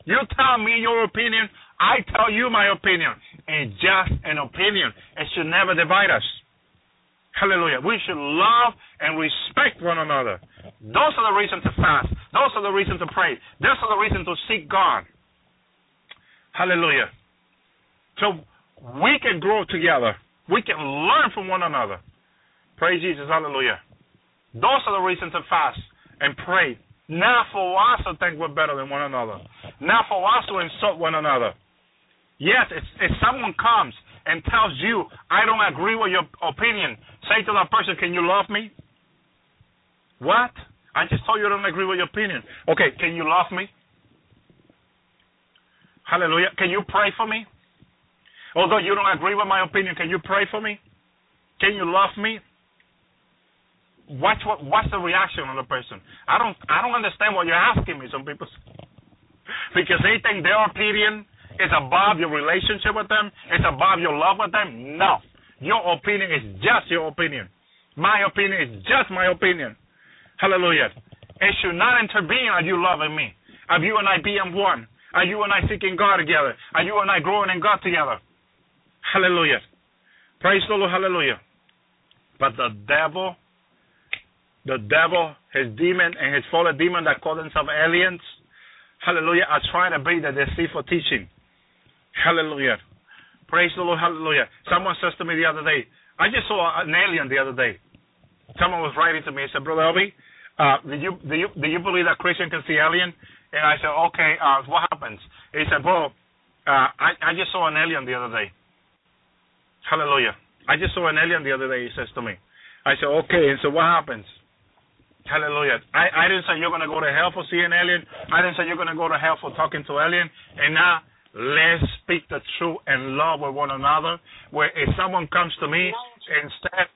You tell me your opinion, I tell you my opinion. It's just an opinion. It should never divide us. Hallelujah. We should love and respect one another. Those are the reasons to fast. Those are the reasons to pray. Those are the reasons to seek God. Hallelujah. So we can grow together. We can learn from one another. Praise Jesus. Hallelujah. Those are the reasons to fast and pray. Not for us to think we're better than one another. Not for us to insult one another. Yes, if, if someone comes and tells you, I don't agree with your opinion, say to that person, Can you love me? What? I just told you I don't agree with your opinion. Okay, can you love me? Hallelujah. Can you pray for me? Although you don't agree with my opinion, can you pray for me? Can you love me? Watch what what's the reaction of the person. I don't I don't understand what you're asking me. Some people because they think their opinion is above your relationship with them. It's above your love with them. No, your opinion is just your opinion. My opinion is just my opinion. Hallelujah. It should not intervene on you loving me. Are you and I being one? Are you and I seeking God together? Are you and I growing in God together? Hallelujah. Praise the Lord. Hallelujah. But the devil the devil, his demon, and his fallen demon that call themselves aliens, hallelujah, are trying to bring the deceitful teaching. Hallelujah. Praise the Lord, hallelujah. Someone says to me the other day, I just saw an alien the other day. Someone was writing to me and said, Brother Elvi, uh, do you do you do you believe that Christian can see alien? And I said, Okay, uh, what happens? He said, Bro, uh, I, I just saw an alien the other day. Hallelujah. I just saw an alien the other day, he says to me. I said, Okay, and so what happens? Hallelujah. I, I didn't say you're to go to hell for seeing alien. I didn't say you're to go to hell for talking to alien. And now let's speak the truth and love with one another. Where if someone comes to me instead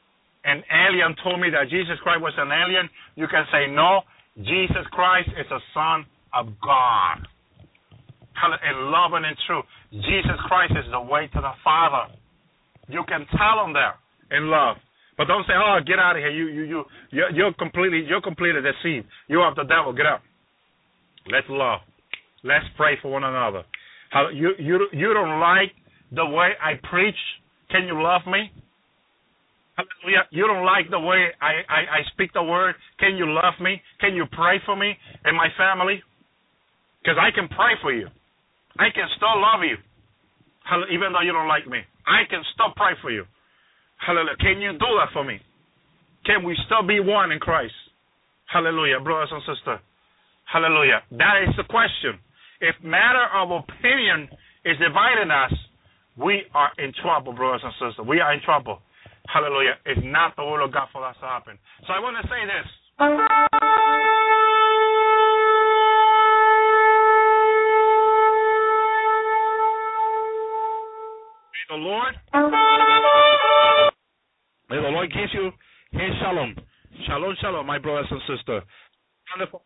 an alien told me that Jesus Christ was an alien, you can say no. Jesus Christ is a son of God. In love and in truth. Jesus Christ is the way to the Father. You can tell them there in love. But don't say, "Oh, get out of here! You, you, you, you're, you're completely, you're completely deceived. You're of the devil. Get out. Let's love. Let's pray for one another. How you, you, you don't like the way I preach? Can you love me? Hallelujah. You don't like the way I, I, I speak the word? Can you love me? Can you pray for me and my family? Because I can pray for you. I can still love you, even though you don't like me. I can still pray for you. Hallelujah. Can you do that for me? Can we still be one in Christ? Hallelujah, brothers and sisters. Hallelujah. That is the question. If matter of opinion is dividing us, we are in trouble, brothers and sisters. We are in trouble. Hallelujah. It's not the will of God for us to happen. So I want to say this. May the Lord May the Lord give you His shalom. Shalom, shalom, my brothers and sisters. Wonderful.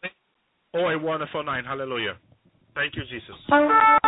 Oh, a wonderful night. Hallelujah. Thank you, Jesus.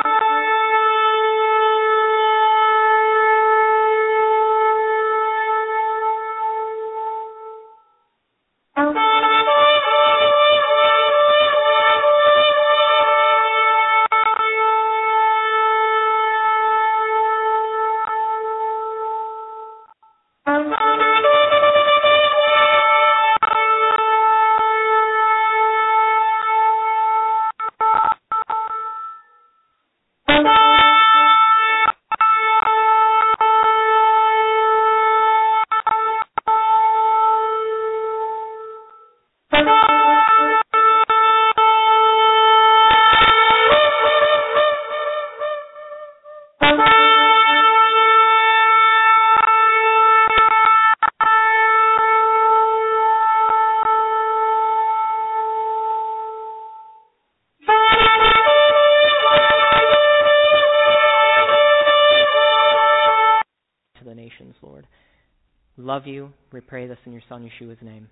Love you. We pray this in your Son Yeshua's name.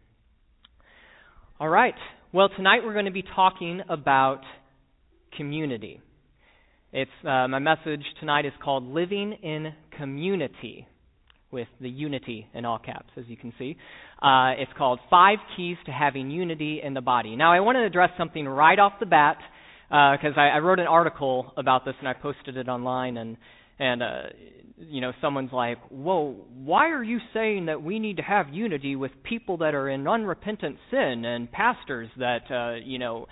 All right. Well, tonight we're going to be talking about community. It's uh, my message tonight is called "Living in Community," with the unity in all caps, as you can see. Uh, it's called Five Keys to Having Unity in the Body. Now, I want to address something right off the bat because I, I wrote an article about this and I posted it online, and and uh, you know someone's like, "Whoa, why are you saying that we need to have unity with people that are in unrepentant sin and pastors that uh, you know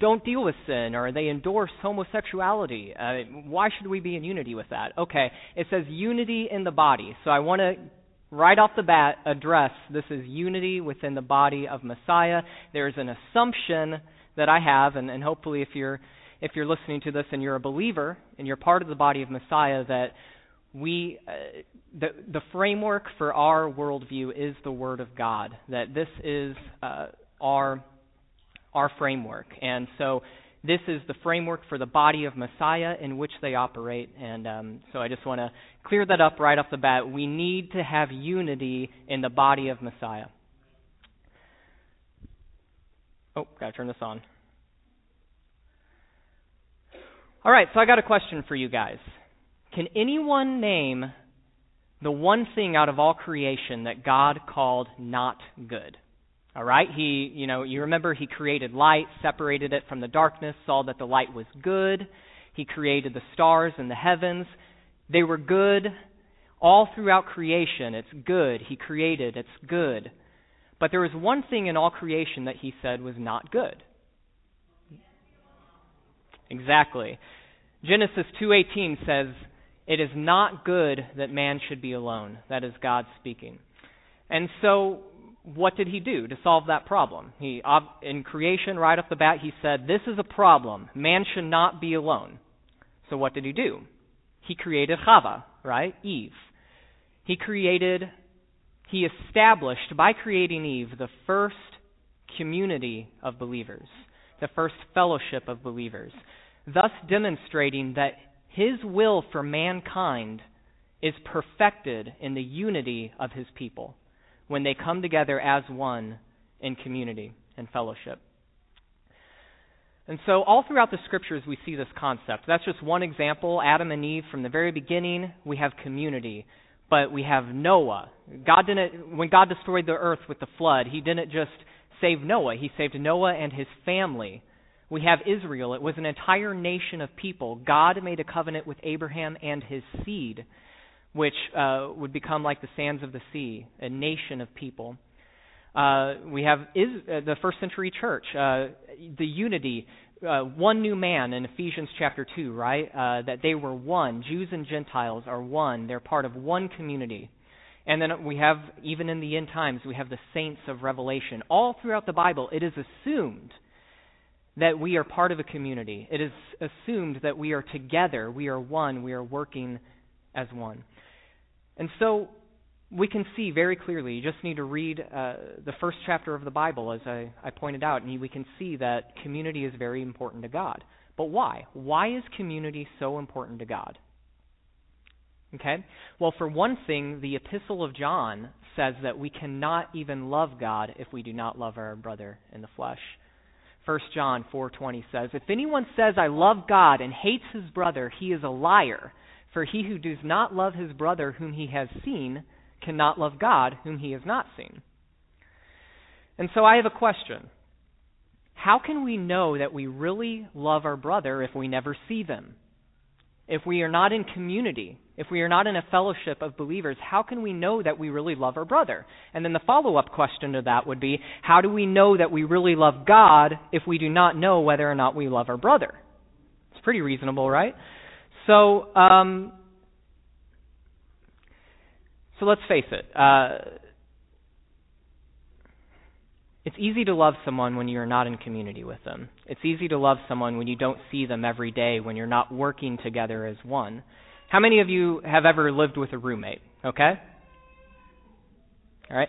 don't deal with sin or they endorse homosexuality? Uh, why should we be in unity with that?" Okay, it says unity in the body, so I want to right off the bat address this is unity within the body of Messiah. There's an assumption that I have, and, and hopefully if you're if you're listening to this and you're a believer and you're part of the body of Messiah, that we uh, the the framework for our worldview is the Word of God. That this is uh, our our framework, and so this is the framework for the body of Messiah in which they operate. And um, so I just want to clear that up right off the bat. We need to have unity in the body of Messiah. Oh, gotta turn this on. All right, so I got a question for you guys. Can anyone name the one thing out of all creation that God called not good? All right, he, you know, you remember he created light, separated it from the darkness, saw that the light was good. He created the stars and the heavens. They were good all throughout creation. It's good. He created, it's good. But there was one thing in all creation that he said was not good. Exactly. Genesis 2:18 says, "It is not good that man should be alone." That is God speaking. And so what did he do to solve that problem? He in creation right off the bat he said, "This is a problem. Man should not be alone." So what did he do? He created Chava, right? Eve. He created he established by creating Eve the first community of believers, the first fellowship of believers, thus demonstrating that his will for mankind is perfected in the unity of his people when they come together as one in community and fellowship. And so, all throughout the scriptures, we see this concept. That's just one example. Adam and Eve, from the very beginning, we have community. But we have Noah. God didn't, when God destroyed the earth with the flood, He didn't just save Noah, He saved Noah and his family. We have Israel. It was an entire nation of people. God made a covenant with Abraham and his seed, which uh, would become like the sands of the sea, a nation of people. Uh, we have is, uh, the first century church, uh, the unity, uh, one new man in Ephesians chapter 2, right? Uh, that they were one. Jews and Gentiles are one. They're part of one community. And then we have, even in the end times, we have the saints of Revelation. All throughout the Bible, it is assumed that we are part of a community. It is assumed that we are together, we are one, we are working as one. And so we can see very clearly, you just need to read uh, the first chapter of the Bible, as I, I pointed out, and we can see that community is very important to God. But why? Why is community so important to God? Okay? Well, for one thing, the Epistle of John says that we cannot even love God if we do not love our brother in the flesh. 1 John 4:20 says, "If anyone says I love God and hates his brother, he is a liar, for he who does not love his brother whom he has seen cannot love God whom he has not seen." And so I have a question. How can we know that we really love our brother if we never see them? If we are not in community, if we are not in a fellowship of believers, how can we know that we really love our brother? And then the follow up question to that would be how do we know that we really love God if we do not know whether or not we love our brother? It's pretty reasonable, right? So, um, so let's face it. Uh, it's easy to love someone when you're not in community with them. It's easy to love someone when you don't see them every day, when you're not working together as one. How many of you have ever lived with a roommate? Okay? All right.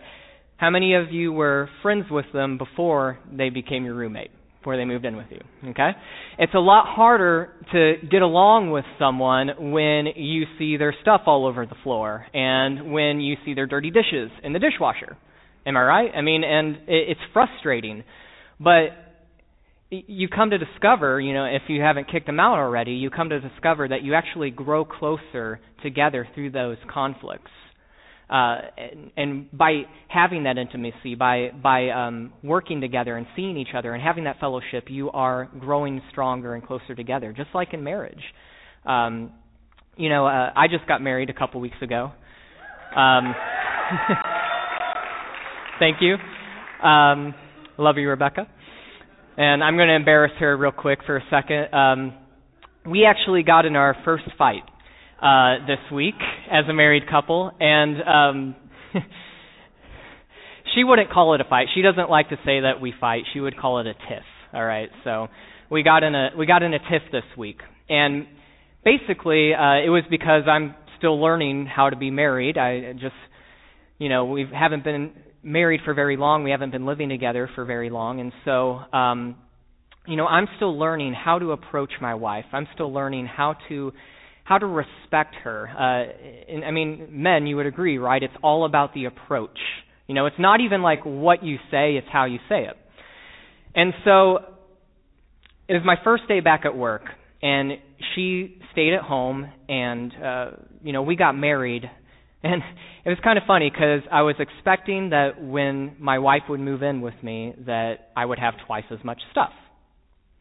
How many of you were friends with them before they became your roommate, before they moved in with you? Okay? It's a lot harder to get along with someone when you see their stuff all over the floor and when you see their dirty dishes in the dishwasher. Am I right? I mean, and it's frustrating, but you come to discover, you know, if you haven't kicked them out already, you come to discover that you actually grow closer together through those conflicts. Uh, and, and by having that intimacy, by by um, working together and seeing each other and having that fellowship, you are growing stronger and closer together, just like in marriage. Um, you know, uh, I just got married a couple weeks ago. Um, Thank you. Um, love you, Rebecca. And I'm going to embarrass her real quick for a second. Um, we actually got in our first fight uh, this week as a married couple, and um, she wouldn't call it a fight. She doesn't like to say that we fight. She would call it a tiff. All right, so we got in a we got in a tiff this week, and basically uh, it was because I'm still learning how to be married. I just you know we haven't been married for very long. We haven't been living together for very long, and so um, you know I'm still learning how to approach my wife. I'm still learning how to how to respect her. Uh, and, I mean, men, you would agree, right? It's all about the approach. You know, it's not even like what you say; it's how you say it. And so it was my first day back at work, and she stayed at home, and uh, you know we got married and it was kind of funny because I was expecting that when my wife would move in with me, that I would have twice as much stuff.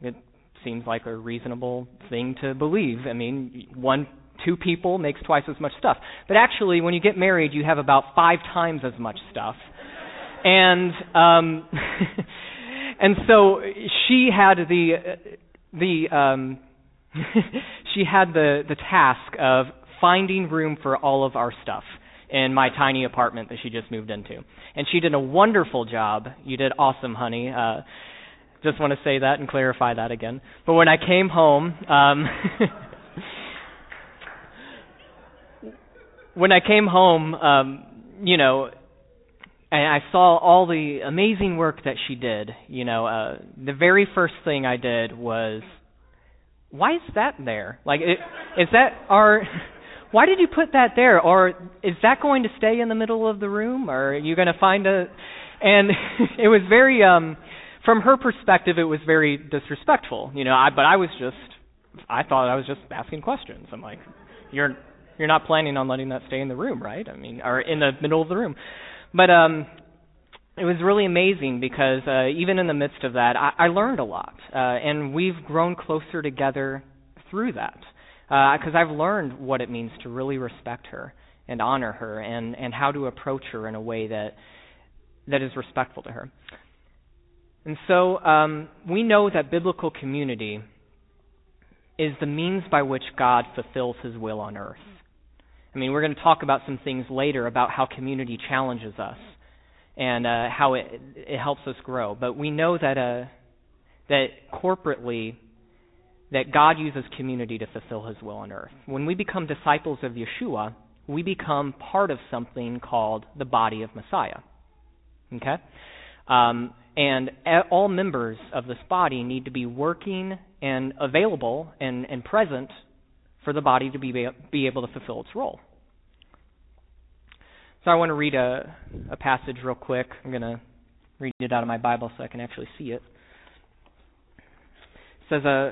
It seems like a reasonable thing to believe. I mean, one, two people makes twice as much stuff. But actually, when you get married, you have about five times as much stuff. And um, and so she had the the um, she had the the task of finding room for all of our stuff in my tiny apartment that she just moved into. And she did a wonderful job. You did awesome, honey. Uh, just want to say that and clarify that again. But when I came home, um, when I came home, um, you know, and I saw all the amazing work that she did. You know, uh, the very first thing I did was, why is that there? Like, it, is that our why did you put that there? Or is that going to stay in the middle of the room? Or are you going to find a. And it was very, um, from her perspective, it was very disrespectful, you know, I, but I was just, I thought I was just asking questions. I'm like, you're, you're not planning on letting that stay in the room, right? I mean, or in the middle of the room. But, um, it was really amazing because uh, even in the midst of that, I, I learned a lot, uh, and we've grown closer together through that because uh, I've learned what it means to really respect her and honor her and, and how to approach her in a way that that is respectful to her. And so um, we know that biblical community is the means by which God fulfills his will on earth. I mean, we're going to talk about some things later about how community challenges us and uh, how it, it helps us grow. But we know that, uh, that corporately, that God uses community to fulfill his will on earth. When we become disciples of Yeshua, we become part of something called the body of Messiah. Okay? Um, and all members of this body need to be working and available and, and present for the body to be, be able to fulfill its role. So I want to read a, a passage real quick. I'm going to read it out of my Bible so I can actually see it. says, uh,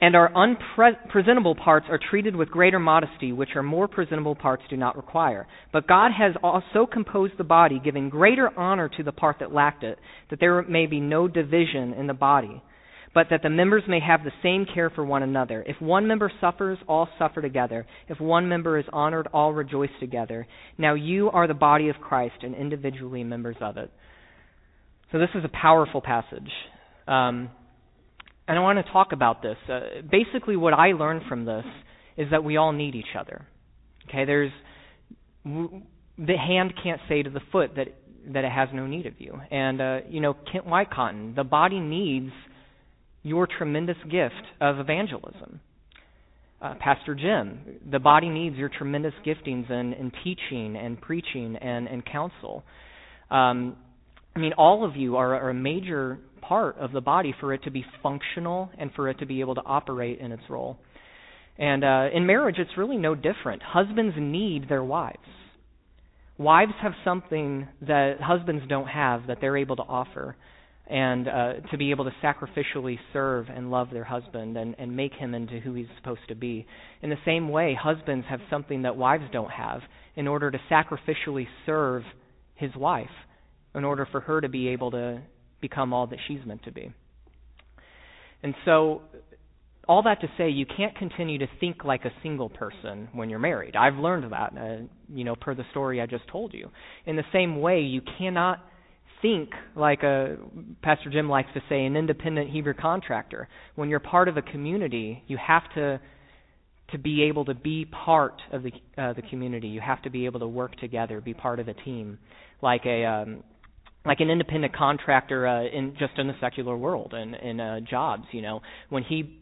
and our unpresentable parts are treated with greater modesty, which our more presentable parts do not require. But God has also composed the body, giving greater honor to the part that lacked it, that there may be no division in the body, but that the members may have the same care for one another. If one member suffers, all suffer together. If one member is honored, all rejoice together. Now you are the body of Christ and individually members of it. So this is a powerful passage. Um, and I want to talk about this. Uh, basically, what I learned from this is that we all need each other. Okay, there's the hand can't say to the foot that that it has no need of you. And uh, you know, Kent Whitecotton, the body needs your tremendous gift of evangelism. Uh, Pastor Jim, the body needs your tremendous giftings in, in teaching and preaching and, and counsel. Um, I mean, all of you are, are a major part of the body for it to be functional and for it to be able to operate in its role. And uh, in marriage, it's really no different. Husbands need their wives. Wives have something that husbands don't have that they're able to offer, and uh, to be able to sacrificially serve and love their husband and, and make him into who he's supposed to be. In the same way, husbands have something that wives don't have in order to sacrificially serve his wife, in order for her to be able to become all that she's meant to be. And so, all that to say, you can't continue to think like a single person when you're married. I've learned that, uh, you know, per the story I just told you. In the same way, you cannot think like a Pastor Jim likes to say, an independent Hebrew contractor. When you're part of a community, you have to to be able to be part of the uh, the community. You have to be able to work together, be part of a team, like a um, like an independent contractor uh, in just in the secular world and in uh, jobs. You know, when he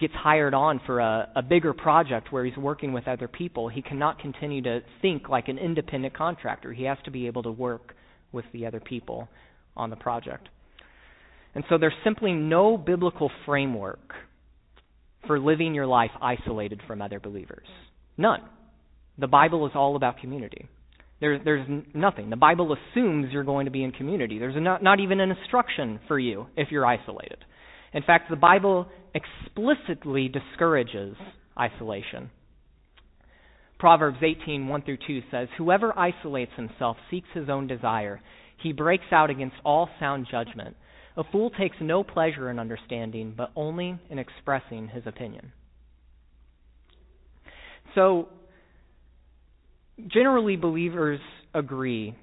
gets hired on for a, a bigger project where he's working with other people, he cannot continue to think like an independent contractor. He has to be able to work with the other people on the project. And so there's simply no biblical framework for living your life isolated from other believers. None. The Bible is all about community. There, there's nothing. The Bible assumes you're going to be in community. There's not, not even an instruction for you if you're isolated. In fact, the Bible explicitly discourages isolation. Proverbs 18, 1 through 2 says, Whoever isolates himself seeks his own desire. He breaks out against all sound judgment. A fool takes no pleasure in understanding, but only in expressing his opinion. So, generally believers agree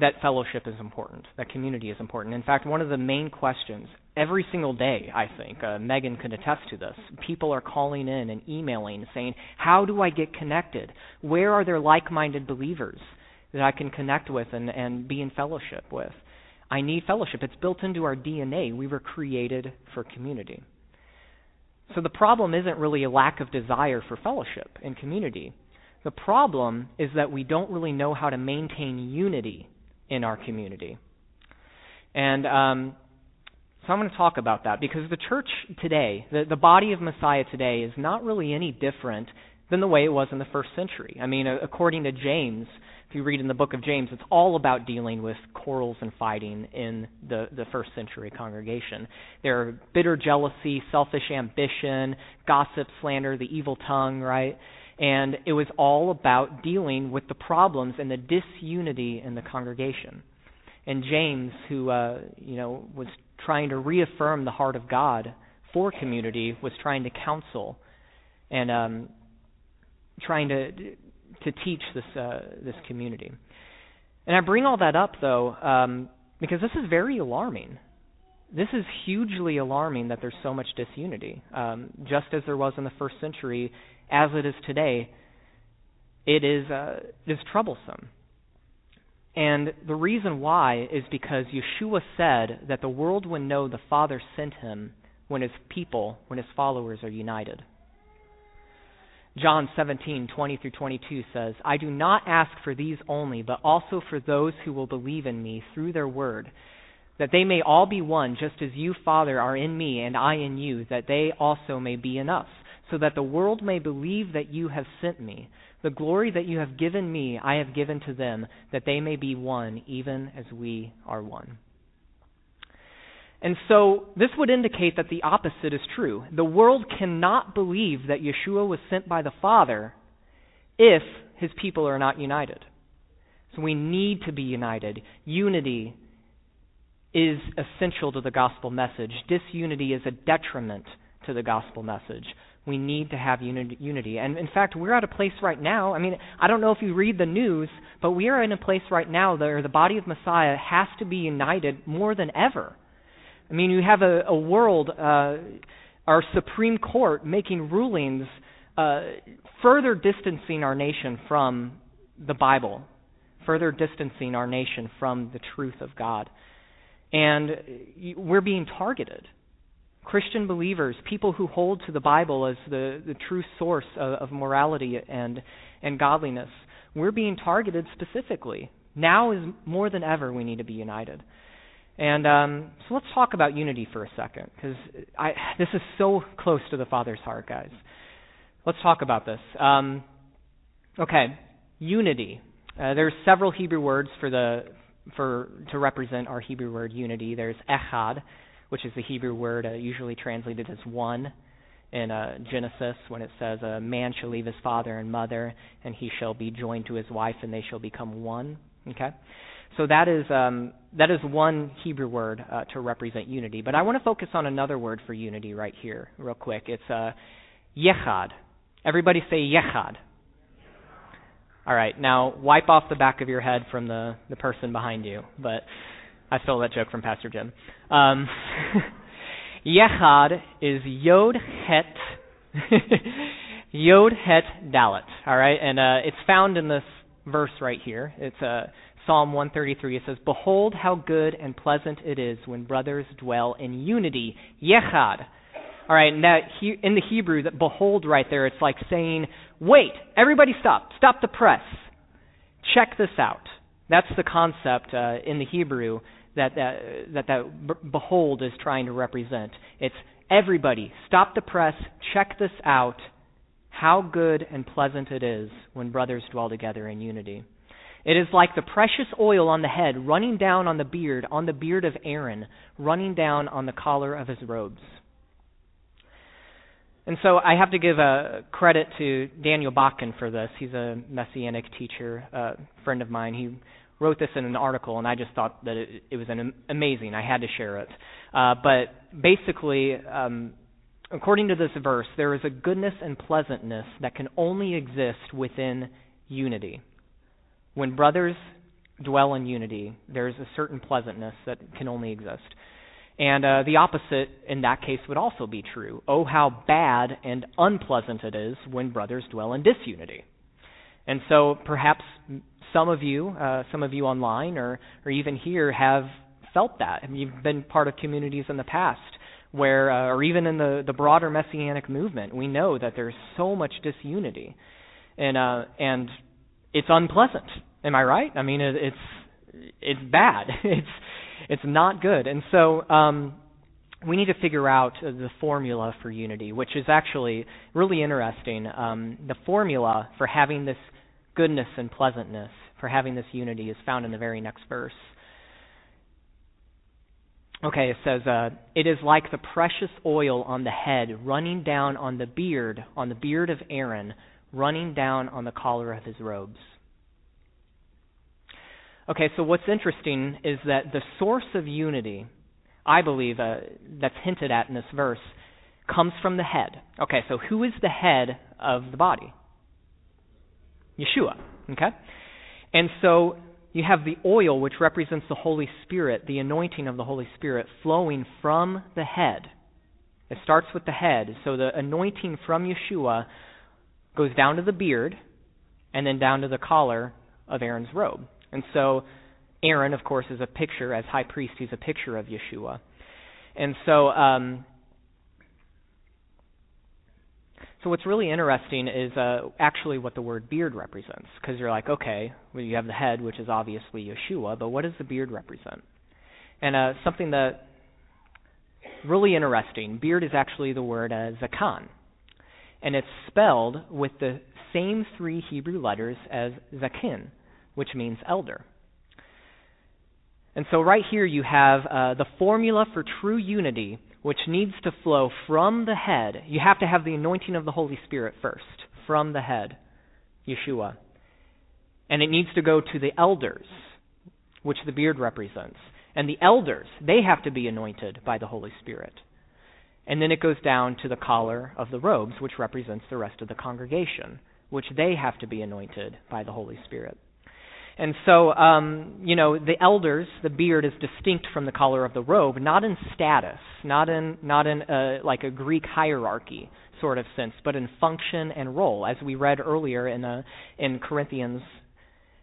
that fellowship is important, that community is important. In fact, one of the main questions every single day, I think, uh, Megan could attest to this. People are calling in and emailing saying, How do I get connected? Where are there like minded believers that I can connect with and, and be in fellowship with? I need fellowship. It's built into our DNA. We were created for community. So the problem isn't really a lack of desire for fellowship and community. The problem is that we don't really know how to maintain unity in our community. And um, so I'm going to talk about that because the church today, the, the body of Messiah today, is not really any different than the way it was in the first century. I mean, according to James, if you read in the book of James, it's all about dealing with quarrels and fighting in the, the first century congregation. There are bitter jealousy, selfish ambition, gossip, slander, the evil tongue, right? And it was all about dealing with the problems and the disunity in the congregation. And James, who uh, you know was trying to reaffirm the heart of God for community, was trying to counsel and um, trying to to teach this uh, this community. And I bring all that up though um, because this is very alarming. This is hugely alarming that there's so much disunity, um, just as there was in the first century, as it is today. It is uh, troublesome. And the reason why is because Yeshua said that the world would know the Father sent him when his people, when his followers are united. John 17:20 through 22 says, "I do not ask for these only, but also for those who will believe in me through their word, that they may all be one, just as you, Father, are in me and I in you, that they also may be in us, so that the world may believe that you have sent me. The glory that you have given me, I have given to them, that they may be one, even as we are one." And so this would indicate that the opposite is true. The world cannot believe that Yeshua was sent by the Father if his people are not united. So we need to be united. Unity is essential to the gospel message. Disunity is a detriment to the gospel message. We need to have unity. And in fact, we're at a place right now. I mean, I don't know if you read the news, but we are in a place right now where the body of Messiah has to be united more than ever. I mean, you have a, a world, uh, our Supreme Court making rulings uh, further distancing our nation from the Bible, further distancing our nation from the truth of God. And we're being targeted. Christian believers, people who hold to the Bible as the, the true source of, of morality and, and godliness, we're being targeted specifically. Now is more than ever we need to be united. And um, so let's talk about unity for a second, because this is so close to the Father's heart, guys. Let's talk about this. Um, okay, unity. Uh, there's several Hebrew words for the for to represent our Hebrew word unity. There's echad, which is the Hebrew word uh, usually translated as one in uh, Genesis when it says a man shall leave his father and mother and he shall be joined to his wife and they shall become one. Okay. So that is um, that is one Hebrew word uh, to represent unity. But I want to focus on another word for unity right here, real quick. It's uh, yechad. Everybody say yechad. All right, now wipe off the back of your head from the the person behind you. But I stole that joke from Pastor Jim. Um, yechad is yod het yod het dalet. All right, and uh, it's found in this verse right here. It's uh, Psalm 133, it says, Behold how good and pleasant it is when brothers dwell in unity. Yechad. All right, now in the Hebrew, that behold right there, it's like saying, wait, everybody stop, stop the press. Check this out. That's the concept uh, in the Hebrew that that, that that behold is trying to represent. It's everybody, stop the press, check this out. How good and pleasant it is when brothers dwell together in unity. It is like the precious oil on the head running down on the beard, on the beard of Aaron, running down on the collar of his robes. And so I have to give a credit to Daniel Botkin for this. He's a messianic teacher, a friend of mine. He wrote this in an article, and I just thought that it, it was an amazing. I had to share it. Uh, but basically, um, according to this verse, there is a goodness and pleasantness that can only exist within unity. When brothers dwell in unity, there's a certain pleasantness that can only exist. And uh, the opposite in that case would also be true. Oh, how bad and unpleasant it is when brothers dwell in disunity. And so perhaps some of you, uh, some of you online or, or even here, have felt that. I mean, you've been part of communities in the past where, uh, or even in the, the broader messianic movement, we know that there's so much disunity. And, uh, and it's unpleasant. Am I right? I mean, it, it's it's bad. it's it's not good. And so um, we need to figure out the formula for unity, which is actually really interesting. Um, the formula for having this goodness and pleasantness, for having this unity, is found in the very next verse. Okay, it says, uh, It is like the precious oil on the head running down on the beard, on the beard of Aaron, running down on the collar of his robes. Okay, so what's interesting is that the source of unity, I believe, uh, that's hinted at in this verse, comes from the head. Okay, so who is the head of the body? Yeshua. Okay? And so you have the oil, which represents the Holy Spirit, the anointing of the Holy Spirit flowing from the head. It starts with the head. So the anointing from Yeshua goes down to the beard and then down to the collar of Aaron's robe. And so Aaron, of course, is a picture, as high priest, he's a picture of Yeshua. And so, um, so what's really interesting is uh, actually what the word beard represents, because you're like, okay, well, you have the head, which is obviously Yeshua, but what does the beard represent? And uh, something that really interesting, beard is actually the word uh, zakan, and it's spelled with the same three Hebrew letters as zakin, which means elder. And so, right here, you have uh, the formula for true unity, which needs to flow from the head. You have to have the anointing of the Holy Spirit first, from the head, Yeshua. And it needs to go to the elders, which the beard represents. And the elders, they have to be anointed by the Holy Spirit. And then it goes down to the collar of the robes, which represents the rest of the congregation, which they have to be anointed by the Holy Spirit. And so, um, you know, the elders, the beard is distinct from the collar of the robe, not in status, not in not in a, like a Greek hierarchy sort of sense, but in function and role, as we read earlier in uh, in Corinthians,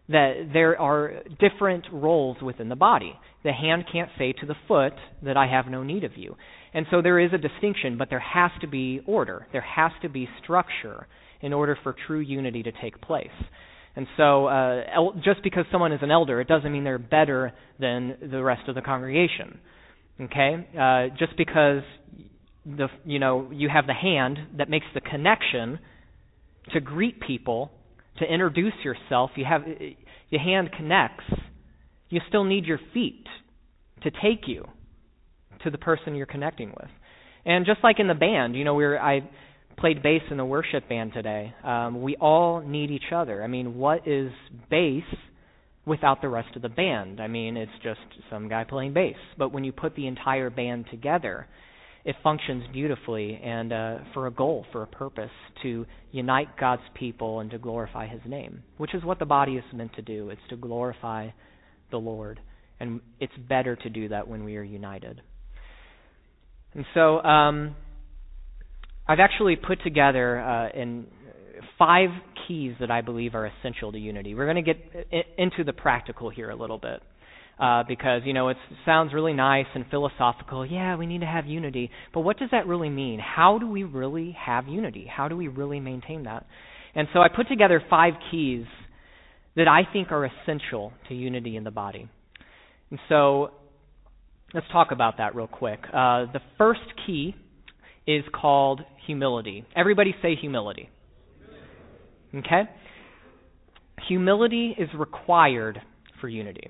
that there are different roles within the body. The hand can't say to the foot that I have no need of you, and so there is a distinction, but there has to be order, there has to be structure in order for true unity to take place. And so, uh, el- just because someone is an elder, it doesn't mean they're better than the rest of the congregation. Okay, uh, just because the you know you have the hand that makes the connection to greet people, to introduce yourself, you have your hand connects. You still need your feet to take you to the person you're connecting with. And just like in the band, you know, we are I played bass in the worship band today. Um, we all need each other. I mean, what is bass without the rest of the band? I mean, it's just some guy playing bass. But when you put the entire band together, it functions beautifully and uh, for a goal, for a purpose, to unite God's people and to glorify His name, which is what the body is meant to do. It's to glorify the Lord. And it's better to do that when we are united. And so, um, I've actually put together uh, in five keys that I believe are essential to unity. We're going to get into the practical here a little bit. Uh, because you know it sounds really nice and philosophical. Yeah, we need to have unity, but what does that really mean? How do we really have unity? How do we really maintain that? And so I put together five keys that I think are essential to unity in the body. And so let's talk about that real quick. Uh, the first key is called humility. Everybody say humility. Okay? Humility is required for unity.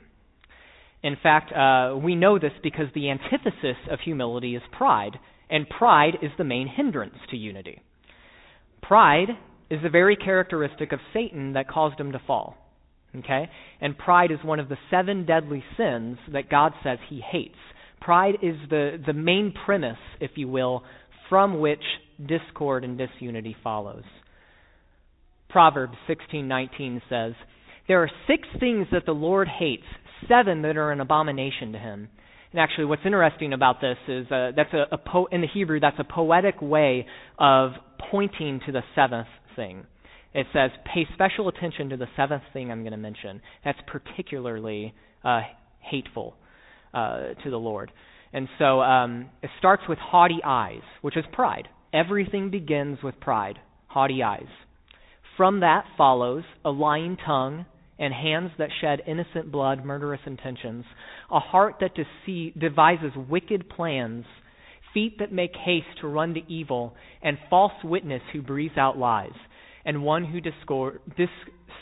In fact, uh, we know this because the antithesis of humility is pride, and pride is the main hindrance to unity. Pride is the very characteristic of Satan that caused him to fall. Okay? And pride is one of the seven deadly sins that God says he hates. Pride is the, the main premise, if you will, from which discord and disunity follows. Proverbs 16:19 says, "There are six things that the Lord hates, seven that are an abomination to him." And actually, what's interesting about this is uh, that's a, a po- in the Hebrew that's a poetic way of pointing to the seventh thing. It says, "Pay special attention to the seventh thing I'm going to mention. That's particularly uh, hateful uh, to the Lord." And so um, it starts with haughty eyes, which is pride. Everything begins with pride, haughty eyes. From that follows a lying tongue and hands that shed innocent blood, murderous intentions, a heart that dece- devises wicked plans, feet that make haste to run to evil, and false witness who breathes out lies, and one who discord, dis-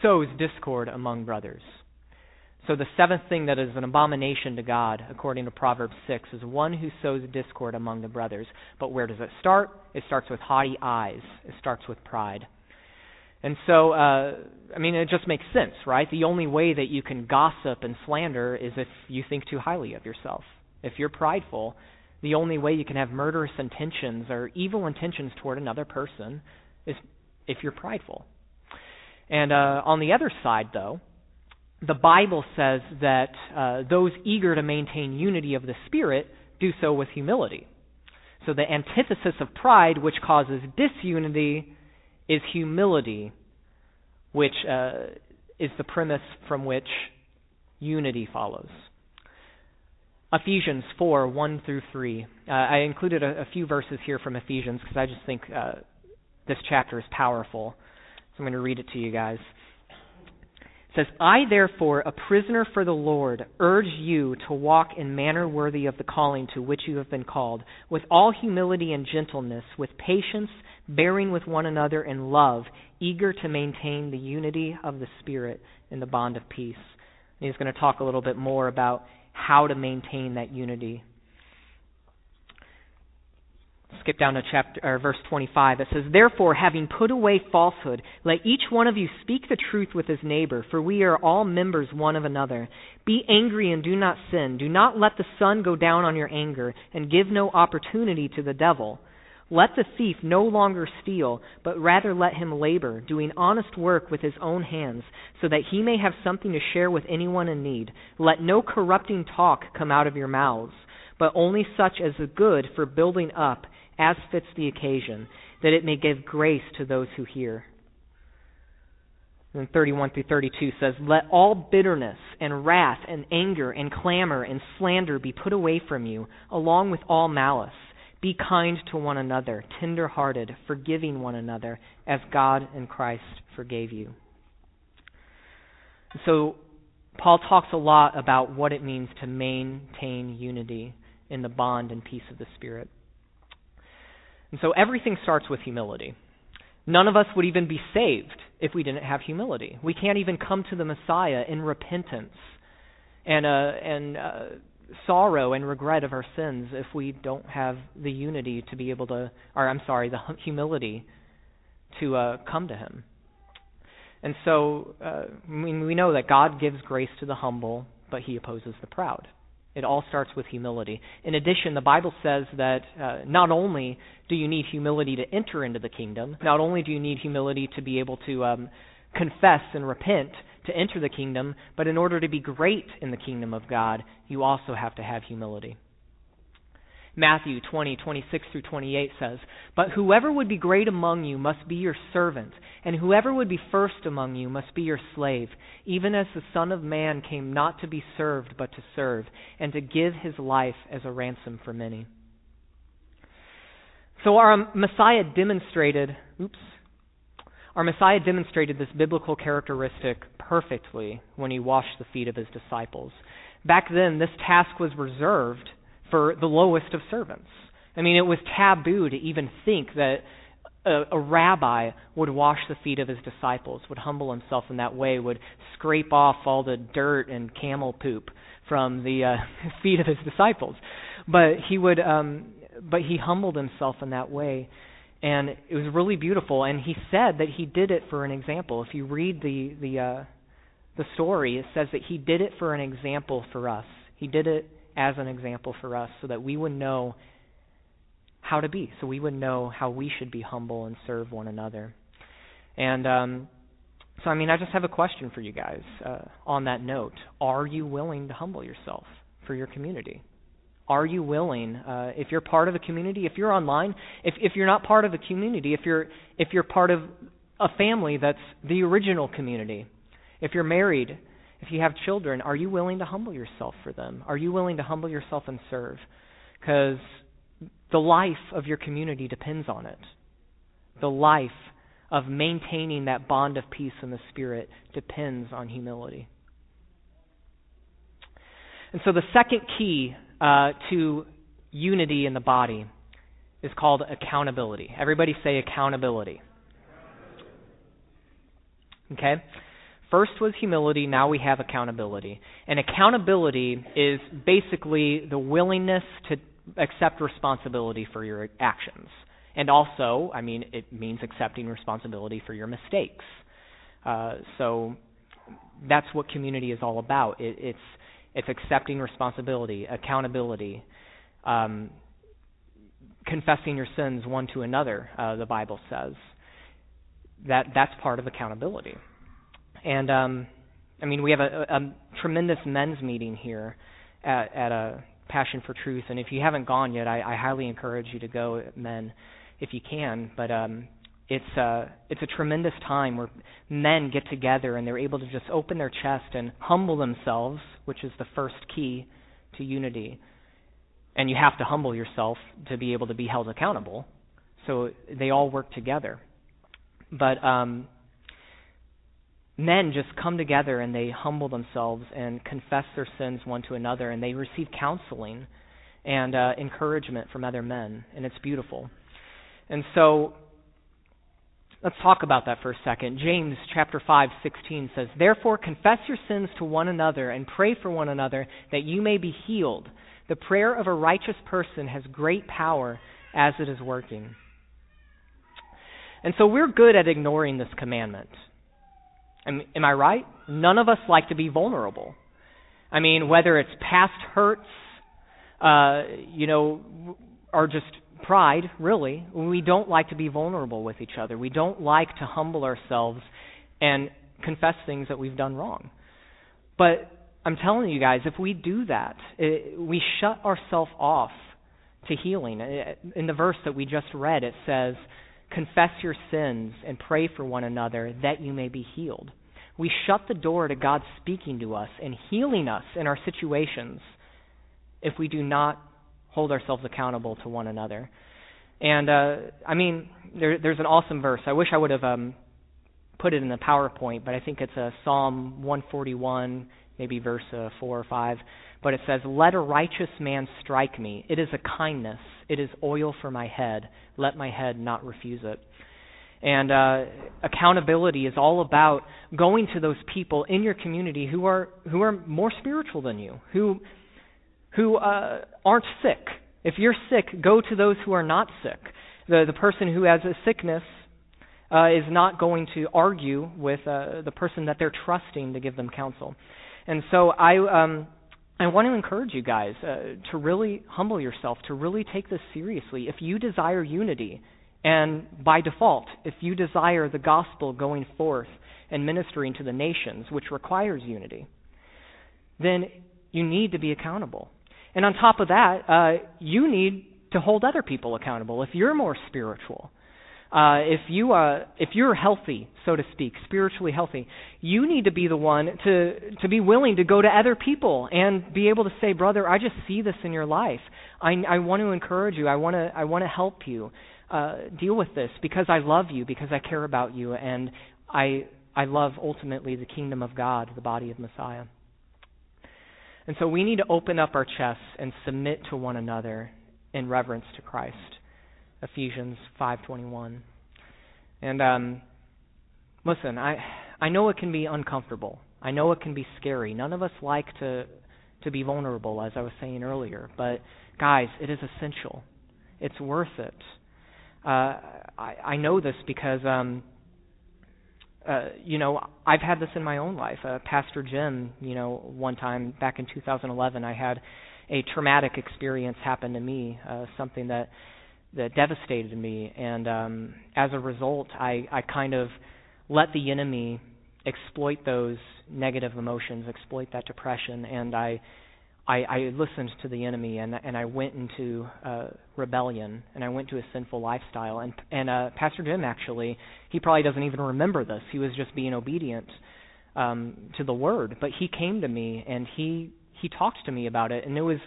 sows discord among brothers. So the seventh thing that is an abomination to God, according to Proverbs 6, is one who sows discord among the brothers. But where does it start? It starts with haughty eyes. It starts with pride. And so, uh, I mean, it just makes sense, right? The only way that you can gossip and slander is if you think too highly of yourself. If you're prideful, the only way you can have murderous intentions or evil intentions toward another person is if you're prideful. And uh, on the other side, though, the Bible says that uh, those eager to maintain unity of the Spirit do so with humility. So the antithesis of pride, which causes disunity, is humility, which uh, is the premise from which unity follows. Ephesians 4 1 through 3. Uh, I included a, a, few verses here from Ephesians because I just think uh, this chapter is powerful. So I'm going to read it to you guys. Says, I, therefore, a prisoner for the Lord, urge you to walk in manner worthy of the calling to which you have been called, with all humility and gentleness, with patience, bearing with one another in love, eager to maintain the unity of the Spirit in the bond of peace. And he's going to talk a little bit more about how to maintain that unity. Skip down to chapter or verse 25. It says, "Therefore, having put away falsehood, let each one of you speak the truth with his neighbor, for we are all members one of another. Be angry and do not sin. Do not let the sun go down on your anger, and give no opportunity to the devil." Let the thief no longer steal, but rather let him labor, doing honest work with his own hands, so that he may have something to share with anyone in need. Let no corrupting talk come out of your mouths, but only such as is good for building up, as fits the occasion, that it may give grace to those who hear. And 31 through 32 says, Let all bitterness and wrath and anger and clamor and slander be put away from you, along with all malice. Be kind to one another, tender hearted, forgiving one another, as God and Christ forgave you. So, Paul talks a lot about what it means to maintain unity in the bond and peace of the Spirit. And so, everything starts with humility. None of us would even be saved if we didn't have humility. We can't even come to the Messiah in repentance and uh, and uh, sorrow and regret of our sins if we don't have the unity to be able to, or I'm sorry, the humility to uh, come to Him. And so uh, we, we know that God gives grace to the humble, but He opposes the proud. It all starts with humility. In addition, the Bible says that uh, not only do you need humility to enter into the kingdom, not only do you need humility to be able to um, confess and repent, to enter the kingdom, but in order to be great in the kingdom of God, you also have to have humility. Matthew 20, 26 through 28 says, But whoever would be great among you must be your servant, and whoever would be first among you must be your slave, even as the Son of Man came not to be served, but to serve, and to give his life as a ransom for many. So our Messiah demonstrated, oops, our Messiah demonstrated this biblical characteristic perfectly when he washed the feet of his disciples. Back then, this task was reserved for the lowest of servants. I mean, it was taboo to even think that a, a, rabbi would wash the feet of his disciples, would humble himself in that way, would scrape off all the dirt and camel poop from the uh, feet of his disciples. But he would, um, but he humbled himself in that way and it was really beautiful. And he said that he did it for an example. If you read the the uh, the story, it says that he did it for an example for us. He did it as an example for us, so that we would know how to be, so we would know how we should be humble and serve one another. And um, so, I mean, I just have a question for you guys uh, on that note. Are you willing to humble yourself for your community? Are you willing, uh, if you're part of a community, if you're online, if if you're not part of a community, if you're if you're part of a family that's the original community, if you're married, if you have children, are you willing to humble yourself for them? Are you willing to humble yourself and serve? Because the life of your community depends on it. The life of maintaining that bond of peace in the Spirit depends on humility. And so the second key uh, to unity in the body is called accountability. Everybody say accountability. Okay? First was humility, now we have accountability. And accountability is basically the willingness to accept responsibility for your actions. And also, I mean, it means accepting responsibility for your mistakes. Uh, so that's what community is all about. It, it's it's accepting responsibility, accountability, um, confessing your sins one to another. Uh, the Bible says that that's part of accountability. And um, I mean, we have a, a tremendous men's meeting here at, at a Passion for Truth, and if you haven't gone yet, I, I highly encourage you to go, men, if you can. But um, it's uh, it's a tremendous time where men get together and they're able to just open their chest and humble themselves, which is the first key to unity. And you have to humble yourself to be able to be held accountable. So they all work together. But um, men just come together and they humble themselves and confess their sins one to another, and they receive counseling and uh, encouragement from other men, and it's beautiful. And so let's talk about that for a second. James chapter 5:16 says, "Therefore confess your sins to one another and pray for one another that you may be healed. The prayer of a righteous person has great power as it is working." And so we're good at ignoring this commandment. Am, am I right? None of us like to be vulnerable. I mean, whether it's past hurts, uh, you know, or just pride, really, we don't like to be vulnerable with each other. We don't like to humble ourselves and confess things that we've done wrong. But I'm telling you guys, if we do that, it, we shut ourselves off to healing. In the verse that we just read, it says, Confess your sins and pray for one another that you may be healed. We shut the door to God speaking to us and healing us in our situations if we do not hold ourselves accountable to one another. And uh, I mean, there, there's an awesome verse. I wish I would have um, put it in the PowerPoint, but I think it's a Psalm 141, maybe verse uh, four or five. But it says, "Let a righteous man strike me. It is a kindness. It is oil for my head. Let my head not refuse it." And uh, accountability is all about going to those people in your community who are who are more spiritual than you, who who uh, aren't sick. If you're sick, go to those who are not sick. The the person who has a sickness uh, is not going to argue with uh, the person that they're trusting to give them counsel. And so I um, I want to encourage you guys uh, to really humble yourself, to really take this seriously. If you desire unity, and by default, if you desire the gospel going forth and ministering to the nations, which requires unity, then you need to be accountable. And on top of that, uh, you need to hold other people accountable. If you're more spiritual, uh, if you uh, if you're healthy, so to speak, spiritually healthy, you need to be the one to to be willing to go to other people and be able to say, brother, I just see this in your life. I, I want to encourage you. I want to I want to help you uh, deal with this because I love you, because I care about you, and I I love ultimately the kingdom of God, the body of Messiah. And so we need to open up our chests and submit to one another in reverence to Christ. Ephesians 5:21. And um, listen, I I know it can be uncomfortable. I know it can be scary. None of us like to to be vulnerable, as I was saying earlier. But guys, it is essential. It's worth it. Uh, I, I know this because, um, uh, you know, I've had this in my own life. Uh, Pastor Jim, you know, one time back in 2011, I had a traumatic experience happen to me, uh, something that that devastated me, and um, as a result, I, I kind of let the enemy exploit those negative emotions, exploit that depression, and I I, I listened to the enemy and and I went into uh, rebellion and I went to a sinful lifestyle. And and uh, Pastor Jim actually he probably doesn't even remember this. He was just being obedient um, to the word. But he came to me and he he talked to me about it and it was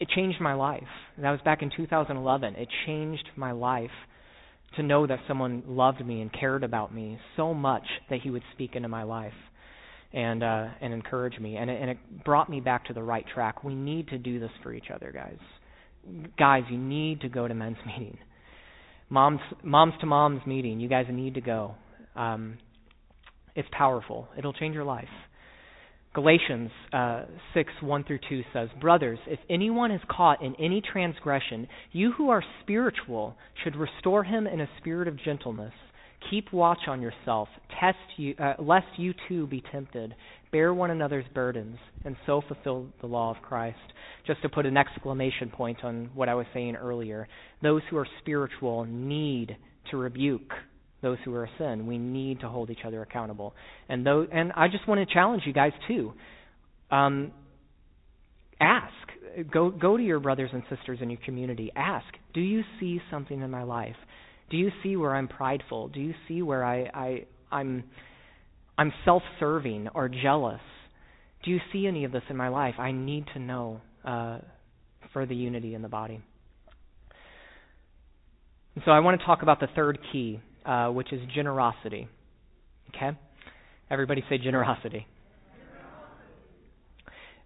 it changed my life that was back in 2011 it changed my life to know that someone loved me and cared about me so much that he would speak into my life and uh, and encourage me, and it, and it brought me back to the right track. We need to do this for each other, guys. Guys, you need to go to men's meeting, moms moms to moms meeting. You guys need to go. Um, it's powerful. It'll change your life. Galatians uh, 6, 1 through 2 says, Brothers, if anyone is caught in any transgression, you who are spiritual should restore him in a spirit of gentleness. Keep watch on yourself, test you, uh, lest you too be tempted. Bear one another's burdens, and so fulfill the law of Christ. Just to put an exclamation point on what I was saying earlier, those who are spiritual need to rebuke those who are sin. We need to hold each other accountable. And those, and I just want to challenge you guys too. Um, ask. Go go to your brothers and sisters in your community. Ask, do you see something in my life? Do you see where I'm prideful? Do you see where I, I I'm I'm self-serving or jealous? Do you see any of this in my life? I need to know uh, for the unity in the body. And so I want to talk about the third key, uh, which is generosity. Okay? Everybody say generosity.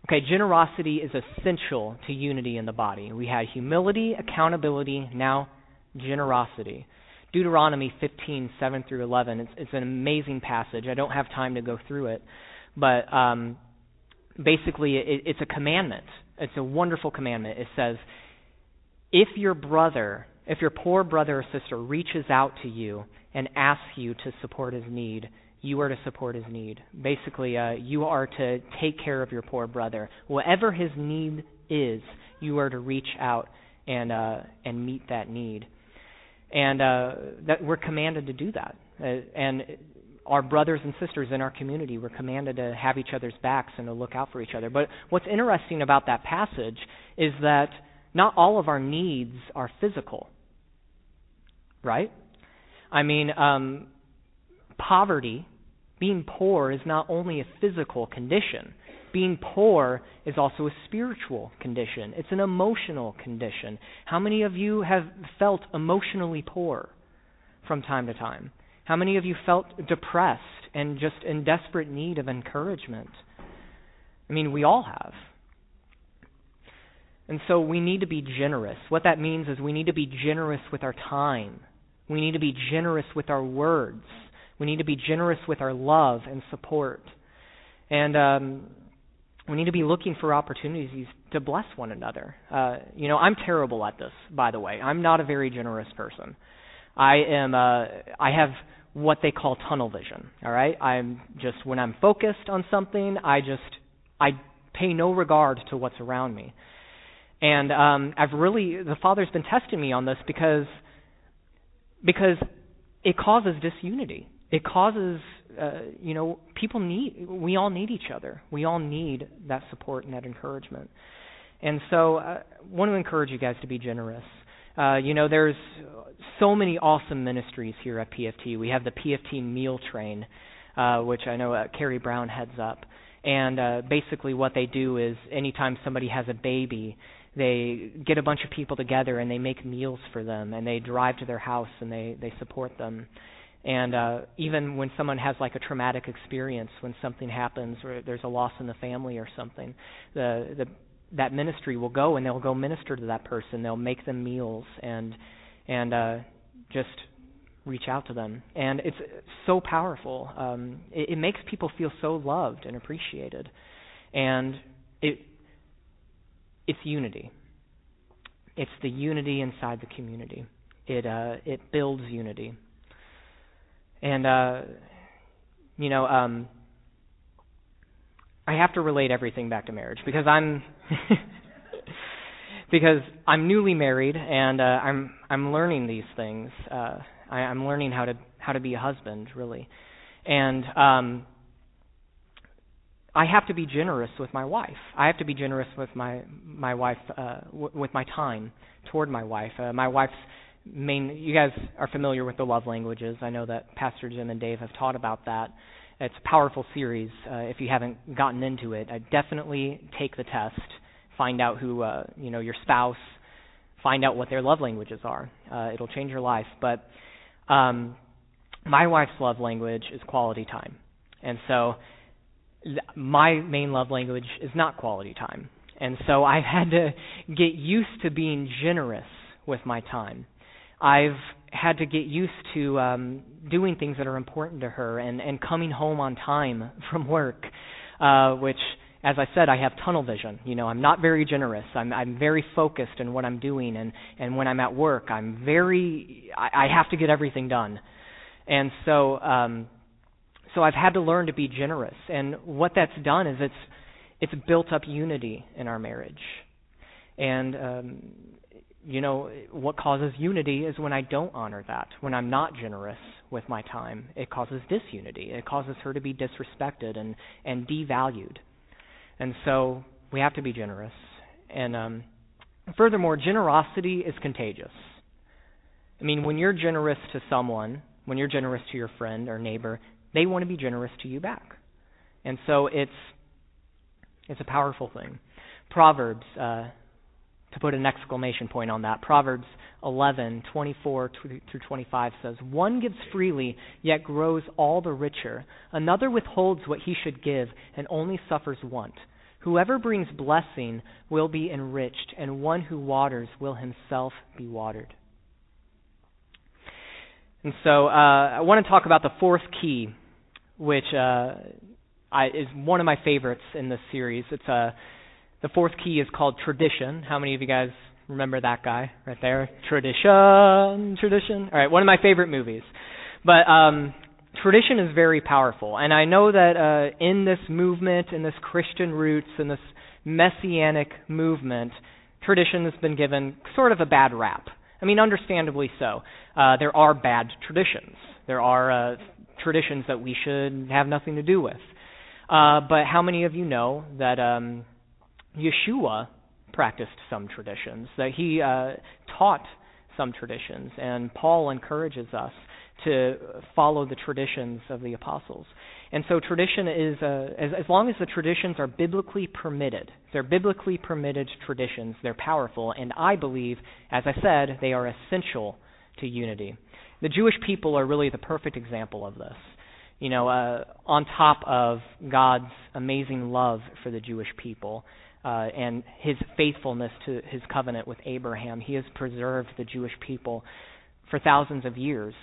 Okay, generosity is essential to unity in the body. We had humility, accountability, now generosity. Deuteronomy 15, 7 through 11. It's, it's an amazing passage. I don't have time to go through it. But um, basically, it, it's a commandment. It's a wonderful commandment. It says, if your brother, if your poor brother or sister reaches out to you and asks you to support his need, you are to support his need. Basically, uh, you are to take care of your poor brother. Whatever his need is, you are to reach out and uh, and meet that need. And uh, that we're commanded to do that. Uh, and our brothers and sisters in our community, we're commanded to have each other's backs and to look out for each other. But what's interesting about that passage is that not all of our needs are physical, right? I mean, um, poverty, being poor, is not only a physical condition. Being poor is also a spiritual condition. It's an emotional condition. How many of you have felt emotionally poor from time to time? How many of you felt depressed and just in desperate need of encouragement? I mean, we all have. And so we need to be generous. What that means is we need to be generous with our time. We need to be generous with our words. We need to be generous with our love and support. And um, we need to be looking for opportunities to bless one another. Uh, you know, I'm terrible at this, by the way. I'm not a very generous person. I am. Uh, I have what they call tunnel vision. All right. I'm just when I'm focused on something, I just I pay no regard to what's around me. And um, I've really the Father's been testing me on this because because it causes disunity. It causes uh, you know, people need, we all need each other. We all need that support and that encouragement. And so I uh, want to encourage you guys to be generous. Uh, you know, there's so many awesome ministries here at PFT. We have the PFT Meal Train, uh, which I know uh, Carrie Brown heads up. And uh, basically, what they do is anytime somebody has a baby, they get a bunch of people together and they make meals for them, and they drive to their house and they they support them. And uh, even when someone has like a traumatic experience, when something happens or there's a loss in the family or something, the the that ministry will go and they'll go minister to that person. They'll make them meals and and uh, just reach out to them. And it's so powerful. Um, it, it makes people feel so loved and appreciated. And it it's unity. It's the unity inside the community. It uh, it builds unity. And uh, you know, um, I have to relate everything back to marriage because I'm because I'm newly married and uh, I'm I'm learning these things. Uh, I, I'm learning how to how to be a husband really, and um, I have to be generous with my wife. I have to be generous with my my wife uh, w- with my time toward my wife. Uh, my wife's main you guys are familiar with the love languages. I know that Pastor Jim and Dave have taught about that. It's a powerful series. Uh, if you haven't gotten into it, I definitely take the test. Find out who uh, you know your spouse. Find out what their love languages are. Uh, it'll change your life. But um, my wife's love language is quality time, and so my main love language is not quality time. And so I've had to get used to being generous with my time. I've had to get used to um, doing things that are important to her and, and coming home on time from work, uh, which, as I said, I have tunnel vision. You know, I'm not very generous. I'm, I'm very focused in what I'm doing, and, and when I'm at work, I'm very, I, I have to get everything done. And so, um, so I've had to learn to be generous. And what that's done is it's, it's built up unity in our marriage. And um, you know, what causes unity is when I don't honor that, when I'm not generous with my time. It causes disunity. It causes her to be disrespected and, and devalued. And so we have to be generous. And um, furthermore, generosity is contagious. I mean, when you're generous to someone, when you're generous to your friend or neighbor, they want to be generous to you back. And so it's it's a powerful thing. Proverbs uh, to put an exclamation point on that. Proverbs 11:24 through 25 says, "One gives freely, yet grows all the richer. Another withholds what he should give and only suffers want. Whoever brings blessing will be enriched, and one who waters will himself be watered." And so uh, I want to talk about the fourth key, which uh, I, is one of my favorites in this series. It's uh, the fourth key is called tradition. How many of you guys remember that guy right there? Tradition, tradition. All right, one of my favorite movies. But um, tradition is very powerful, and I know that uh, in this movement, in this Christian roots, in this messianic movement, tradition has been given sort of a bad rap. I mean, understandably so. Uh, there are bad traditions. There are uh, traditions that we should have nothing to do with. Uh, but how many of you know that um, Yeshua practiced some traditions, that he uh, taught some traditions, and Paul encourages us to follow the traditions of the apostles. And so tradition is, uh, as, as long as the traditions are biblically permitted, they're biblically permitted traditions, they're powerful, and I believe, as I said, they are essential to unity. The Jewish people are really the perfect example of this. You know, uh, on top of God's amazing love for the Jewish people, uh, and his faithfulness to his covenant with Abraham. He has preserved the Jewish people for thousands of years.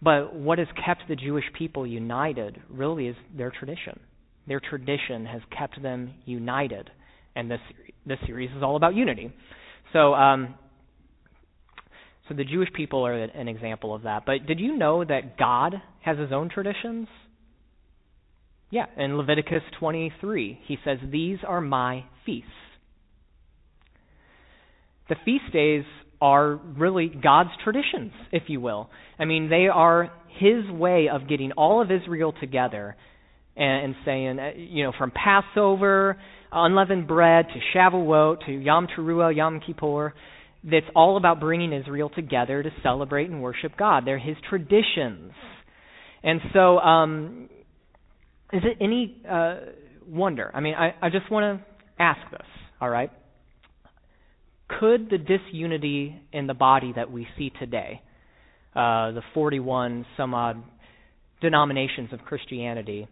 But what has kept the Jewish people united really is their tradition. Their tradition has kept them united, and this this series is all about unity. So, um, so the Jewish people are an example of that. But did you know that God has His own traditions? Yeah, in Leviticus 23, he says, These are my feasts. The feast days are really God's traditions, if you will. I mean, they are his way of getting all of Israel together and, saying, uh, you know, from Passover, unleavened bread, to Shavuot, to Yom Teruah, Yom Kippur, that's all about bringing Israel together to celebrate and worship God. They're his traditions. And so, um, is it any uh, wonder? I mean, I, I just want to ask this, all right? Could the disunity in the body that we see today, uh, the 41 some odd denominations of Christianity,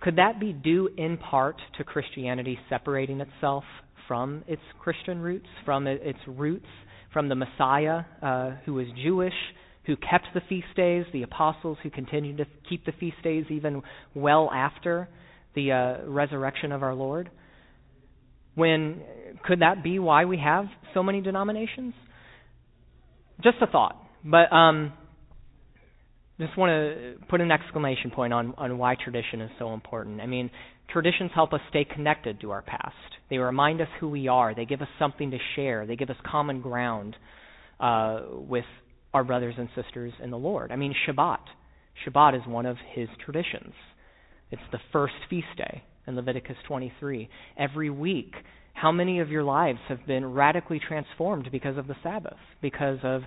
could that be due in part to Christianity separating itself from its Christian roots, from its roots, from the Messiah uh, who was Jewish, who kept the feast days, the apostles who continued to keep the feast days even well after the uh, resurrection of our Lord? When could that be why we have so many denominations? Just a thought, but um, just want to put an exclamation point on on why tradition is so important. I mean, traditions help us stay connected to our past. They remind us who we are. They give us something to share. They give us common ground uh, with our brothers and sisters in the Lord. I mean, Shabbat. Shabbat is one of his traditions. It's the first feast day in Leviticus 23. Every week, how many of your lives have been radically transformed because of the Sabbath, because of